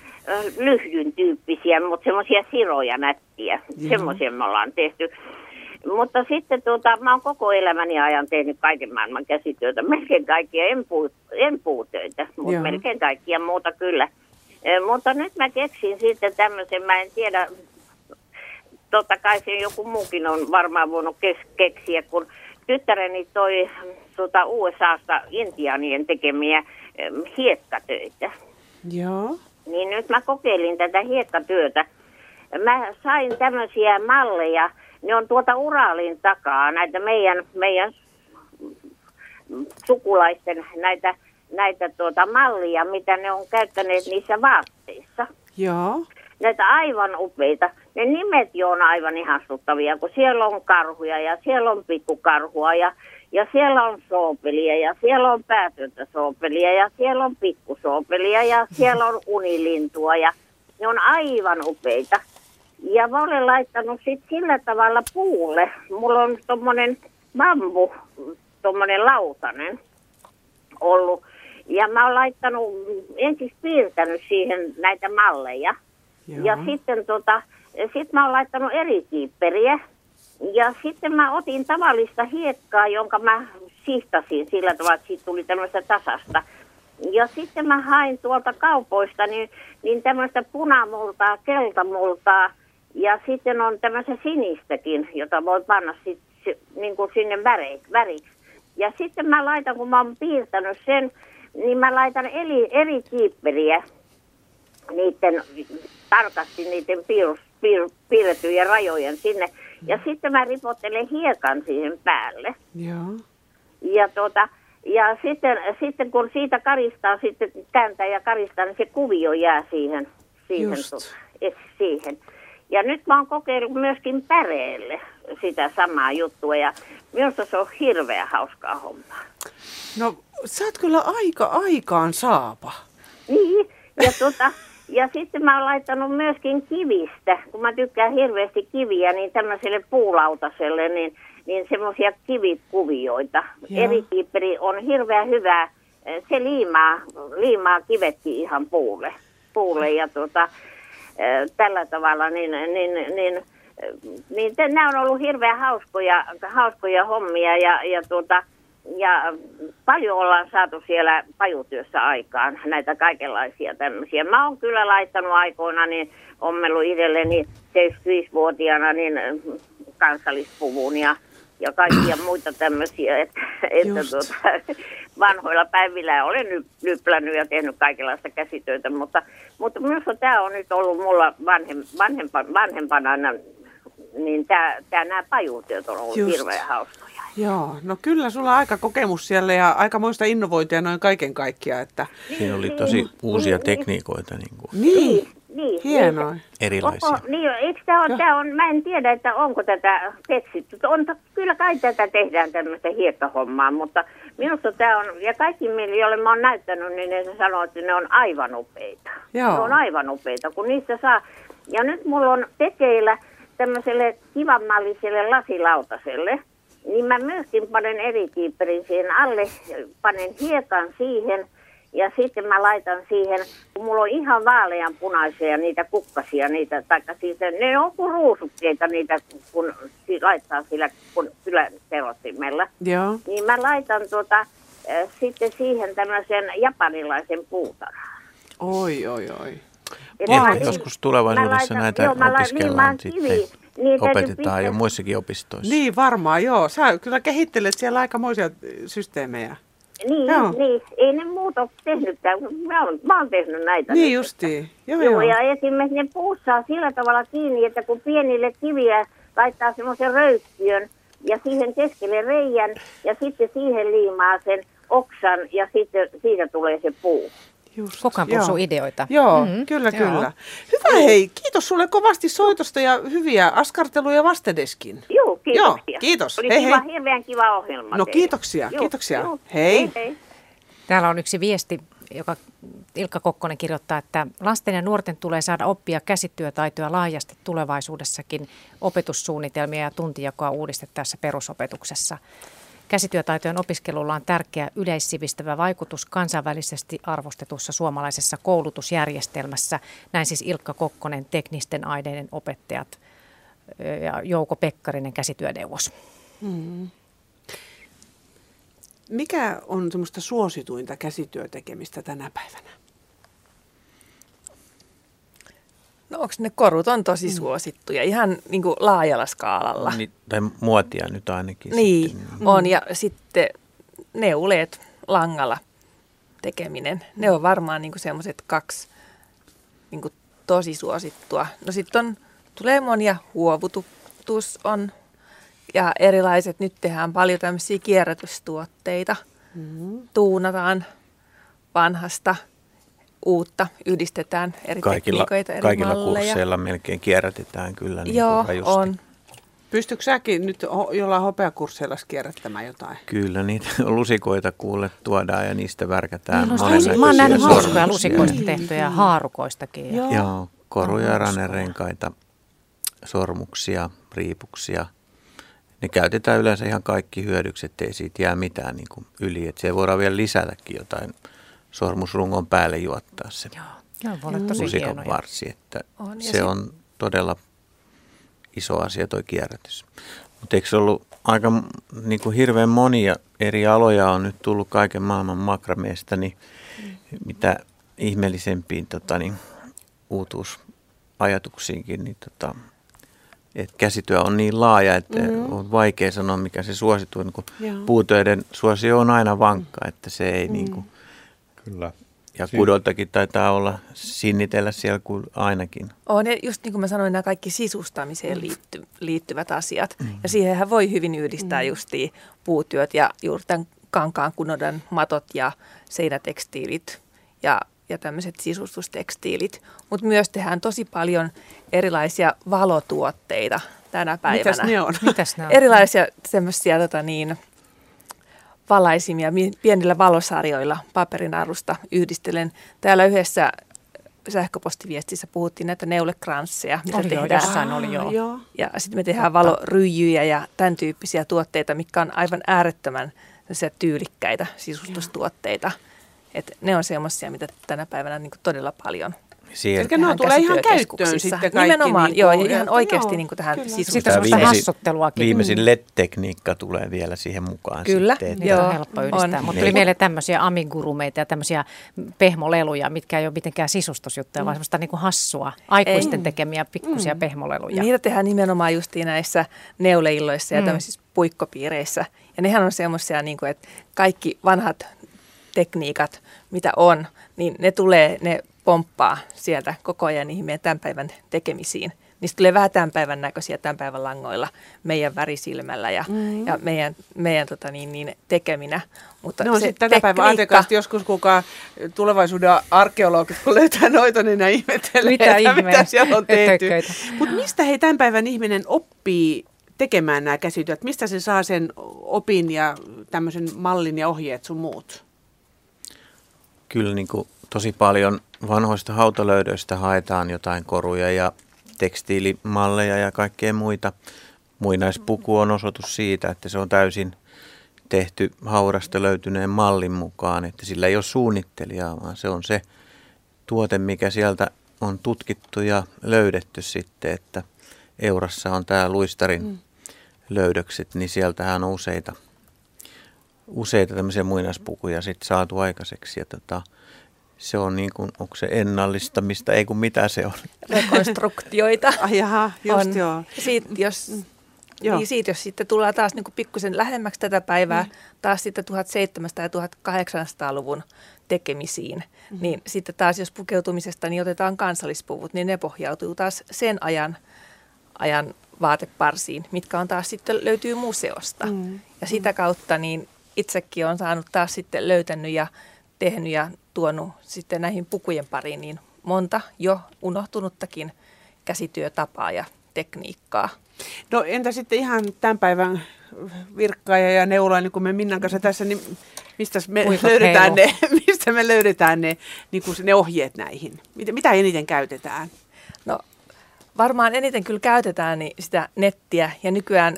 lyhdyn tyyppisiä, mutta semmoisia siroja nättiä. Semmoisia me ollaan tehty. Mutta sitten tuota, mä oon koko elämäni ajan tehnyt kaiken maailman käsityötä. Melkein kaikkia, en, puu, en puutöitä, mutta Joo. melkein kaikkia muuta kyllä. E, mutta nyt mä keksin sitten tämmöisen, mä en tiedä, totta kai se joku muukin on varmaan voinut kes- keksiä, kun tyttäreni toi tuota USAsta intianien tekemiä hiekkatöitä. Joo. Niin nyt mä kokeilin tätä hiekkatyötä. Mä sain tämmöisiä malleja, ne on tuota Uralin takaa, näitä meidän, meidän sukulaisten näitä, näitä tuota mallia, mitä ne on käyttäneet niissä vaatteissa. Joo. Näitä aivan upeita. Ne nimet jo on aivan ihastuttavia, kun siellä on karhuja ja siellä on pikkukarhua ja, ja siellä on soopelia ja siellä on päätöntä soopelia ja siellä on pikkusoopelia ja siellä on unilintua ja ne on aivan upeita. Ja mä olen laittanut sit sillä tavalla puulle. Mulla on tommonen bambu, tommonen lautanen ollut. Ja mä oon laittanut, ensin piirtänyt siihen näitä malleja. Joo. Ja sitten tota, sit mä oon laittanut eri kiipperiä. Ja sitten mä otin tavallista hiekkaa, jonka mä sihtasin sillä tavalla, että siitä tuli tämmöistä tasasta. Ja sitten mä hain tuolta kaupoista niin, niin tämmöistä punamultaa, keltamultaa – ja sitten on tämmöistä sinistäkin, jota voi panna sit, niin kuin sinne väriksi. Ja sitten mä laitan, kun mä oon piirtänyt sen, niin mä laitan eri, eri kiipperiä niiden, tarkasti niiden piirus, piir, piirrettyjen rajojen sinne. Ja sitten mä ripottelen hiekan siihen päälle. Joo. Ja, tuota, ja sitten, sitten kun siitä karistaa, sitten kääntää ja karistaa, niin se kuvio jää siihen. siihen, Just. Tuota, siihen. Ja nyt mä oon kokeillut myöskin päreelle sitä samaa juttua ja minusta se on hirveän hauskaa hommaa. No sä oot kyllä aika aikaan saapa. Niin, ja, tota, ja sitten mä oon laittanut myöskin kivistä, kun mä tykkään hirveästi kiviä, niin tämmöiselle puulautaselle, niin, niin semmoisia kivikuvioita. Joo. Eri kiipperi on hirveän hyvä, se liimaa, liimaa kivetkin ihan puulle, puulle ja tota, tällä tavalla, niin, niin, niin, niin nämä on ollut hirveän hauskoja, hauskoja hommia ja, ja, tuota, ja paljon ollaan saatu siellä pajutyössä aikaan näitä kaikenlaisia tämmöisiä. Mä oon kyllä laittanut aikoina, niin ommellut itselleni 75-vuotiaana niin kansallispuvun ja, ja kaikkia muita tämmöisiä, että, että tuota, vanhoilla päivillä olen ny, nyplännyt ja tehnyt kaikenlaista käsitöitä, mutta, mutta minusta tämä on nyt ollut mulla vanhem, vanhempa, vanhempana, niin tämä, tämä nämä pajuutyöt on ollut Just. hirveän hauskoja. Joo, no kyllä sulla on aika kokemus siellä ja aika muista innovointia noin kaiken kaikkiaan. Että... Siinä oli tosi niin, uusia niin, tekniikoita. Niin, kuin. niin, niin hienoa. Erilaisia. Onko, niin, eikö tämä on, tämä on, mä en tiedä, että onko tätä keksitty. On, kyllä kai tätä tehdään tämmöistä hiekkahommaa, mutta Minusta tämä on, ja kaikki, joille mä oon näyttänyt, niin ne sanoo, että ne on aivan upeita. Joo. Ne on aivan upeita, kun niistä saa. Ja nyt mulla on tekeillä tämmöiselle kivanmalliselle lasilautaselle, niin mä myöskin panen eri kiipperin siihen alle, panen hiekan siihen – ja sitten mä laitan siihen, kun mulla on ihan vaaleanpunaisia niitä kukkasia, niitä, taikka siis ne on kuin ruusukkeita niitä, kun laittaa sillä kun, kyllä terottimella. Joo. Niin mä laitan tuota, äh, sitten siihen tämmöisen japanilaisen puutarhan. Oi, oi, oi. Ehkä joskus tulevaisuudessa laitan, näitä joo, opiskellaan niin, sitten. Niin, opetetaan jo muissakin opistoissa. Niin, varmaan, joo. Sä kyllä kehittelet siellä aikamoisia systeemejä. Niin, Joo. niin, ei ne muut ole tehnytkään. Mä oon, mä oon tehnyt näitä. Niin justiin. Joo, joo. ja esimerkiksi ne puut saa sillä tavalla kiinni, että kun pienille kiviä laittaa semmoisen röykkiön ja siihen keskelle reijän ja sitten siihen liimaa sen oksan ja sitten siitä tulee se puu. Just. Kokan ideoita. Joo, mm-hmm. kyllä, Joo. kyllä. Hyvä hei, kiitos sulle kovasti soitosta ja hyviä askarteluja vastedeskin. Joo, kiitoksia. Joo, kiitos. Oli hei, kiva, hei. hirveän kiva ohjelma. No teille. kiitoksia, Joo, kiitoksia. Joo. Hei. hei, hei. Täällä on yksi viesti, joka Ilkka Kokkonen kirjoittaa, että lasten ja nuorten tulee saada oppia käsityötaitoja laajasti tulevaisuudessakin opetussuunnitelmia ja tuntijakoa uudistettaessa perusopetuksessa. Käsityötaitojen opiskelulla on tärkeä yleissivistävä vaikutus kansainvälisesti arvostetussa suomalaisessa koulutusjärjestelmässä. Näin siis Ilkka Kokkonen, teknisten aineiden opettajat ja Jouko Pekkarinen, käsityöneuvos. Hmm. Mikä on semmoista suosituinta käsityötekemistä tänä päivänä? No onko ne korut on tosi mm. suosittuja ihan niin kuin laajalla skaalalla. Niin, tai muotia nyt ainakin. Niin, sitten. on. Ja sitten neuleet langalla tekeminen. Ne on varmaan niin semmoiset kaksi niin kuin tosi suosittua. No sitten on, tulee monia, huovutus on ja erilaiset, nyt tehdään paljon tämmöisiä kierrätystuotteita. Mm-hmm. Tuunataan vanhasta uutta, yhdistetään eri kaikilla, tekniikoita, eri Kaikilla malleja. kursseilla melkein kierrätetään kyllä niin Joo, rajusti. on. Pystytkö säkin nyt jollain hopeakursseilla kierrättämään jotain? Kyllä, niitä lusikoita kuulle tuodaan ja niistä värkätään niin, no, Mä oon nähnyt hauskoja lusikoista tehtyjä ja haarukoistakin. Joo, Joo koruja ja ranerenkaita, sormuksia, riipuksia. Ne käytetään yleensä ihan kaikki hyödyksi, ettei siitä jää mitään niin kuin yli. Että se voidaan vielä lisätäkin jotain sormusrungon päälle juottaa se Joo, voi olla tosi lusikon varsi. Että on, se on todella iso asia tuo kierrätys. Mutta eikö se ollut aika niin kuin hirveän monia eri aloja on nyt tullut kaiken maailman makrameesta, niin mm. mitä ihmeellisempiin tota, niin, uutuusajatuksiinkin, niin tota, että käsityö on niin laaja, että mm-hmm. on vaikea sanoa, mikä se suosituin. Niin puutöiden suosio on aina vankka, että se ei mm. niin kuin, Kyllä. Ja kudoltakin taitaa olla sinnitellä siellä kuin ainakin. On, ja just niin kuin mä sanoin, nämä kaikki sisustamiseen liitty, liittyvät asiat. Mm. Ja siihenhän voi hyvin yhdistää mm. justiin puutyöt ja juuri tämän kankaan kunodan matot ja seinätekstiilit ja, ja tämmöiset sisustustekstiilit. Mutta myös tehdään tosi paljon erilaisia valotuotteita tänä päivänä. Mitäs ne on? Mitäs ne on? Erilaisia semmoisia tota niin, valaisimia pienillä valosarjoilla paperinarusta yhdistelen. Täällä yhdessä sähköpostiviestissä puhuttiin näitä neulekransseja, mitä oli tehdään. Jossain oli joo. joo. Ja sitten me tehdään valoryijyjä ja tämän tyyppisiä tuotteita, mitkä on aivan äärettömän tyylikkäitä sisustustuotteita. Et ne on semmoisia, mitä tänä päivänä niin todella paljon – Siihen. Eli ne tulee ihan käyttöön sitten kaikki. Nimenomaan, niin joo, ja ihan oikeasti joo, niin kuin tähän sisustukseen. Sitten hassotteluakin. Viimeisin LED-tekniikka tulee vielä siihen mukaan. Kyllä, sitten, että joo. on helppo yhdistää. Mutta tuli mieleen tämmöisiä amigurumeita ja tämmöisiä pehmoleluja, mitkä ei ole mitenkään sisustusjuttuja, mm. vaan semmoista niin kuin hassua, aikuisten ei. tekemiä pikkusia mm. pehmoleluja. Niitä tehdään nimenomaan justiin näissä neuleilloissa ja mm. tämmöisissä puikkopiireissä. Ja nehän on semmoisia, niin kuin, että kaikki vanhat tekniikat, mitä on, niin ne tulee, ne pomppaa sieltä koko ajan niihin meidän tämän päivän tekemisiin. Niistä tulee vähän tämän päivän näköisiä tämän päivän langoilla meidän värisilmällä ja, mm. ja meidän, meidän tota niin, niin, tekeminä. Mutta no sitten tätä päivän ajatelkaa, joskus kukaan tulevaisuuden arkeologit, kun löytää noita, niin ne ihmettelee, mitä, että mitä siellä on tehty. Mutta mistä hei tämän päivän ihminen oppii tekemään nämä käsityöt? Mistä se saa sen opin ja tämmöisen mallin ja ohjeet sun muut? Kyllä niin kuin tosi paljon vanhoista hautalöydöistä haetaan jotain koruja ja tekstiilimalleja ja kaikkea muita. Muinaispuku on osoitus siitä, että se on täysin tehty haurasta löytyneen mallin mukaan, että sillä ei ole suunnittelijaa, vaan se on se tuote, mikä sieltä on tutkittu ja löydetty sitten, että Eurassa on tämä luistarin mm. löydökset, niin sieltähän on useita, useita tämmöisiä muinaispukuja sitten saatu aikaiseksi. Ja tota, se on niin kuin, onko se ennallistamista, ei kun mitä se on. Rekonstruktioita. Ai jaha, just on. joo. Siitä, jos, mm. Joo. Niin siitä, jos sitten tullaan taas niin kuin pikkusen lähemmäksi tätä päivää, mm. taas sitten 1700- ja 1800-luvun tekemisiin, mm. niin sitten taas jos pukeutumisesta niin otetaan kansallispuvut, niin ne pohjautuu taas sen ajan, ajan vaateparsiin, mitkä on taas sitten löytyy museosta. Mm. Ja sitä kautta niin itsekin on saanut taas sitten löytänyt ja tehnyt ja tuonut sitten näihin pukujen pariin niin monta jo unohtunuttakin käsityötapaa ja tekniikkaa. No entä sitten ihan tämän päivän virkkaaja ja neula, niin kuin me Minnan kanssa tässä, niin mistä me löydetään ne, mistä me löydetään ne, niin kuin ne ohjeet näihin? Mitä, mitä eniten käytetään? No varmaan eniten kyllä käytetään niin sitä nettiä ja nykyään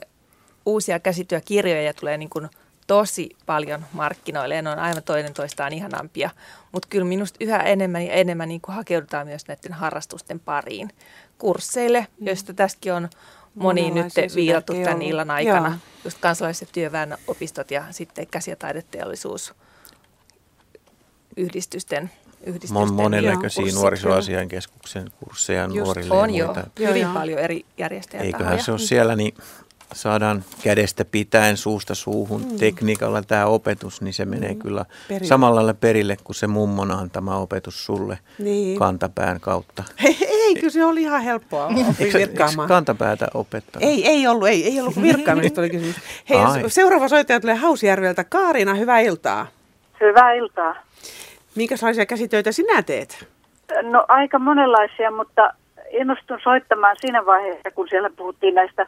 uusia käsityökirjoja tulee niin kuin tosi paljon markkinoille ja ne on aivan toinen toistaan ihanampia. Mutta kyllä minusta yhä enemmän ja enemmän niin kuin hakeudutaan myös näiden harrastusten pariin. Kursseille, mm. joista tästäkin on moni nyt viilattu tämän illan aikana. Joo. Just kansalais- ja työväenopistot ja sitten käsi- ja taideteollisuus yhdistysten yhdistysten. Monennäköisiä nuorisoasiankeskuksen kursseja Just, nuorille on ja muita. jo, hyvin joo. paljon eri järjestäjät. Eiköhän se ole siellä, niin saadaan kädestä pitäen suusta suuhun mm. tekniikalla tämä opetus, niin se menee mm. kyllä perille. samalla lailla perille kuin se mummon antama opetus sulle niin. kantapään kautta. Hei, ei, kyllä se oli ihan helppoa oppia virkkaamaan. kantapäätä opettaa? Ei, ei ollut, ei, ei ollut virkkaamista oli kysymys. Hei, Ai. seuraava soittaja tulee Hausjärveltä. Kaarina, hyvää iltaa. Hyvää iltaa. Minkälaisia käsitöitä sinä teet? No aika monenlaisia, mutta innostun soittamaan siinä vaiheessa, kun siellä puhuttiin näistä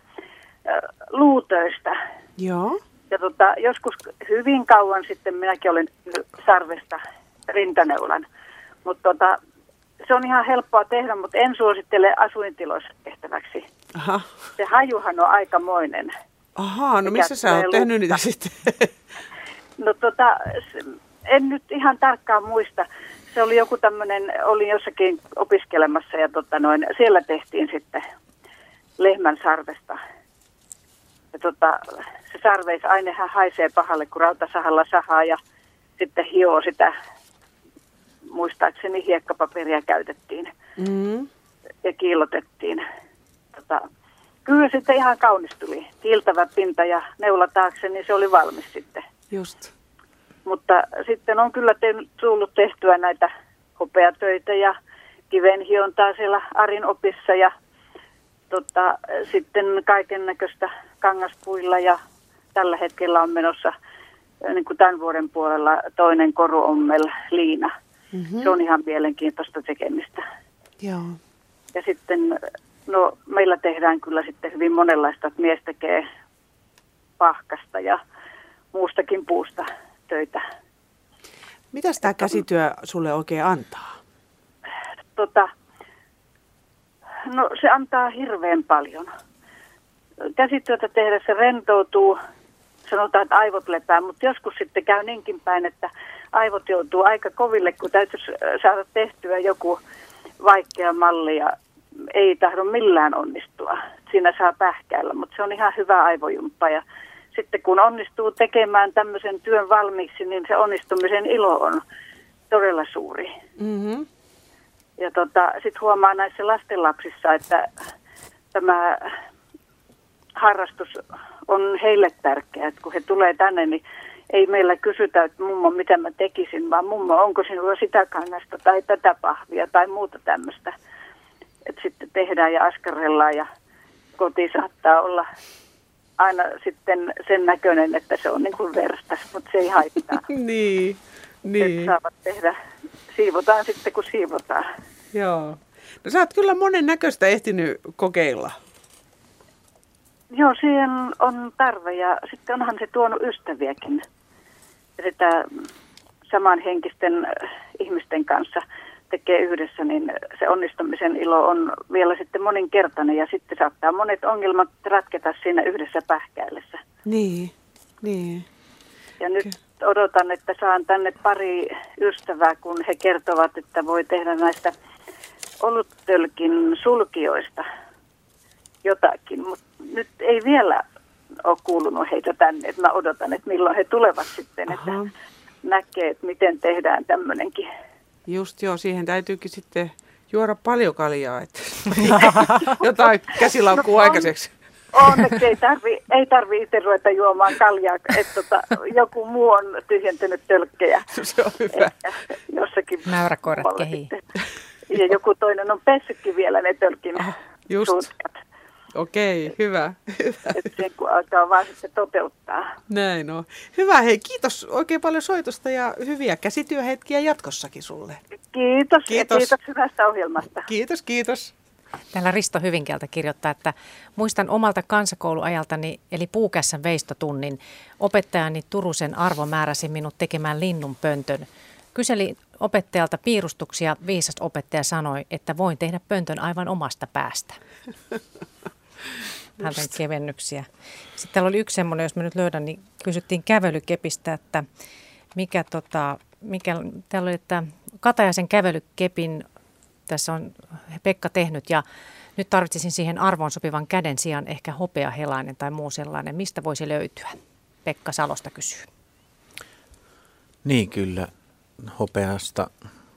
luutöistä. Joo. Ja tota, joskus hyvin kauan sitten minäkin olin sarvesta rintaneulan. Mutta tota, se on ihan helppoa tehdä, mutta en suosittele asuintiloissa tehtäväksi. Aha. Se hajuhan on aikamoinen. Ahaa, no missä sä oot tehnyt niitä sitten? no tota, en nyt ihan tarkkaan muista. Se oli joku tämmöinen, olin jossakin opiskelemassa ja tota noin, siellä tehtiin sitten lehmän sarvesta ja tota, se sarveisainehan haisee pahalle, kun rautasahalla sahaa ja sitten hioo sitä, muistaakseni hiekkapaperia käytettiin mm. ja kiillotettiin. Tota, kyllä sitten ihan kaunis tuli. Kiiltävä pinta ja neula taakse, niin se oli valmis sitten. Just. Mutta sitten on kyllä te, tullut tehtyä näitä hopeatöitä ja kivenhiontaa siellä Arin opissa ja tota, sitten kaiken näköistä kangaspuilla ja tällä hetkellä on menossa niin kuin tämän vuoden puolella toinen koruommel liina. Mm-hmm. Se on ihan mielenkiintoista tekemistä. Joo. Ja sitten, no meillä tehdään kyllä sitten hyvin monenlaista, että mies tekee pahkasta ja muustakin puusta töitä. Mitä tämä käsityö sulle oikein antaa? Tota, No se antaa hirveän paljon. Käsityötä tehdessä rentoutuu, sanotaan, että aivot lepää, mutta joskus sitten käy niinkin päin, että aivot joutuu aika koville, kun täytyisi saada tehtyä joku vaikea malli ja ei tahdo millään onnistua. Siinä saa pähkäillä, mutta se on ihan hyvä aivojumppa ja sitten kun onnistuu tekemään tämmöisen työn valmiiksi, niin se onnistumisen ilo on todella suuri. Mm-hmm. Ja tota, sitten huomaa näissä lastenlapsissa, että tämä harrastus on heille tärkeä. Että kun he tulee tänne, niin ei meillä kysytä, että mummo, mitä mä tekisin, vaan mummo, onko sinulla sitä kangasta tai tätä pahvia tai muuta tämmöistä. Että sitten tehdään ja askarellaan ja koti saattaa olla aina sitten sen näköinen, että se on niin kuin verstas, mutta se ei haittaa. niin, niin. Että saavat tehdä, siivotaan sitten kun siivotaan. Joo. No sä oot kyllä monen näköistä ehtinyt kokeilla. Joo, siihen on tarve ja sitten onhan se tuonut ystäviäkin. Sitä samanhenkisten äh, ihmisten kanssa tekee yhdessä, niin se onnistumisen ilo on vielä sitten moninkertainen ja sitten saattaa monet ongelmat ratketa siinä yhdessä pähkäillessä. Niin, niin. Ja nyt odotan, että saan tänne pari ystävää, kun he kertovat, että voi tehdä näistä oluttölkin sulkioista jotakin, mutta nyt ei vielä ole kuulunut heitä tänne, että mä odotan, että milloin he tulevat sitten, Aha. että näkee, että miten tehdään tämmöinenkin. Just joo, siihen täytyykin sitten juoda paljon kaljaa, että jotain käsilaukkuu no, aikaiseksi. Onneksi ei tarvi, ei tarvi itse ruveta juomaan kaljaa, että tota, joku muu on tyhjentänyt tölkkejä. Se on hyvä. Jossakin. Mäyräkoirat kehii. Ja joku toinen on pessytkin vielä ne tölkin oh, just. Okei, okay, hyvä. hyvä. Että kun alkaa vaan sitten toteuttaa. Näin on. Hyvä, hei kiitos oikein paljon soitosta ja hyviä käsityöhetkiä jatkossakin sulle. Kiitos, kiitos. kiitos hyvästä ohjelmasta. Kiitos, kiitos. Täällä Risto Hyvinkeltä kirjoittaa, että muistan omalta kansakouluajaltani, eli puukässän veistotunnin, opettajani Turusen Arvo määräsi minut tekemään linnunpöntön. Kyseli opettajalta piirustuksia, viisas opettaja sanoi, että voin tehdä pöntön aivan omasta päästä. Häntä kevennyksiä. Sitten täällä oli yksi semmoinen, jos mä nyt löydän, niin kysyttiin kävelykepistä, että mikä tota, mikä, täällä oli, että Katajaisen kävelykepin tässä on Pekka tehnyt ja nyt tarvitsisin siihen arvoon sopivan käden sijaan ehkä hopeahelainen tai muu sellainen. Mistä voisi löytyä? Pekka Salosta kysyy. Niin kyllä, hopeasta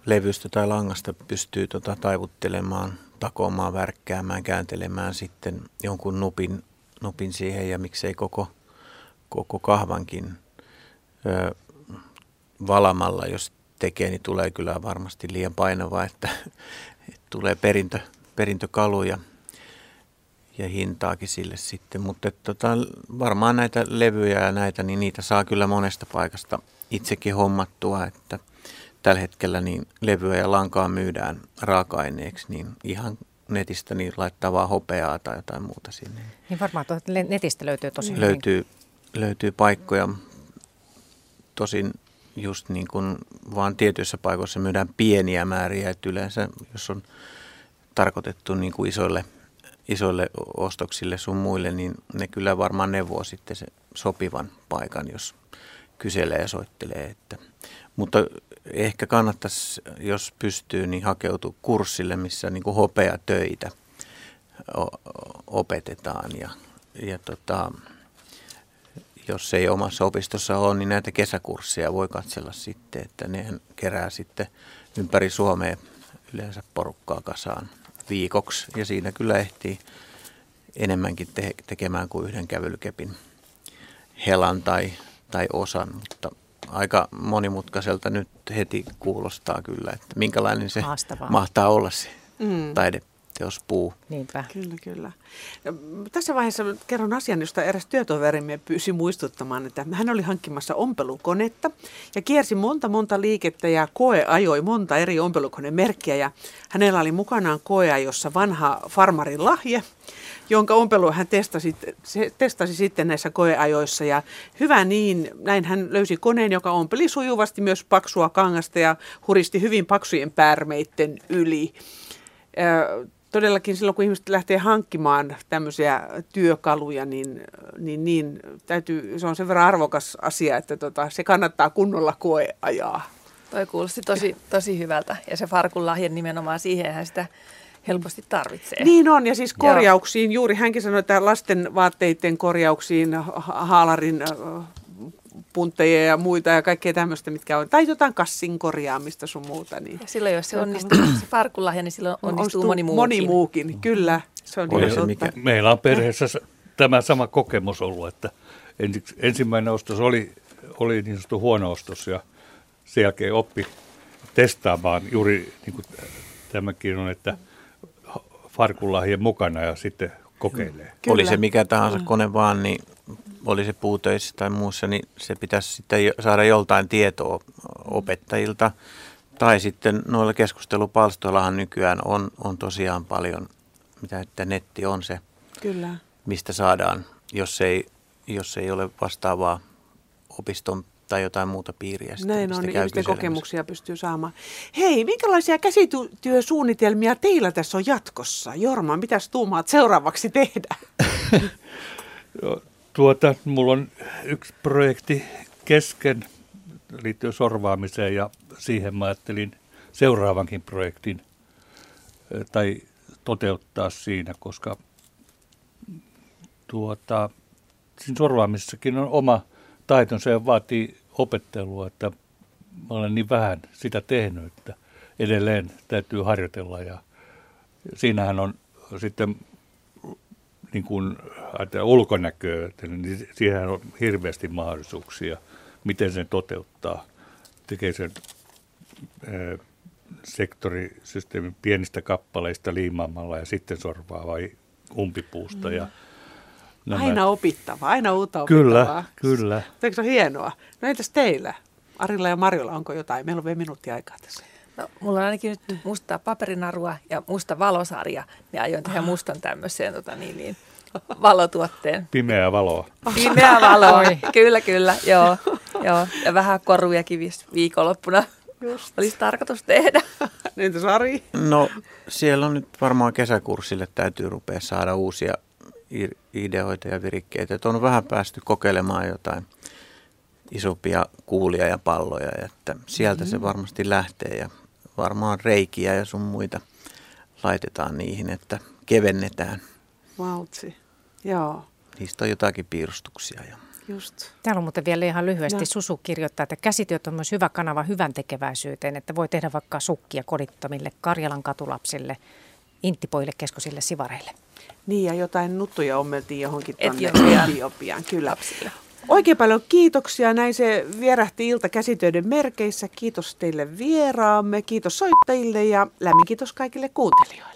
levystä tai langasta pystyy tota taivuttelemaan, takomaan, värkkäämään, kääntelemään sitten jonkun nupin, nupin siihen ja miksei koko, koko kahvankin ö, valamalla, jos tekee, niin tulee kyllä varmasti liian painava, että, että tulee perintö, perintökaluja ja hintaakin sille sitten. Mutta tota, varmaan näitä levyjä ja näitä, niin niitä saa kyllä monesta paikasta itsekin hommattua, että tällä hetkellä niin levyä ja lankaa myydään raaka-aineeksi, niin ihan netistä niin laittaa vaan hopeaa tai jotain muuta sinne. Niin varmaan tuolta netistä löytyy tosi löytyy, hyvin. Löytyy paikkoja. Tosin just niin kuin vaan tietyissä paikoissa myydään pieniä määriä, että yleensä jos on tarkoitettu niin kuin isoille, isoille ostoksille sun muille, niin ne kyllä varmaan neuvoo sitten se sopivan paikan, jos kyselee ja soittelee. Että, mutta ehkä kannattaisi, jos pystyy, niin hakeutua kurssille, missä niin kuin töitä opetetaan. Ja, ja tota, jos ei omassa opistossa ole, niin näitä kesäkursseja voi katsella sitten, että ne kerää sitten ympäri Suomea yleensä porukkaa kasaan viikoksi. Ja siinä kyllä ehtii enemmänkin te- tekemään kuin yhden kävelykepin helan tai, tai osan, mutta aika monimutkaiselta nyt heti kuulostaa kyllä, että minkälainen se Haastavaa. mahtaa olla se mm. taide puu. Niinpä. Kyllä, kyllä. Tässä vaiheessa kerron asian, josta eräs työtoverimme pyysi muistuttamaan, että hän oli hankkimassa ompelukonetta ja kiersi monta monta liikettä ja koe ajoi monta eri ompelukonemerkkiä ja hänellä oli mukanaan jossa vanha farmarin lahje, jonka ompelua hän testasi, se testasi sitten näissä koeajoissa. Ja hyvä niin, näin hän löysi koneen, joka ompeli sujuvasti myös paksua kangasta ja huristi hyvin paksujen pärmeitten yli todellakin silloin, kun ihmiset lähtee hankkimaan tämmöisiä työkaluja, niin, niin, niin täytyy, se on sen verran arvokas asia, että tota, se kannattaa kunnolla koeajaa. Toi kuulosti tosi, tosi hyvältä ja se farkun lahja nimenomaan siihen sitä helposti tarvitsee. Niin on, ja siis korjauksiin, Joo. juuri hänkin sanoi, että lasten vaatteiden korjauksiin, haalarin puntteja ja muita ja kaikkea tämmöistä, mitkä on, tai jotain kassin korjaamista sun muuta. Niin. Ja silloin, jos se onnistuu se farkulahja, niin silloin onnistuu, onnistuu moni muukin. Moni muukin, kyllä. Se on Oli se mikä? Meillä on perheessä tämä sama kokemus ollut, että ensimmäinen ostos oli, oli niin sanottu huono ostos ja sen jälkeen oppi testaamaan juuri niin kuin tämäkin on, että farkulahjen mukana ja sitten kokeilee. Kyllä. Oli se mikä tahansa kone vaan, niin oli se puutöissä tai muussa, niin se pitäisi sitten saada joltain tietoa opettajilta. Tai sitten noilla keskustelupalstoillahan nykyään on, on tosiaan paljon, mitä että netti on se, Kyllä. mistä saadaan, jos ei, jos ei ole vastaavaa opiston tai jotain muuta piiriä. Sitten, Näin on, niin ihmisten kokemuksia pystyy saamaan. Hei, minkälaisia käsityösuunnitelmia teillä tässä on jatkossa? Jorma, mitä tuumaat seuraavaksi tehdä? Tuota, mulla on yksi projekti kesken liittyen sorvaamiseen ja siihen mä ajattelin seuraavankin projektin tai toteuttaa siinä, koska tuota, siinä sorvaamisessakin on oma taitonsa ja vaatii opettelua, että mä olen niin vähän sitä tehnyt, että edelleen täytyy harjoitella ja siinähän on sitten niin kuin ulkonäköä, niin siihen on hirveästi mahdollisuuksia, miten sen toteuttaa. Tekee sen ää, sektorisysteemin pienistä kappaleista liimaamalla ja sitten sorvaa vai umpipuusta. Mm. Ja nämä... Aina opittava, aina uutta opittavaa. Kyllä, kyllä. Eikö se ole hienoa? No entäs teillä? Arilla ja Marjolla, onko jotain? Meillä on vielä minuutti aikaa tässä. No, mulla on ainakin nyt musta paperinarua ja musta valosarja. Ja aion tehdä ah. mustan tämmöiseen tota, niin, niin, valotuotteen. Pimeää valoa. Pimeää valoa, kyllä, kyllä, joo, joo. Ja vähän korujakin viikonloppuna Just. olisi tarkoitus tehdä. Entä Sari? No siellä on nyt varmaan kesäkurssille täytyy rupea saada uusia ideoita ja virikkeitä. Että on vähän päästy kokeilemaan jotain isompia kuulia ja palloja, että sieltä mm-hmm. se varmasti lähtee ja varmaan reikiä ja sun muita laitetaan niihin, että kevennetään. Valtsi, joo. Niistä on jotakin piirustuksia. Ja... Just. Täällä on muuten vielä ihan lyhyesti. No. Susu kirjoittaa, että käsityöt on myös hyvä kanava hyvän tekeväisyyteen, että voi tehdä vaikka sukkia kodittomille Karjalan katulapsille, inttipoille, keskosille, sivareille. Niin, ja jotain nuttuja ommeltiin johonkin tuonne Etiopiaan. Etiopiaan. Kyllä. Lapsille. Oikein paljon kiitoksia. Näin se vierähti ilta käsitöiden merkeissä. Kiitos teille vieraamme, kiitos soittajille ja lämmin kiitos kaikille kuuntelijoille.